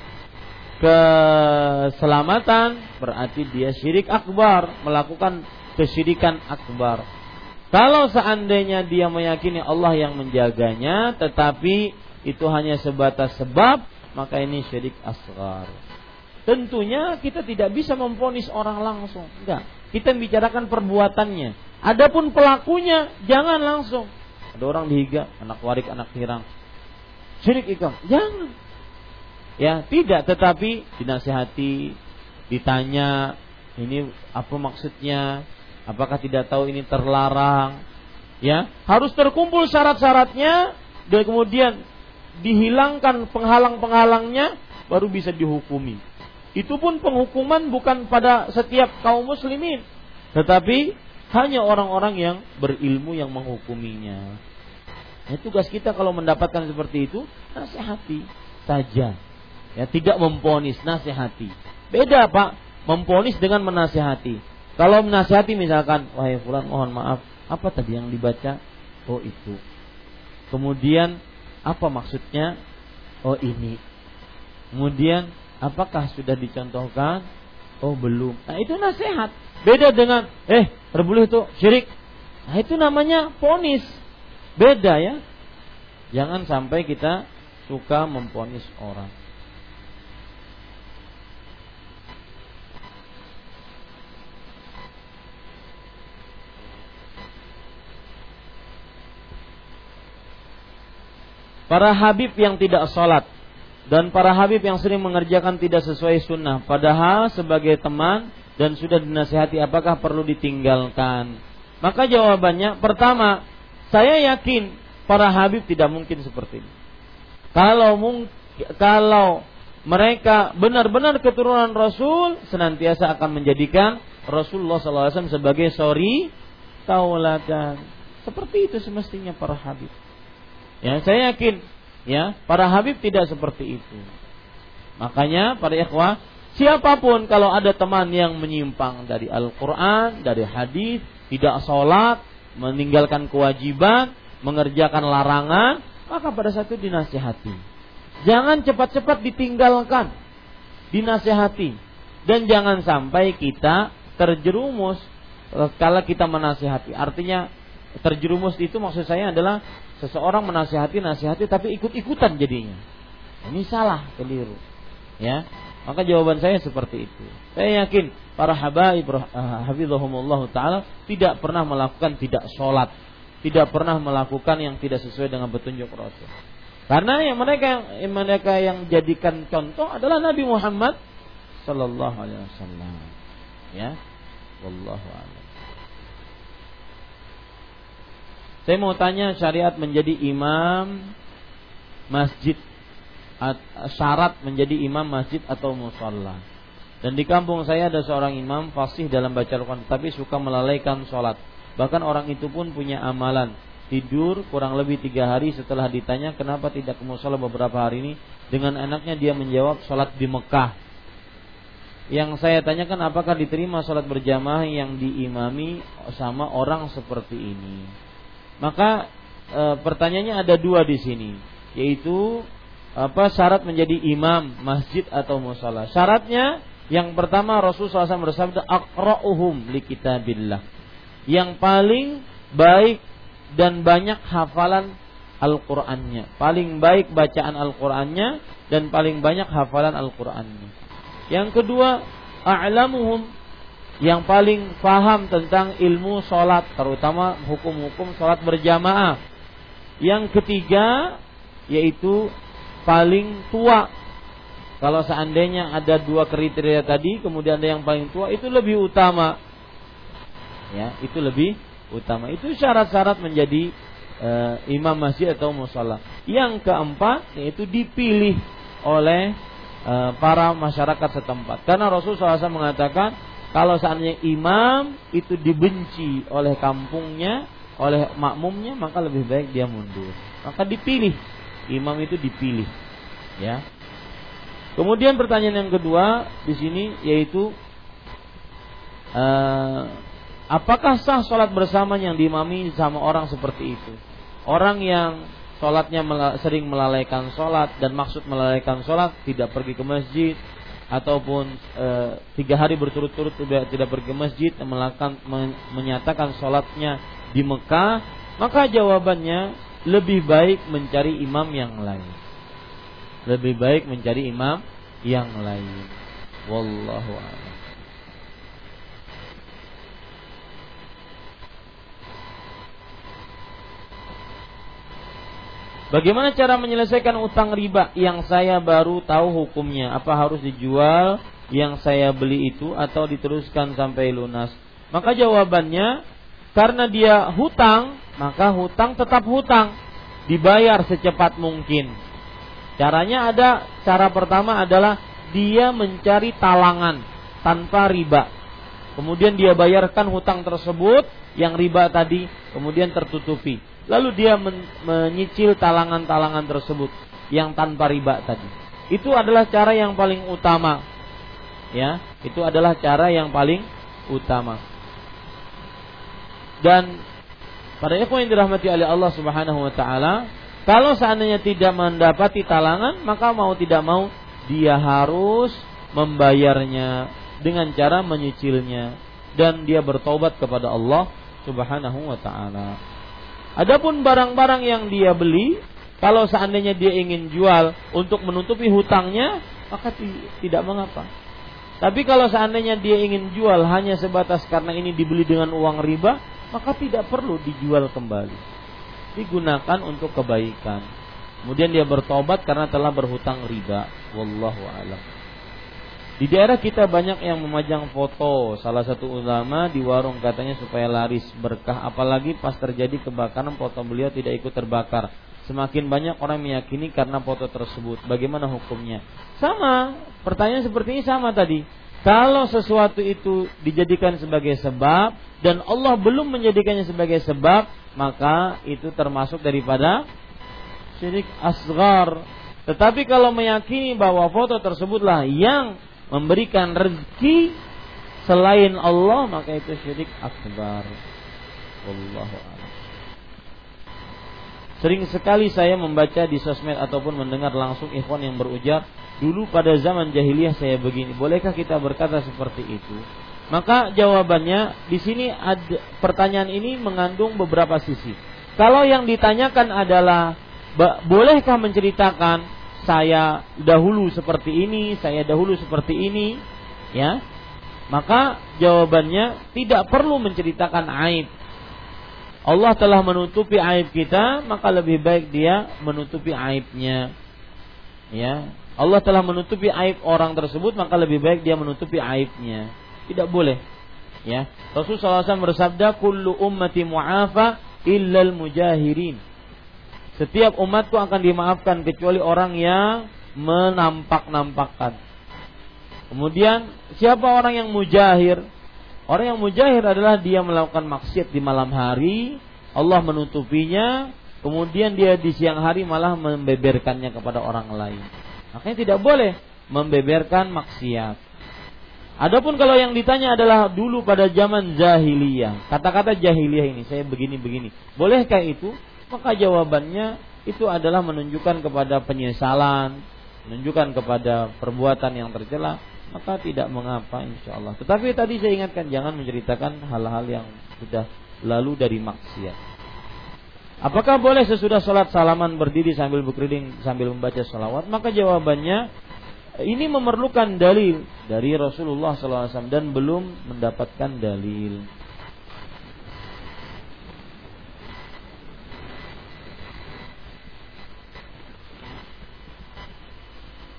keselamatan, berarti dia syirik akbar, melakukan kesyirikan akbar. Kalau seandainya dia meyakini Allah yang menjaganya, tetapi itu hanya sebatas sebab, maka ini syirik asgar. Tentunya kita tidak bisa memfonis orang langsung. Enggak. Kita membicarakan perbuatannya. Adapun pelakunya jangan langsung. Ada orang dihiga, anak warik, anak hirang. Syirik ikam. Jangan. Ya, tidak tetapi dinasihati, ditanya ini apa maksudnya? Apakah tidak tahu ini terlarang? Ya, harus terkumpul syarat-syaratnya dan kemudian dihilangkan penghalang-penghalangnya baru bisa dihukumi. Itu pun penghukuman bukan pada setiap kaum muslimin, tetapi hanya orang-orang yang berilmu yang menghukuminya. Nah, tugas kita kalau mendapatkan seperti itu, nasihati saja. Ya, tidak memponis, nasihati. Beda, Pak, memponis dengan menasihati. Kalau menasihati misalkan, wahai fulan mohon maaf, apa tadi yang dibaca? Oh, itu. Kemudian apa maksudnya? Oh ini. Kemudian apakah sudah dicontohkan? Oh belum. Nah itu nasihat. Beda dengan eh terboleh itu syirik. Nah itu namanya ponis. Beda ya. Jangan sampai kita suka memponis orang. Para habib yang tidak sholat dan para habib yang sering mengerjakan tidak sesuai sunnah, padahal sebagai teman dan sudah dinasihati apakah perlu ditinggalkan? Maka jawabannya pertama, saya yakin para habib tidak mungkin seperti ini. Kalau kalau mereka benar-benar keturunan Rasul senantiasa akan menjadikan Rasulullah SAW sebagai sorry tauladan. Seperti itu semestinya para habib. Ya, saya yakin ya, para habib tidak seperti itu. Makanya para ikhwah, siapa pun kalau ada teman yang menyimpang dari Al-Qur'an, dari hadis, tidak sholat, meninggalkan kewajiban, mengerjakan larangan, maka pada saat itu dinasihati. Jangan cepat-cepat ditinggalkan, dinasihati. Dan jangan sampai kita terjerumus kalau kita menasihati. Artinya terjerumus itu maksud saya adalah seseorang menasihati nasihati tapi ikut-ikutan jadinya. Ini salah, keliru. Ya. Maka jawaban saya seperti itu. Saya yakin para habaib uh, hafizahumullah taala tidak pernah melakukan tidak sholat, tidak pernah melakukan yang tidak sesuai dengan petunjuk Rasul. Karena yang mereka yang mereka yang jadikan contoh adalah Nabi Muhammad sallallahu alaihi wasallam. Ya. Wallahu a'lam. Saya mau tanya syariat menjadi imam masjid syarat menjadi imam masjid atau musola. Dan di kampung saya ada seorang imam fasih dalam baca Al-Quran, tapi suka melalaikan sholat. Bahkan orang itu pun punya amalan tidur kurang lebih tiga hari setelah ditanya kenapa tidak ke musola beberapa hari ini. Dengan enaknya dia menjawab sholat di Mekah. Yang saya tanyakan apakah diterima sholat berjamaah yang diimami sama orang seperti ini. Maka e, pertanyaannya ada dua di sini, yaitu apa syarat menjadi imam masjid atau musola. Syaratnya yang pertama Rasulullah SAW bersabda akra'uhum li kitabillah. Yang paling baik dan banyak hafalan Al-Qur'annya. Paling baik bacaan Al-Qur'annya dan paling banyak hafalan Al-Qur'annya. Yang kedua, a'lamuhum yang paling paham tentang ilmu sholat, terutama hukum-hukum sholat berjamaah. Yang ketiga, yaitu paling tua kalau seandainya ada dua kriteria tadi, kemudian ada yang paling tua, itu lebih utama. Ya, itu lebih utama. Itu syarat-syarat menjadi uh, imam masjid atau musola. Yang keempat yaitu dipilih oleh uh, para masyarakat setempat. Karena Rasulullah SAW mengatakan kalau seandainya imam itu dibenci oleh kampungnya, oleh makmumnya, maka lebih baik dia mundur. Maka dipilih. Imam itu dipilih. Ya, Kemudian pertanyaan yang kedua di sini yaitu uh, apakah sah sholat bersama yang diimami sama orang seperti itu? Orang yang sholatnya sering melalaikan sholat dan maksud melalaikan sholat tidak pergi ke masjid ataupun e, tiga hari berturut-turut tidak tidak pergi masjid melakukan men, menyatakan sholatnya di Mekah maka jawabannya lebih baik mencari imam yang lain lebih baik mencari imam yang lain. Wallahu a'lam. Bagaimana cara menyelesaikan utang riba yang saya baru tahu hukumnya? Apa harus dijual yang saya beli itu atau diteruskan sampai lunas? Maka jawabannya karena dia hutang, maka hutang tetap hutang, dibayar secepat mungkin. Caranya ada, cara pertama adalah dia mencari talangan tanpa riba. Kemudian dia bayarkan hutang tersebut yang riba tadi, kemudian tertutupi. Lalu dia men menyicil talangan-talangan tersebut yang tanpa riba tadi. Itu adalah cara yang paling utama. Ya, itu adalah cara yang paling utama. Dan pada ikhwan yang dirahmati oleh Allah Subhanahu wa taala, kalau seandainya tidak mendapati talangan, maka mau tidak mau dia harus membayarnya dengan cara menyicilnya dan dia bertobat kepada Allah Subhanahu wa taala. Adapun barang-barang yang dia beli, kalau seandainya dia ingin jual untuk menutupi hutangnya, maka tidak mengapa. Tapi kalau seandainya dia ingin jual hanya sebatas karena ini dibeli dengan uang riba, maka tidak perlu dijual kembali digunakan untuk kebaikan. Kemudian dia bertobat karena telah berhutang riba. Wallahu a'lam. Di daerah kita banyak yang memajang foto salah satu ulama di warung katanya supaya laris berkah apalagi pas terjadi kebakaran foto beliau tidak ikut terbakar. Semakin banyak orang meyakini karena foto tersebut. Bagaimana hukumnya? Sama, pertanyaan seperti ini sama tadi. Kalau sesuatu itu dijadikan sebagai sebab dan Allah belum menjadikannya sebagai sebab, maka itu termasuk daripada syirik asgar. Tetapi kalau meyakini bahwa foto tersebutlah yang memberikan rezeki selain Allah, maka itu syirik akbar. Wallahu. Sering sekali saya membaca di sosmed ataupun mendengar langsung ikhwan yang berujar, dulu pada zaman jahiliyah saya begini. Bolehkah kita berkata seperti itu? Maka jawabannya di sini ada, pertanyaan ini mengandung beberapa sisi. Kalau yang ditanyakan adalah bolehkah menceritakan saya dahulu seperti ini, saya dahulu seperti ini, ya? Maka jawabannya tidak perlu menceritakan aib. Allah telah menutupi aib kita, maka lebih baik dia menutupi aibnya. Ya. Allah telah menutupi aib orang tersebut, maka lebih baik dia menutupi aibnya tidak boleh. Ya. Rasulullah SAW bersabda, "Kullu ummati mu'afa illal mujahirin." Setiap umatku akan dimaafkan kecuali orang yang menampak-nampakkan. Kemudian siapa orang yang mujahir? Orang yang mujahir adalah dia melakukan maksiat di malam hari, Allah menutupinya, kemudian dia di siang hari malah membeberkannya kepada orang lain. Makanya tidak boleh membeberkan maksiat. Adapun kalau yang ditanya adalah dulu pada zaman jahiliyah, kata-kata jahiliyah ini saya begini-begini, bolehkah itu? Maka jawabannya itu adalah menunjukkan kepada penyesalan, menunjukkan kepada perbuatan yang tercela maka tidak mengapa insya Allah. Tetapi tadi saya ingatkan jangan menceritakan hal-hal yang sudah lalu dari maksiat. Apakah boleh sesudah sholat salaman berdiri sambil berkeliling sambil membaca salawat? Maka jawabannya ini memerlukan dalil dari Rasulullah SAW dan belum mendapatkan dalil.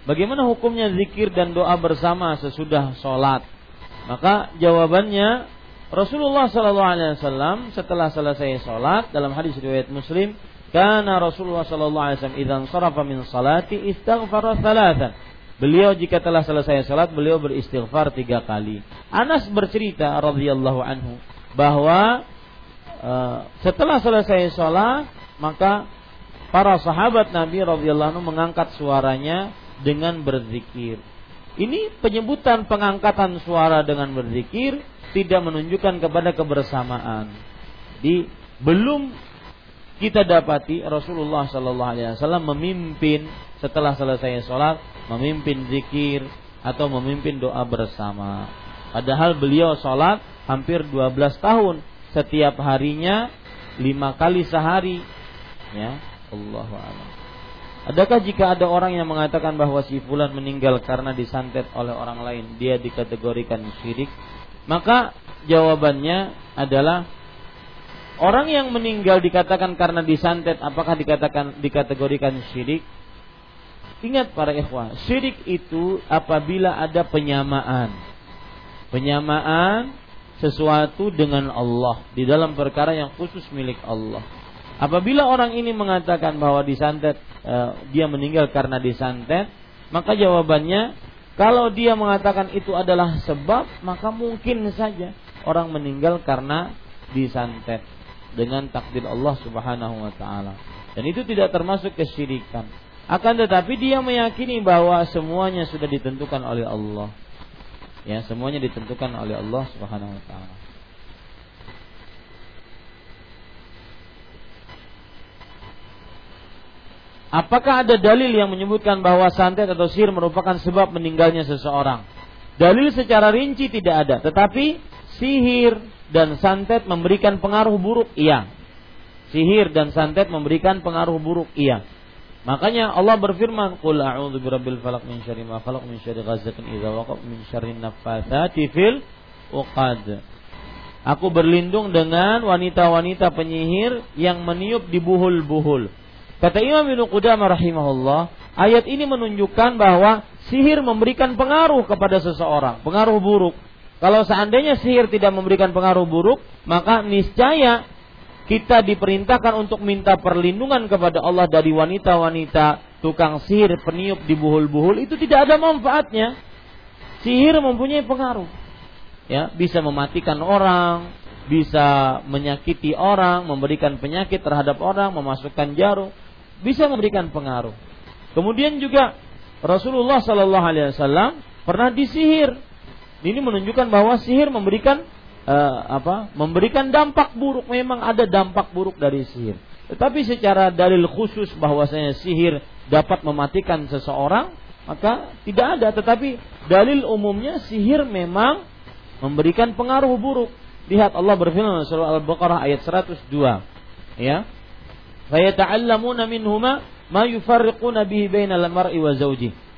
Bagaimana hukumnya zikir dan doa bersama sesudah sholat? Maka jawabannya Rasulullah Sallallahu Alaihi Wasallam setelah selesai sholat dalam hadis riwayat Muslim, karena Rasulullah Sallallahu Alaihi Wasallam idan sarafa min salati istighfar thalathan. Beliau jika telah selesai sholat beliau beristighfar tiga kali. Anas bercerita radhiyallahu anhu bahwa uh, setelah selesai sholat maka para sahabat Nabi radhiyallahu anhu mengangkat suaranya dengan berzikir. Ini penyebutan pengangkatan suara dengan berzikir tidak menunjukkan kepada kebersamaan. Di belum kita dapati Rasulullah Shallallahu Alaihi Wasallam memimpin setelah selesai sholat memimpin zikir atau memimpin doa bersama. Padahal beliau sholat hampir 12 tahun setiap harinya lima kali sehari. Ya, Allahu a'lam. Adakah jika ada orang yang mengatakan bahwa si fulan meninggal karena disantet oleh orang lain, dia dikategorikan syirik? Maka jawabannya adalah orang yang meninggal dikatakan karena disantet apakah dikatakan dikategorikan syirik? Ingat para ikhwah, syirik itu apabila ada penyamaan. Penyamaan sesuatu dengan Allah di dalam perkara yang khusus milik Allah. Apabila orang ini mengatakan bahwa disantet dia meninggal karena disantet, maka jawabannya kalau dia mengatakan itu adalah sebab, maka mungkin saja orang meninggal karena disantet dengan takdir Allah Subhanahu wa taala. Dan itu tidak termasuk kesyirikan. Akan tetapi dia meyakini bahwa semuanya sudah ditentukan oleh Allah. Ya, semuanya ditentukan oleh Allah Subhanahu wa taala. Apakah ada dalil yang menyebutkan bahwa santet atau sihir merupakan sebab meninggalnya seseorang? Dalil secara rinci tidak ada, tetapi sihir dan santet memberikan pengaruh buruk, iya. Sihir dan santet memberikan pengaruh buruk, iya. Makanya Allah berfirman, "Qul a'udzu birabbil falaq min syarri ma khalaq min syarri ghasiqin idza waqab min syarri naffatsati fil uqad." Aku berlindung dengan wanita-wanita penyihir yang meniup di buhul-buhul. Kata Imam Ibnu Qudamah rahimahullah, ayat ini menunjukkan bahwa sihir memberikan pengaruh kepada seseorang, pengaruh buruk. Kalau seandainya sihir tidak memberikan pengaruh buruk, maka niscaya kita diperintahkan untuk minta perlindungan kepada Allah dari wanita-wanita tukang sihir peniup di buhul-buhul itu tidak ada manfaatnya. Sihir mempunyai pengaruh. Ya, bisa mematikan orang, bisa menyakiti orang, memberikan penyakit terhadap orang, memasukkan jarum bisa memberikan pengaruh. Kemudian juga Rasulullah Shallallahu Alaihi Wasallam pernah disihir. Ini menunjukkan bahwa sihir memberikan uh, apa? Memberikan dampak buruk. Memang ada dampak buruk dari sihir. Tetapi secara dalil khusus bahwasanya sihir dapat mematikan seseorang, maka tidak ada. Tetapi dalil umumnya sihir memang memberikan pengaruh buruk. Lihat Allah berfirman surah Al-Baqarah ayat 102. Ya, fayata'allamuna minhuma ma yufarriquna bihi bainal mar'i wa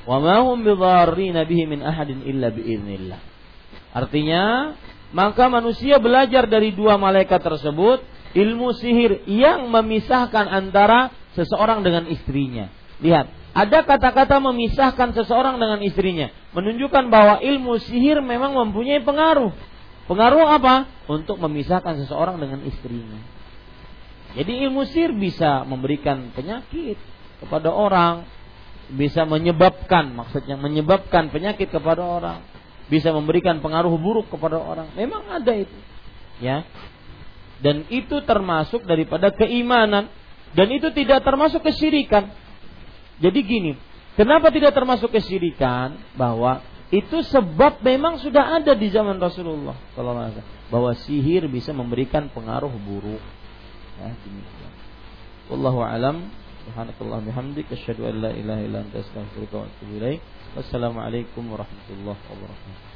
wa ma hum bihi min ahadin illa. Artinya, maka manusia belajar dari dua malaikat tersebut ilmu sihir yang memisahkan antara seseorang dengan istrinya. Lihat, ada kata-kata memisahkan seseorang dengan istrinya, menunjukkan bahwa ilmu sihir memang mempunyai pengaruh. Pengaruh apa? Untuk memisahkan seseorang dengan istrinya. Jadi ilmu sihir bisa memberikan penyakit kepada orang, bisa menyebabkan maksudnya menyebabkan penyakit kepada orang bisa memberikan pengaruh buruk kepada orang. Memang ada itu ya. Dan itu termasuk daripada keimanan. Dan itu tidak termasuk kesyirikan. Jadi gini kenapa tidak termasuk kesyirikan? Bahwa itu sebab memang sudah ada di zaman Rasulullah kalau bahwa sihir bisa memberikan pengaruh buruk ya demikian wallahu alam subhanakallah bihamdik asyhadu an la ilaha illa anta astaghfiruka wa atubu ilaik wassalamualaikum warahmatullahi wabarakatuh